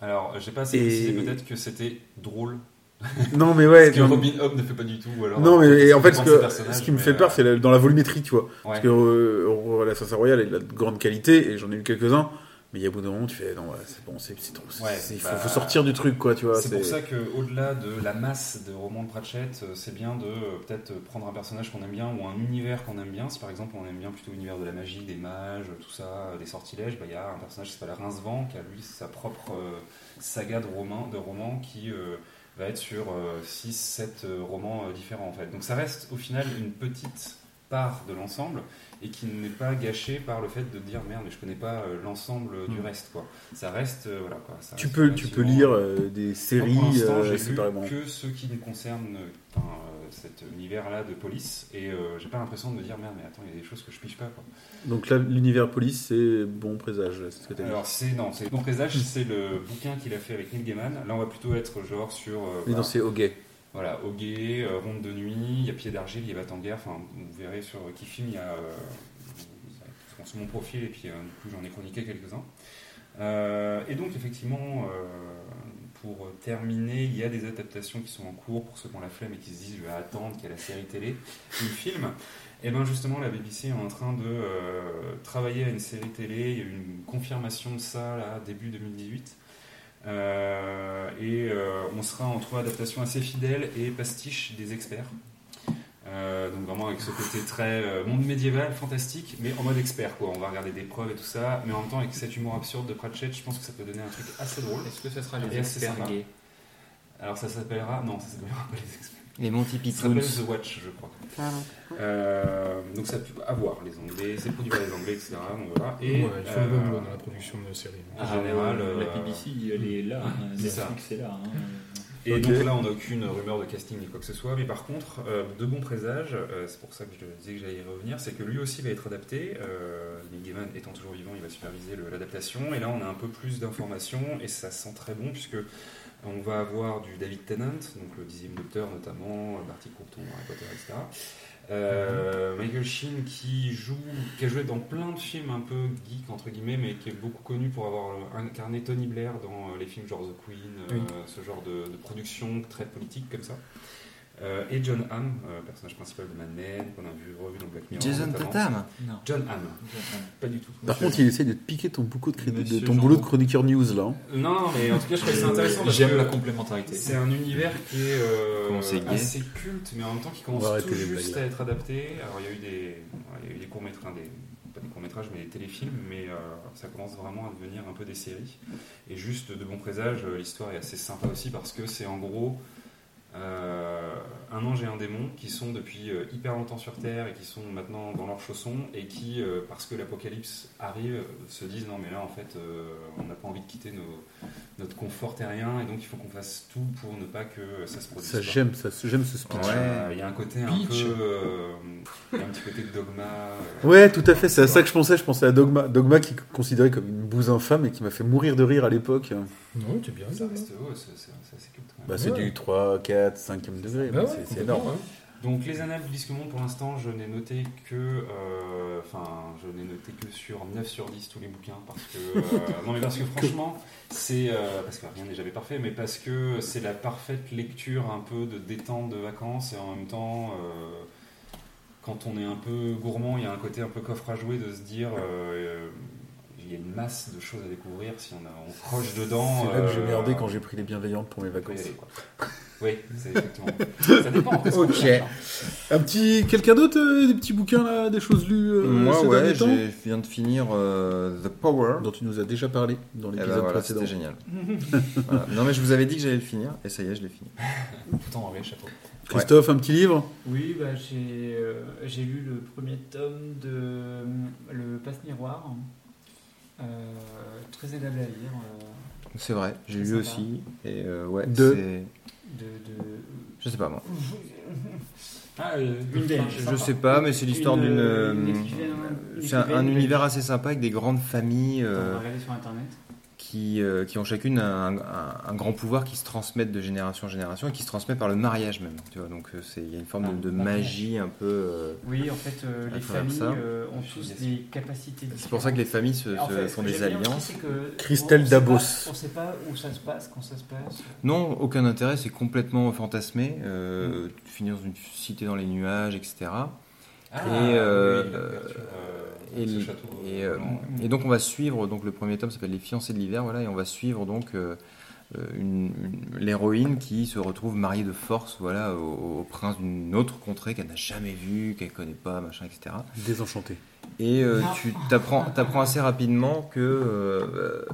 Alors, j'ai pas assez Et- précisé peut-être que c'était drôle. Non mais ouais. Ce que non, Robin Hood ne fait pas du tout. Ou alors, non mais peut-être en fait ce, que, qui me fait peur euh, c'est la- dans la volumétrie tu vois. ouais. Parce que euh, l'assassin royal il a de grande qualité et j'en ai eu quelques-uns. Mais il y a un bout d'un moment tu fais non ouais, c'est bon c'est trop. Il faut, bah, faut sortir du truc quoi tu vois. C'est pour ça qu'au-delà de la masse de romans de Pratchett, euh, c'est bien de euh, peut-être prendre un personnage qu'on aime bien ou un univers qu'on aime bien. Si par exemple on aime bien plutôt l'univers de la magie, des mages, tout ça, euh, des sortilèges, bah, il y a un personnage qui s'appelle Rincevent qui a lui sa propre euh, saga de romans, de romans qui euh, va être sur 6-7 romans euh, différents en fait. Donc ça reste au final une petite part de l'ensemble et qui n'est pas gâché par le fait de dire merde mais je connais pas euh, l'ensemble du Mm. reste quoi. Ça reste euh, voilà quoi. ça Tu reste peux tu peux lire euh, des séries pour l'instant, euh, j'ai lu que ceux qui me concernent, euh, enfin, euh, cet univers-là de police, et euh, j'ai pas l'impression de me dire merde, mais attends, il y a des choses que je pige pas. Quoi. Donc là l'univers police c'est bon présage c'est ce que dit. Alors c'est non, c'est mon présage, c'est le bouquin qu'il a fait avec Neil Gaiman. Là, on va plutôt être genre sur euh, Mais bah, non c'est Hoguet. Voilà, Hoguet, euh, Ronde de nuit, il y a Pied d'argile, il y a Batanguère. Enfin, vous verrez sur qui film, il y a euh, sur mon profil et puis euh, du coup j'en ai chroniqué quelques-uns. Et donc effectivement, pour terminer, il y a des adaptations qui sont en cours pour ceux qui ont la flemme et qui se disent je vais attendre qu'il y ait la série télé ou le film. Et bien justement, la BBC est en train de travailler à une série télé. Il y a eu une confirmation de ça là début 2018. Euh, et euh, on sera entre adaptation assez fidèle et pastiche des experts. Euh, donc vraiment avec ce côté très monde médiéval, fantastique, mais en mode expert quoi. On va regarder des preuves et tout ça, mais en même temps avec cet humour absurde de Pratchett, je pense que ça peut donner un truc assez drôle. Est-ce que ça sera les experts gays? Alors ça s'appellera, non, ça s'appellera pas les experts. Les Monty Ça s'appelle Pythons. The Watch, je crois. Euh, donc ça peut avoir les Anglais, c'est produit par les Anglais, etc. Donc voilà. Et Ouais, ils euh, dans la production de séries. en général, euh, la euh, BBC, elle est là. hein, c'est ça. Netflix est là. hein. Et donc là, on n'a aucune rumeur de casting ni quoi que ce soit, mais par contre, euh, de bons présages, euh, c'est pour ça que je disais que j'allais y revenir, c'est que lui aussi va être adapté. Euh, Neil Gaiman étant toujours vivant, il va superviser l'adaptation, et là, on a un peu plus d'informations, et ça sent très bon, puisque on va avoir du David Tennant, donc le dixième docteur notamment, Barty Croupton, Harry Potter, etc. Euh, Michael Sheen qui joue, qui a joué dans plein de films un peu geek entre guillemets, mais qui est beaucoup connu pour avoir euh, incarné Tony Blair dans euh, les films genre The Queen, euh, ce genre de, de production très politique comme ça. Euh, et John Hamm, euh, personnage principal de Mad Men, qu'on a vu revu dans Black Mirror. Jason. Tatam. Non. John Hamm, pas du tout. Par contre il essaie de te piquer ton, boulot de, cré- de Monsieur ton Jean- boulot de chroniqueur news là. hein. Non, non, mais en tout cas, je trouvais ça intéressant parce J'aime la complémentarité. C'est un univers qui est euh, assez culte, mais en même temps qui commence tout juste blagues, à être adapté. Alors il y a eu des, il y a eu des courts métrages, des, pas des courts métrages, mais des téléfilms, mais euh, ça commence vraiment à devenir un peu des séries. Et juste de bon présage, euh, l'histoire est assez sympa aussi parce que c'est en gros euh, un ange et un démon qui sont depuis euh, hyper longtemps sur Terre et qui sont maintenant dans leurs chaussons et qui, euh, parce que l'apocalypse arrive, se disent non mais là en fait euh, on n'a pas envie de quitter nos- notre confort terrien et donc il faut qu'on fasse tout pour ne pas que ça se produise. Ça j'aime ça j'aime ce speech. Ouais. Il y a un côté un peu, euh, petit côté de dogma. euh, Ouais, tout à fait, c'est à ça que je pensais. Je pensais à Dogma. Dogma qui est considéré comme une bouse infâme et qui m'a fait mourir de rire à l'époque. Non, bien. Ça reste, c'est même. Bah, c'est du 3, 4, 5e degré. Bah c'est- énorme. hein. Donc les annales du disque monde pour l'instant je n'ai noté que euh, enfin je n'ai noté que sur 9 sur 10 tous les bouquins parce que euh, non mais parce que franchement c'est euh, parce que rien n'est jamais parfait mais parce que c'est la parfaite lecture un peu de détente de vacances et en même temps euh, quand on est un peu gourmand il y a un côté un peu coffre à jouer de se dire euh, il y a une masse de choses à découvrir si on, a, on croche dedans. C'est là que j'ai euh, merdé quand j'ai pris les bienveillantes pour mes vacances. Oui, c'est effectivement. Ça dépend. Ok. cherche, hein. Un petit, quelqu'un d'autre, euh, des petits bouquins là, des choses lues euh, Moi, ces ouais, je viens de finir euh, The Power. dont tu nous as déjà parlé dans Eh ben l'épisode voilà, précédent. c'était génial. Voilà. Non, mais je vous avais dit que j'allais le finir, et ça y est, je l'ai fini. Tout en chapeau. Christophe, un petit livre? Oui, bah, j'ai euh, j'ai lu le premier tome de euh, Le Passe-Miroir. Euh, très agréable à lire. euh, C'est vrai, j'ai lu sympa. aussi. Et euh, ouais, De- c'est. de, de... Je sais pas moi. Ah, euh, Une des- Je, sais pas, mais c'est l'histoire Une, d'une. euh, euh, C'est un, univers assez sympa avec des grandes familles On euh, va regarder sur internet. Qui, euh, qui ont chacune un, un- un grand pouvoir qui se transmettent de génération en génération et qui se transmet par le mariage même. Tu vois, donc euh, c'est- il y a une forme de, de magie un peu. euh, Oui, en fait, euh, les familles euh, ont tous des capacités C'est pour ça que les familles se, En se fait, font des alliances. que Christelle on Dabos. pas- On ne sait pas où ça se passe, quand ça se passe. Non, aucun intérêt, c'est complètement fantasmé. Euh, Tu finis dans une cité dans les nuages, etc. Ah, Et, Et, donc on va suivre, donc le premier tome s'appelle Les fiancés de l'hiver, voilà, et on va suivre donc euh, euh, une- une- l'héroïne qui se retrouve mariée de force, voilà, au, au prince d'une autre contrée qu'elle n'a jamais vue, qu'elle connaît pas, machin, etc. Désenchanté. Et euh, tu t'apprends, t'apprends assez rapidement que euh,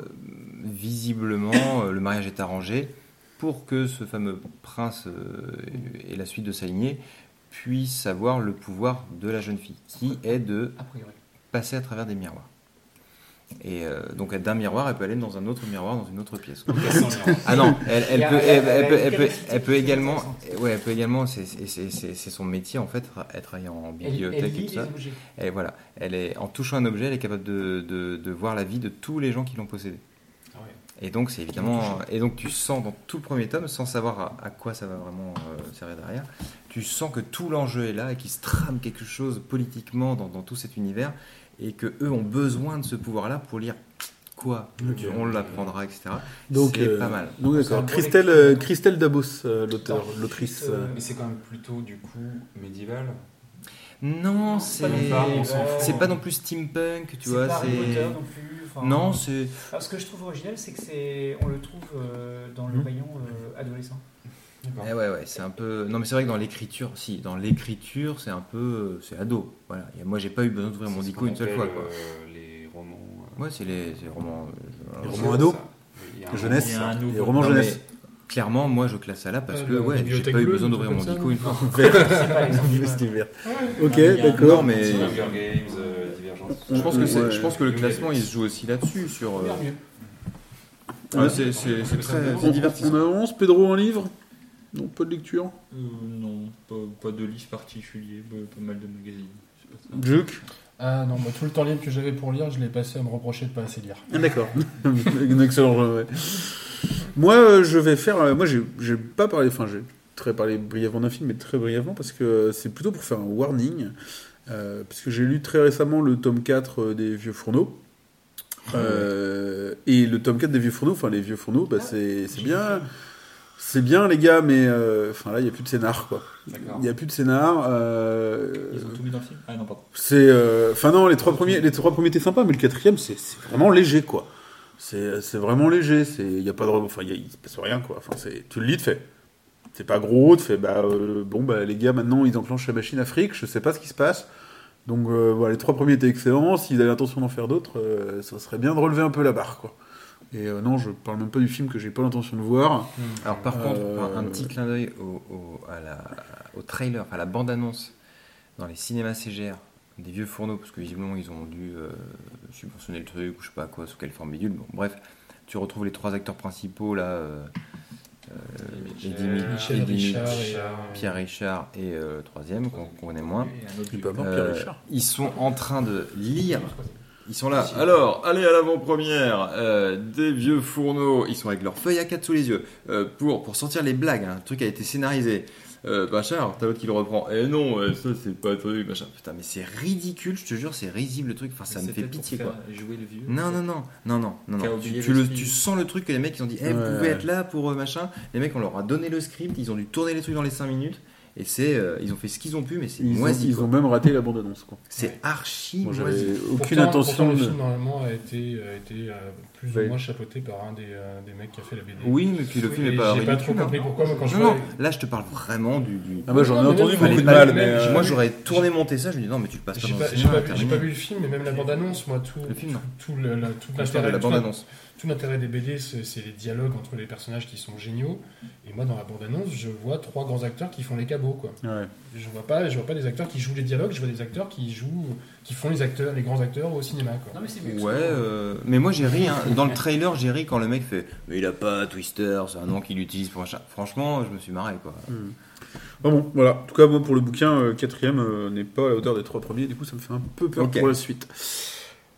visiblement le mariage est arrangé pour que ce fameux prince euh, et la suite de sa lignée puisse avoir le pouvoir de la jeune fille, qui est de passer à travers des miroirs. Et euh, donc d'un miroir, elle peut aller dans un autre miroir, dans une autre pièce. Ah non, elle, peut, elle, peut, peut, peut également, ouais, elle peut également, c'est- son métier en fait, elle travaille en bibliothèque elle et tout ça. voilà, elle est en touchant un objet, elle est capable de, de, de voir la vie de tous les gens qui l'ont possédé. Et donc c'est évidemment, et donc tu sens dans tout le premier tome, sans savoir à, à quoi ça va vraiment euh, servir derrière, tu sens que tout l'enjeu est là et qu'il se trame quelque chose politiquement dans, dans tout cet univers et que eux ont besoin de ce pouvoir-là pour lire quoi, Ok. on l'apprendra, etc. Donc, c'est euh, pas mal. Donc d'accord. Christelle, euh, Christelle Dabos, euh, l'auteur, l'autrice. euh, euh, Mais c'est quand même plutôt du coup médiéval. Non, c'est c'est pas non plus steampunk, tu C'est vois. pas Harry Potter C'est non plus. Enfin, non, c'est alors, ce que je trouve original, c'est que c'est, on le trouve euh, dans le rayon euh, adolescent. Eh ouais, ouais, c'est un peu. Non, mais c'est vrai que dans l'écriture, si, dans l'écriture, c'est un peu. C'est ado. Voilà. Et moi, j'ai pas eu besoin d'ouvrir mon dico une seule fois, quoi. euh, les romans. euh, Ouais, c'est les, c'est les romans. euh, Les romans ados Jeunesse. Les romans jeunesse. mais clairement, moi, je classe ça là parce que, ouais, j'ai pas eu besoin d'ouvrir mon dico une fois. Ok, d'accord. Mais je pense que, c'est- Ouais. je pense que le classement, il se joue aussi là-dessus. Sur, euh, ouais, c'est très divertissant. on avance. Pedro, un livre? Non, pas de lecture. Euh, non, pas, pas de livre particulier, pas mal de magazines. Juke Ah non, tout le temps libre que j'avais pour lire, je l'ai passé à me reprocher de pas assez lire. Ah, D'accord. Un excellent jeu, ouais. Moi, euh, je vais faire. euh, moi, j'ai j'ai pas parlé. Enfin, j'ai très parlé brièvement d'un film, mais très brièvement, parce que euh, c'est plutôt pour faire un warning. Euh, parce que j'ai lu très récemment le tome 4 euh, des Vieux Fourneaux. Euh, et le tome 4 des Vieux Fourneaux, enfin, les Vieux Fourneaux, bah, c'est c'est bien. C'est bien, les gars, mais euh, là, il n'y a plus de scénar, quoi. Il n'y a plus de scénar. Ils ont tout mis dans le film? Ah non, pardon. c'est, enfin non, les trois premiers, les trois premiers étaient sympas, mais le quatrième, c'est vraiment léger, quoi. C'est vraiment léger. C'est, il y a pas de, enfin, il se passe rien, quoi. Enfin, c'est, tu le lis, tu fais. C'est pas gros, tu fais, bah, euh, bon, bah, les gars, maintenant, ils enclenchent la machine Afrique. Je sais pas ce qui se passe. Donc, euh, voilà, les trois premiers étaient excellents. S'ils avaient l'intention d'en faire d'autres, euh, ça serait bien de relever un peu la barre, quoi. Et euh, non, je parle même pas du film que j'ai pas l'intention de voir. Alors par contre, un, un petit clin d'œil au, au- à la- au trailer, à la bande-annonce dans les cinémas CGR des vieux fourneaux, parce que visiblement ils ont dû subventionner le truc ou je sais pas quoi, sous quelle forme bidule. Bon, bref, tu retrouves les trois acteurs principaux là, Eddie Michel Eddie Mi- Richard et, euh, Pierre Richard et euh, le troisième qu'on connaît moins. Un Il Euh, Pierre Richard. ils sont en train de lire. Ils sont là. Alors, allez à l'avant-première euh, des vieux fourneaux. Ils sont avec leur feuille à 4 sous les yeux euh, pour, pour sortir les blagues. hein. Le truc a été scénarisé. Euh, machin, alors t'as l'autre qui le reprend. Eh non, euh, ça c'est pas truc, machin. Putain, mais c'est ridicule, je te jure, c'est risible le truc. Enfin, ça me fait pitié faire quoi. Jouer le vieux. Non, non, non, non, non, non, Tu, tu le le, script. tu sens le truc que les mecs ils ont dit, eh, vous pouvez ouais. être là pour euh, machin. Les mecs, on leur a donné le script, ils ont dû tourner les trucs dans les 5 minutes. Et c'est, euh, ils ont fait ce qu'ils ont pu, mais c'est Ils, ont, moisi. ils ont même raté la bande-annonce. quoi. C'est Ouais. archi j'avais aucune Pourtant- intention pourtant, le de. film, normalement, a été, a été euh, plus Ouais. ou moins chapeauté par un des, euh, des mecs qui a fait la BD. Oui, mais puis le film Et est pas J'ai pas trop hein. compris pourquoi, moi, quand je Non, voyais- là je te parle vraiment du. du- Ah, moi, j'en ai entendu beaucoup de mal, mais. euh, Moi j'aurais tourné monté ça, je me dis non, mais tu le passes pas pas, le j'ai pas, vu- j'ai terminé. pas vu le film, mais même la bande-annonce, moi, tout, Le film, non. tout, la- de l'intérêt la tout bande-annonce. tout l'intérêt des BD, c'est les dialogues entre les personnages qui sont géniaux. Et moi, dans la bande-annonce, je vois trois grands acteurs qui font les cabots, quoi. Ouais. Je vois pas, je vois pas des acteurs qui jouent les dialogues, je vois des acteurs qui jouent, qui font les acteurs, les grands acteurs au cinéma, quoi. Non, mais. Ouais, euh, mais moi j'ai ri. Hein. Dans le trailer, j'ai ri quand le mec fait Mais il a pas Twister, c'est un nom qu'il utilise pour machin. Franchement, je me suis marré quoi. Bon, bon, voilà. En tout cas, moi, pour le bouquin, euh, quatrième euh, n'est pas à la hauteur des trois premiers. Du coup, ça me fait un peu peur pour la suite.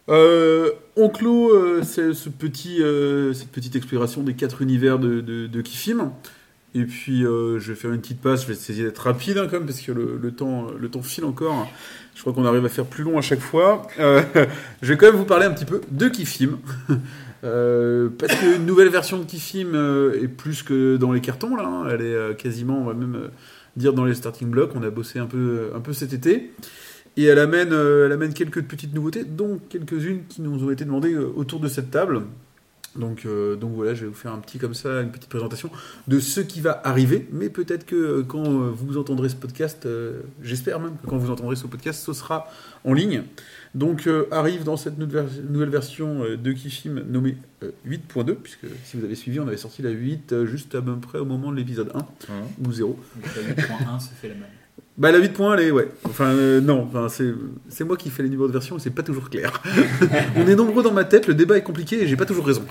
Euh, on clôt euh, ce, petit, cette petite exploration des quatre univers de, de, de Kifim. Et puis, euh, je vais faire une petite passe. Je vais essayer d'être rapide hein, quand même, parce que le, temps, le temps file encore. Je crois qu'on arrive à faire plus long à chaque fois. Euh, je vais quand même vous parler un petit peu de Kifim. Euh, parce qu'une nouvelle version de Kifim euh, est plus que dans les cartons, là. hein. Elle est euh, quasiment, on va même euh, dire, dans les starting blocks. On a bossé un peu, un peu cet été. Et elle amène, euh, elle amène quelques petites nouveautés, dont quelques-unes qui nous ont été demandées euh, autour de cette table. Donc, euh, donc voilà, je vais vous faire un petit comme ça, une petite présentation de ce qui va arriver. Mais peut-être que euh, quand euh, vous entendrez ce podcast, euh, j'espère même que quand vous entendrez ce podcast, ce sera en ligne. Donc arrive dans cette nouvelle, vers- nouvelle version de Kifim nommée euh, 8.2, puisque si vous avez suivi, on avait sorti la 8 euh, juste à peu près au moment de l'épisode 1 ou 0. Le 8.1 se fait la même. Bah la 8.1 elle est ouais. Enfin euh, non, enfin c'est moi qui fais les numéros de version et c'est pas toujours clair. On est nombreux dans ma tête, le débat est compliqué et j'ai pas toujours raison.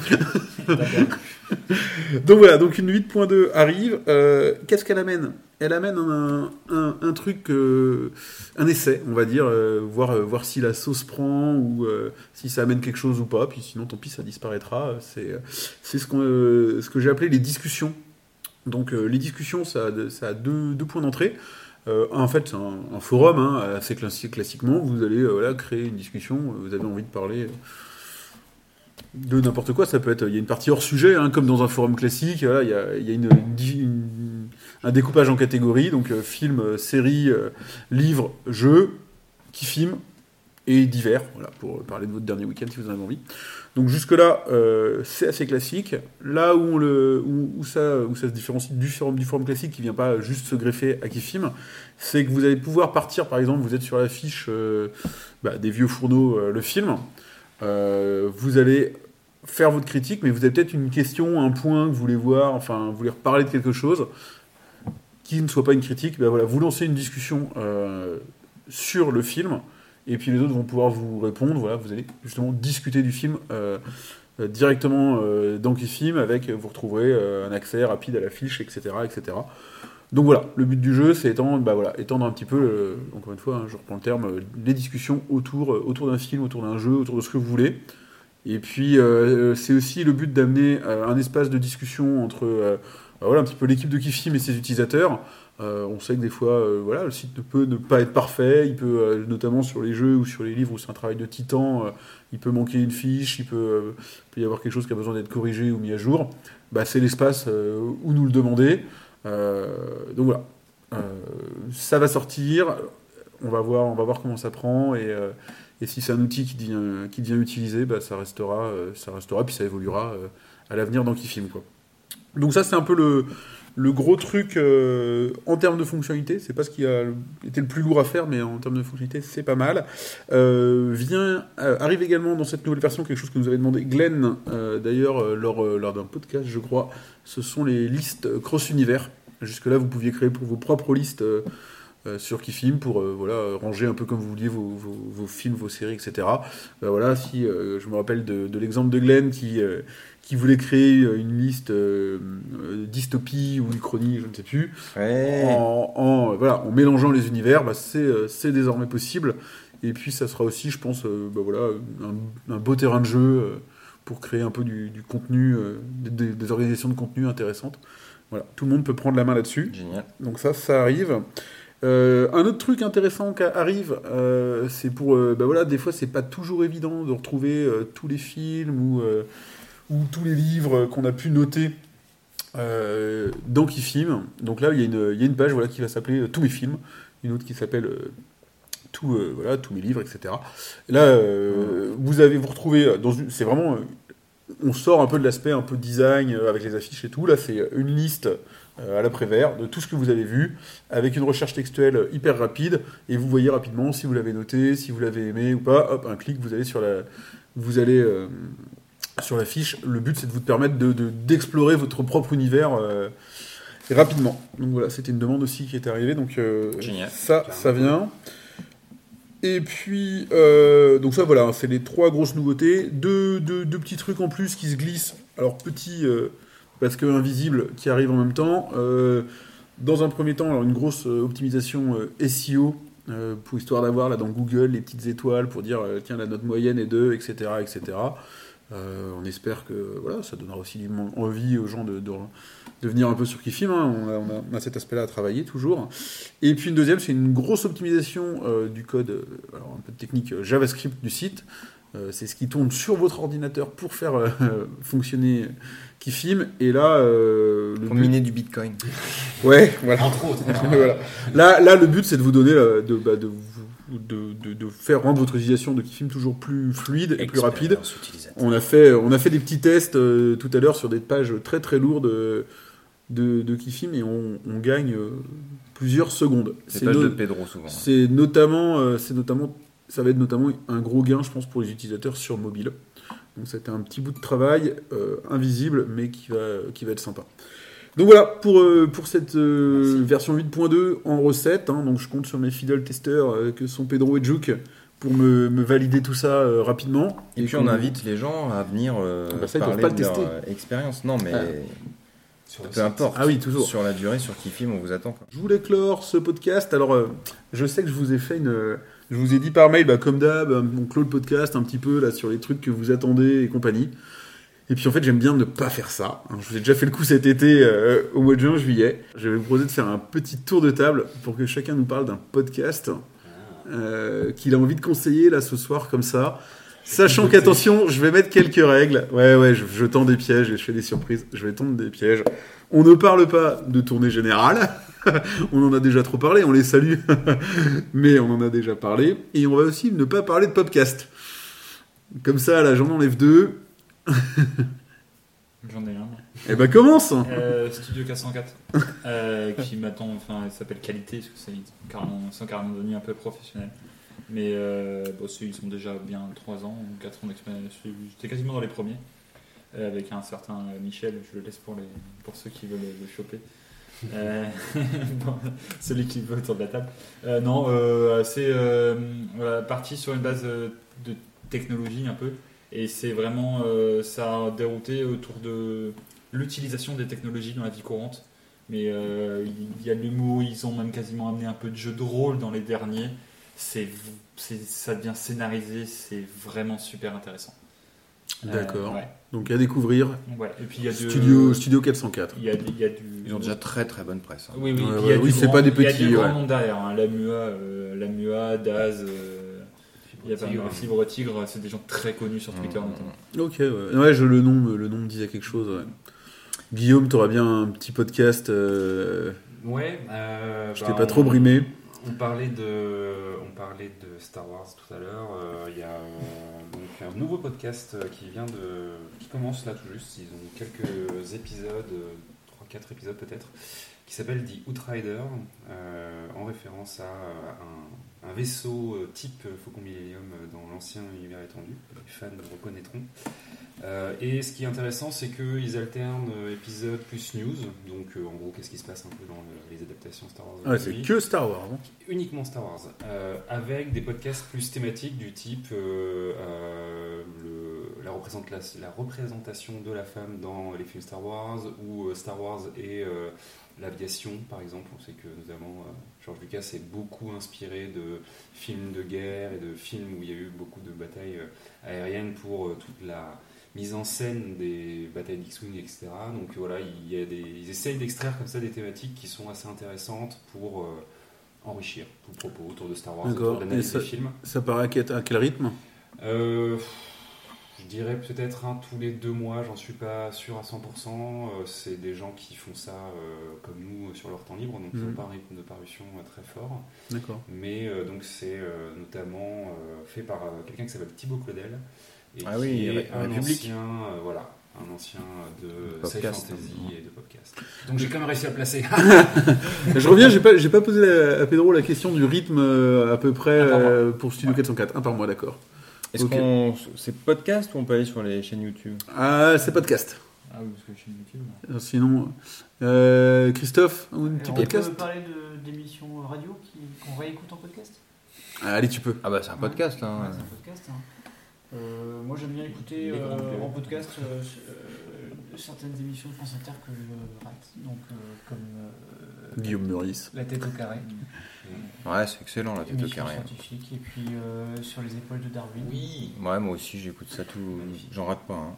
donc voilà, donc une 8.2 arrive. Euh, Qu'est-ce qu'elle amène? Elle amène un, un, un truc, euh, un essai, on va dire, voir, voir si la sauce prend ou si ça amène quelque chose ou pas. Puis sinon, tant pis, ça disparaîtra. C'est ce, euh, ce que j'ai appelé les discussions. Donc les discussions, ça ça a deux, deux points d'entrée. Euh, en fait, c'est un, forum, hein, assez classi- classiquement. Vous allez euh, créer une discussion, euh, vous avez envie de parler de n'importe quoi. Ça peut être, il y a une partie hors sujet, hein, comme dans un forum classique. il y a, un découpage en catégories, donc film, série, livre, jeu, qui filme et divers. Voilà, pour parler de votre dernier week-end si vous en avez envie. Donc jusque-là, euh, c'est assez classique. Là où, ça, se différencie du forum, classique qui vient pas juste se greffer à Kifim, c'est que vous allez pouvoir partir, par exemple, vous êtes sur la fiche euh, bah, des vieux fourneaux, euh, le film, vous allez faire votre critique, mais vous avez peut-être une question, un point que vous voulez voir, enfin, vous voulez reparler de quelque chose qui ne soit pas une critique, ben voilà, vous lancez une discussion sur le film, et puis les autres vont pouvoir vous répondre. Voilà, vous allez justement discuter du film euh, euh, directement euh, dans Kifim, avec vous retrouverez un accès rapide à la fiche, etc., etc. Donc voilà, le but du jeu, c'est étendre, bah voilà, étendre un petit peu, encore une fois, hein, je reprends le terme, les discussions autour, d'un film, autour d'un jeu, autour de ce que vous voulez. Et puis, c'est aussi le but d'amener un espace de discussion entre bah voilà, un petit peu l'équipe de Kifim et ses utilisateurs. Euh, on sait que des fois, euh, voilà, le site ne peut pas être parfait. Il peut, euh, notamment sur les jeux ou sur les livres où c'est un travail de titan, il peut manquer une fiche, il peut, y avoir quelque chose qui a besoin d'être corrigé ou mis à jour. Bah, c'est l'espace où nous le demander. Donc voilà, ça va sortir. On va voir, on va voir comment ça prend et, si c'est un outil qui devient, qui utilisé, bah, ça restera, ça restera puis ça évoluera à l'avenir dans quoi. Donc ça c'est un peu le, le gros truc euh, en termes de fonctionnalité, c'est pas ce qui a été le plus lourd à faire, mais en termes de fonctionnalité, c'est pas mal. Euh, euh, arrive également dans cette nouvelle version quelque chose que nous avait demandé Glenn, d'ailleurs, lors, lors d'un podcast, je crois. Ce sont les listes cross-univers. Jusque-là, vous pouviez créer pour vos propres listes sur Kifim pour euh, voilà, ranger un peu comme vous vouliez vos, vos- films, vos séries, etc. Voilà, si je me rappelle de, de l'exemple de Glenn qui, qui voulait créer euh, une liste euh, euh, dystopie ou uchronie, je ne sais plus, Ouais. en, en, voilà, en mélangeant les univers, bah, c'est c'est désormais possible. Et puis ça sera aussi, je pense, bah, voilà, un, un beau terrain de jeu pour créer un peu du, du contenu, des, des organisations de contenu intéressantes. Voilà, tout le monde peut prendre la main là-dessus. Génial. Donc ça, ça arrive. Euh, un autre truc intéressant qui arrive, euh, c'est pour, euh, bah voilà, des fois c'est pas toujours évident de retrouver tous les films ou, ou tous les livres qu'on a pu noter euh, dans Kifim. Donc là, il y, a une- il y a une page voilà, qui va s'appeler euh, Tous mes films, une autre qui s'appelle euh, tout, euh, voilà, Tous mes livres, etc. Et là, vous avez vous retrouvez dans une, c'est vraiment, on sort un peu de l'aspect un peu design avec les affiches et tout. Là, c'est une liste à l'après-vert de tout ce que vous avez vu avec une recherche textuelle hyper rapide et vous voyez rapidement si vous l'avez noté, si vous l'avez aimé ou pas. Hop, un clic, vous allez sur la, vous allez sur la fiche. Le but, c'est de vous permettre de- de- d'explorer votre propre univers euh, rapidement. Donc voilà, c'était une demande aussi qui était arrivée. Donc euh, Génial. ça, ça vient. Et puis, euh, donc ça voilà, c'est les trois grosses nouveautés. Deux, deux- deux petits trucs en plus qui se glissent. Alors petit, euh, parce que invisible, qui arrive en même temps. Euh, dans un premier temps, alors une grosse optimisation euh, SEO, euh, pour histoire d'avoir là dans Google les petites étoiles pour dire euh, tiens la note moyenne est 2, etc. etc. Euh, on espère que voilà, ça donnera aussi envie aux gens de, de, de venir un peu sur Kifim. hein. On, a, on, a, on a cet aspect-là à travailler toujours. Et puis une deuxième, c'est une grosse optimisation euh, du code, euh, alors un peu de technique euh, JavaScript du site. Euh, c'est ce qui tourne sur votre ordinateur pour faire euh, fonctionner Kifim. Et là, euh, le Pour but- miner du bitcoin. Ouais, voilà. Entre autres. Voilà. Là, là, le but, c'est de vous donner, euh, de, bah, de, vous- de, de, de faire rendre votre utilisation de Kifim toujours plus fluide et plus rapide. On a fait, on a fait des petits tests euh, tout à l'heure sur des pages très très lourdes euh, de, de et on, on gagne euh, plusieurs secondes. C'est pas no- de Pedro souvent. c'est notamment, euh, c'est notamment, ça va être notamment un gros gain, je pense, pour les utilisateurs sur mobile. Donc c'était un petit bout de travail invisible, mais qui va, qui va être sympa. Donc voilà pour, euh, pour cette euh, version 8.2 en recette. hein. donc je compte sur mes fidèles testeurs euh, que sont Pedro et Juke pour me, me valider tout ça rapidement. Et puis on invite les gens à venir euh, Bah ça, parler pas de leur tester. expérience. Non, mais Ah. Sur peu importe. Ah oui, toujours. Sur la durée, sur qui film, on vous attend. quoi. Je voulais clore ce podcast. Alors, euh, je sais que je vous ai fait une. Je vous ai dit par mail, bah, comme d'hab, on clôt le podcast un petit peu là sur les trucs que vous attendez et compagnie. Et puis en fait, j'aime bien ne pas faire ça. Je vous ai déjà fait le coup cet été euh, au mois de juin, juillet. Je vais vous proposer de faire un petit tour de table pour que chacun nous parle d'un podcast euh, qu'il a envie de conseiller là ce soir comme ça. Sachant qu'attention, je vais mettre quelques règles. Ouais, ouais, je, je tends des pièges et je fais des surprises. Je vais tendre des pièges. On ne parle pas de tournée générale. on en a déjà trop parlé, on les salue. Mais on en a déjà parlé. Et on va aussi ne pas parler de podcast. Comme ça, là, j'en enlève deux. J'en ai un. Eh ben, commence Euh, Studio 404, euh, qui m'attend, enfin, il s'appelle Qualité, parce que c'est carrément, carrément devenus un peu professionnels. Mais euh, bon, ils sont déjà bien 3 ans ou 4 ans d'expérience. J'étais quasiment dans les premiers, euh, avec un certain euh, Michel, je le laisse pour, les, pour ceux qui veulent le, choper. Euh, bon, celui qui veut autour de la table. Non, c'est voilà, parti sur une base de technologie un peu. Et c'est vraiment, euh, ça a dérouté autour de l'utilisation des technologies dans la vie courante. Mais euh, il y a de l'humour, ils ont même quasiment amené un peu de jeu de rôle dans les derniers. C'est, c'est- ça devient scénarisé, c'est vraiment super intéressant. D'accord. Euh, ouais. Donc à découvrir. Ouais. Et puis il y a Studio, Studio 404. il y a, il y a du, Ils ont déjà très très bonne presse. hein. oui, oui, Ouais, oui, c'est grand- pas des Il y a du grand monde derrière. Hein. La MUA, euh, la MUA, Daz, euh, il y a pas Tigre. Fibre Tigre, c'est des gens très connus sur Twitter Mmh. notamment. Ok, ouais, Ouais, je, le, nom, me- le nom me disait quelque chose. ouais. Guillaume, t'auras bien un petit podcast. euh, Ouais. euh, je bah, t'ai pas on- trop brimé. On parlait de, on parlait de Star Wars tout à l'heure. Euh, Il y a euh, donc un nouveau podcast qui vient de, qui commence là tout juste. Ils ont quelques épisodes, 3-4 épisodes peut-être, qui s'appelle The Outrider, euh, en référence à un, un vaisseau euh, type Faucon Millennium dans l'ancien univers étendu. Les fans le reconnaîtront. Euh, et ce qui est intéressant, c'est qu'ils alternent euh, épisode plus news. Donc, euh, en gros, qu'est-ce qui se passe un peu dans le- les adaptations Star Wars Ouais, c'est que Star Wars. hein. uniquement Star Wars, euh, avec des podcasts plus thématiques du type euh, euh, le- la, représente- la- la représentation de la femme dans les films Star Wars ou euh, Star Wars et euh, l'aviation, par exemple. On sait que notamment euh, George Lucas s'est beaucoup inspiré de films de guerre et de films où il y a eu beaucoup de batailles euh, aériennes pour euh, toute la mise en scène des batailles d'X-Wing, etc. Donc voilà, il y a des, ils essayent d'extraire comme ça des thématiques qui sont assez intéressantes pour euh, enrichir tout le propos autour de Star Wars, autour de l'analyse des films. Ça paraît à quel, à quel rythme? Euh, dirais peut-être un tous les deux mois, j'en suis pas sûr à 100%. Euh, c'est des gens qui font ça euh, comme nous euh, sur leur temps libre, donc ils Mhm. n'ont pas un rythme de parution très fort. D'accord. Mais euh, donc c'est euh, notamment fait par quelqu'un qui s'appelle Thibaut Claudel. Et Ah qui oui, est un ancien, voilà, un ancien de Sci Podcast. Fantasy et de podcast. Donc j'ai quand même réussi à le placer. Je reviens, j'ai pas, j'ai pas posé à, Pedro la question du rythme à peu près pour Studio 404. Un par mois, d'accord. Est-ce Ok. qu'on. C'est podcast ou on peut aller sur les chaînes YouTube? Ah, c'est podcast. Ah oui, parce que suis YouTube. Euh, Sinon, euh, Christophe, un petit on podcast? peut parler de- d'émissions radio qu'on réécoute en podcast? Ah, Allez, tu peux. Ah bah c'est un podcast là. Ouais, c'est un podcast. hein. Euh, moi j'aime bien écouter euh, en podcast euh, euh, certaines émissions de France Inter que je rate, donc euh, comme euh, Guillaume Meurice. La tête au carré, Ouais, c'est excellent la tête au carré. scientifique, et puis euh, sur les épaules de Darwin. Oui. Ouais, moi aussi j'écoute ça tout. J'en rate pas. hein.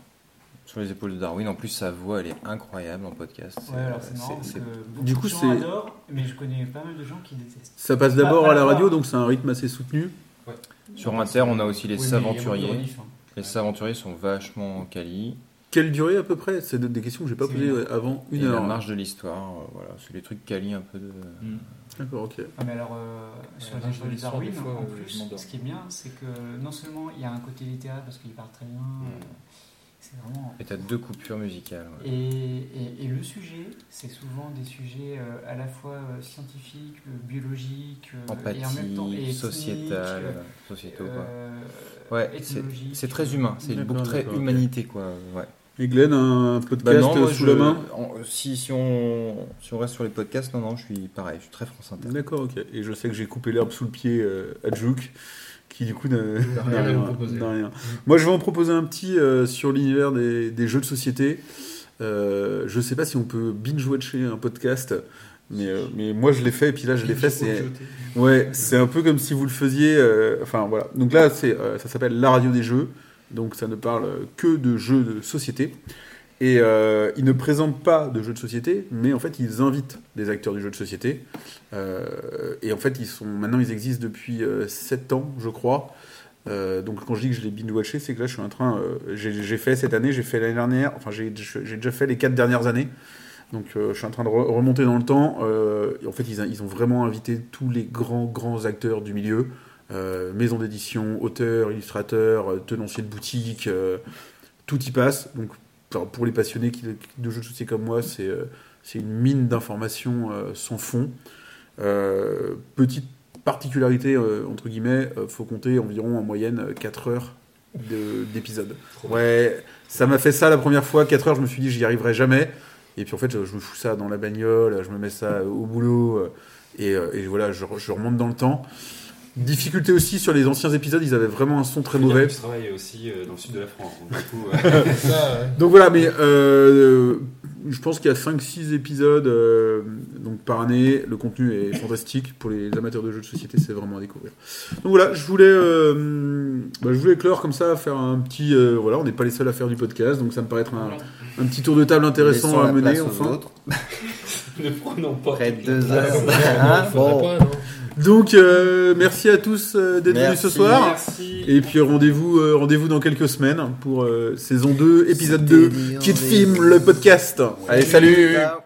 Sur les épaules de Darwin. En plus, sa voix elle est incroyable en podcast. Ouais, alors c'est marrant parce c'est- que beaucoup Du coup, de gens c'est- adorent, mais je connais pas mal de gens qui détestent. Ça passe d'abord Pas- à la radio, donc c'est un rythme assez soutenu. Sur Inter, on a aussi les Oui, Saventuriers. hein. Les Saventuriers sont vachement quali. Quelle durée à peu près? C'est des questions que j'ai pas posées une avant une et heure. la marche de l'histoire. euh, voilà, c'est les trucs quali un peu de. D'accord, ok. Ah, mais alors, euh, sur les Darwin, des fois, en euh, plus, ce qui est bien, c'est que non seulement il y a un côté littéraire parce qu'il parle très bien, euh, c'est vraiment. Et t'as deux coupures musicales. ouais. Et, et- et le sujet, c'est souvent des sujets euh, à la fois euh, scientifiques, euh, biologiques, euh, et en même temps et Empathie, euh, sociétaux quoi. euh, Ouais, c'est très humain. C'est D'accord, beaucoup très humanité quoi. Ouais. Et Glenn, un Bah podcast non, moi, sous je- la main? en- si, si, on, si on reste sur les podcasts, non, non, je suis pareil, je suis très France Inter. D'accord, ok. Et je sais que j'ai coupé l'herbe sous le pied euh, à Juke, qui du coup n'a rien proposer. n'a rien. Moi, je vais en proposer un petit euh, sur l'univers des, des jeux de société. Euh, je sais pas si on peut binge-watcher un podcast, mais, euh, mais moi je l'ai fait, et puis là je l'ai fait, c'est... Ouais, c'est un peu comme si vous le faisiez. euh, enfin voilà. Donc là, c'est, euh, ça s'appelle la radio des jeux. Donc ça ne parle que de jeux de société. Et euh, ils ne présentent pas de jeux de société, mais en fait ils invitent des acteurs du jeu de société. Euh, et en fait ils sont maintenant ils existent depuis 7 ans, je crois. Euh, donc quand je dis que je l'ai binge-watché, c'est que là je suis en train, euh, j'ai, fait cette année, j'ai fait l'année dernière, enfin j'ai, déjà fait les 4 dernières années. Donc euh, je suis en train de re- remonter dans le temps. euh, en fait, ils, ils ont vraiment invité tous les grands, grands acteurs du milieu. Euh, maison d'édition, auteurs, illustrateurs, euh, tenanciers de boutique, euh, tout y passe. Donc pour les passionnés qui, de jeux de société comme moi, c'est euh, une mine d'informations sans fond. Petite particularité, entre guillemets, faut compter environ en moyenne 4 heures de- d'épisode. Ouais, ça m'a fait ça la première fois, 4 heures, je me suis dit j'y arriverai jamais. Et puis en fait, je, je me fous ça dans la bagnole, je me mets ça au boulot, et, et voilà, je, je remonte dans le temps. Difficulté aussi sur les anciens épisodes, ils avaient vraiment un son très mauvais. Je travaille aussi euh, dans le sud de la France. Donc, du coup, euh, Ça, ouais. Donc voilà, mais euh, je pense qu'il y a 5-6 épisodes euh, donc par année. Le contenu est fantastique. Pour les amateurs de jeux de société, c'est vraiment à découvrir. Donc voilà, je voulais, euh, bah, je voulais clore comme ça, faire un petit. euh, voilà, on n'est pas les seuls à faire du podcast, donc ça me paraît être un, un petit tour de table intéressant à mener. Enfin. autres. ne prenons pas. Près de deux heures. faudrait- Hein, bon. pas, non Donc euh, merci à tous euh, d'être venus ce soir. Merci. Et puis rendez-vous euh, rendez-vous dans quelques semaines pour euh, saison 2, épisode 2, C'était Kid Film, le podcast. Allez, salut Ciao.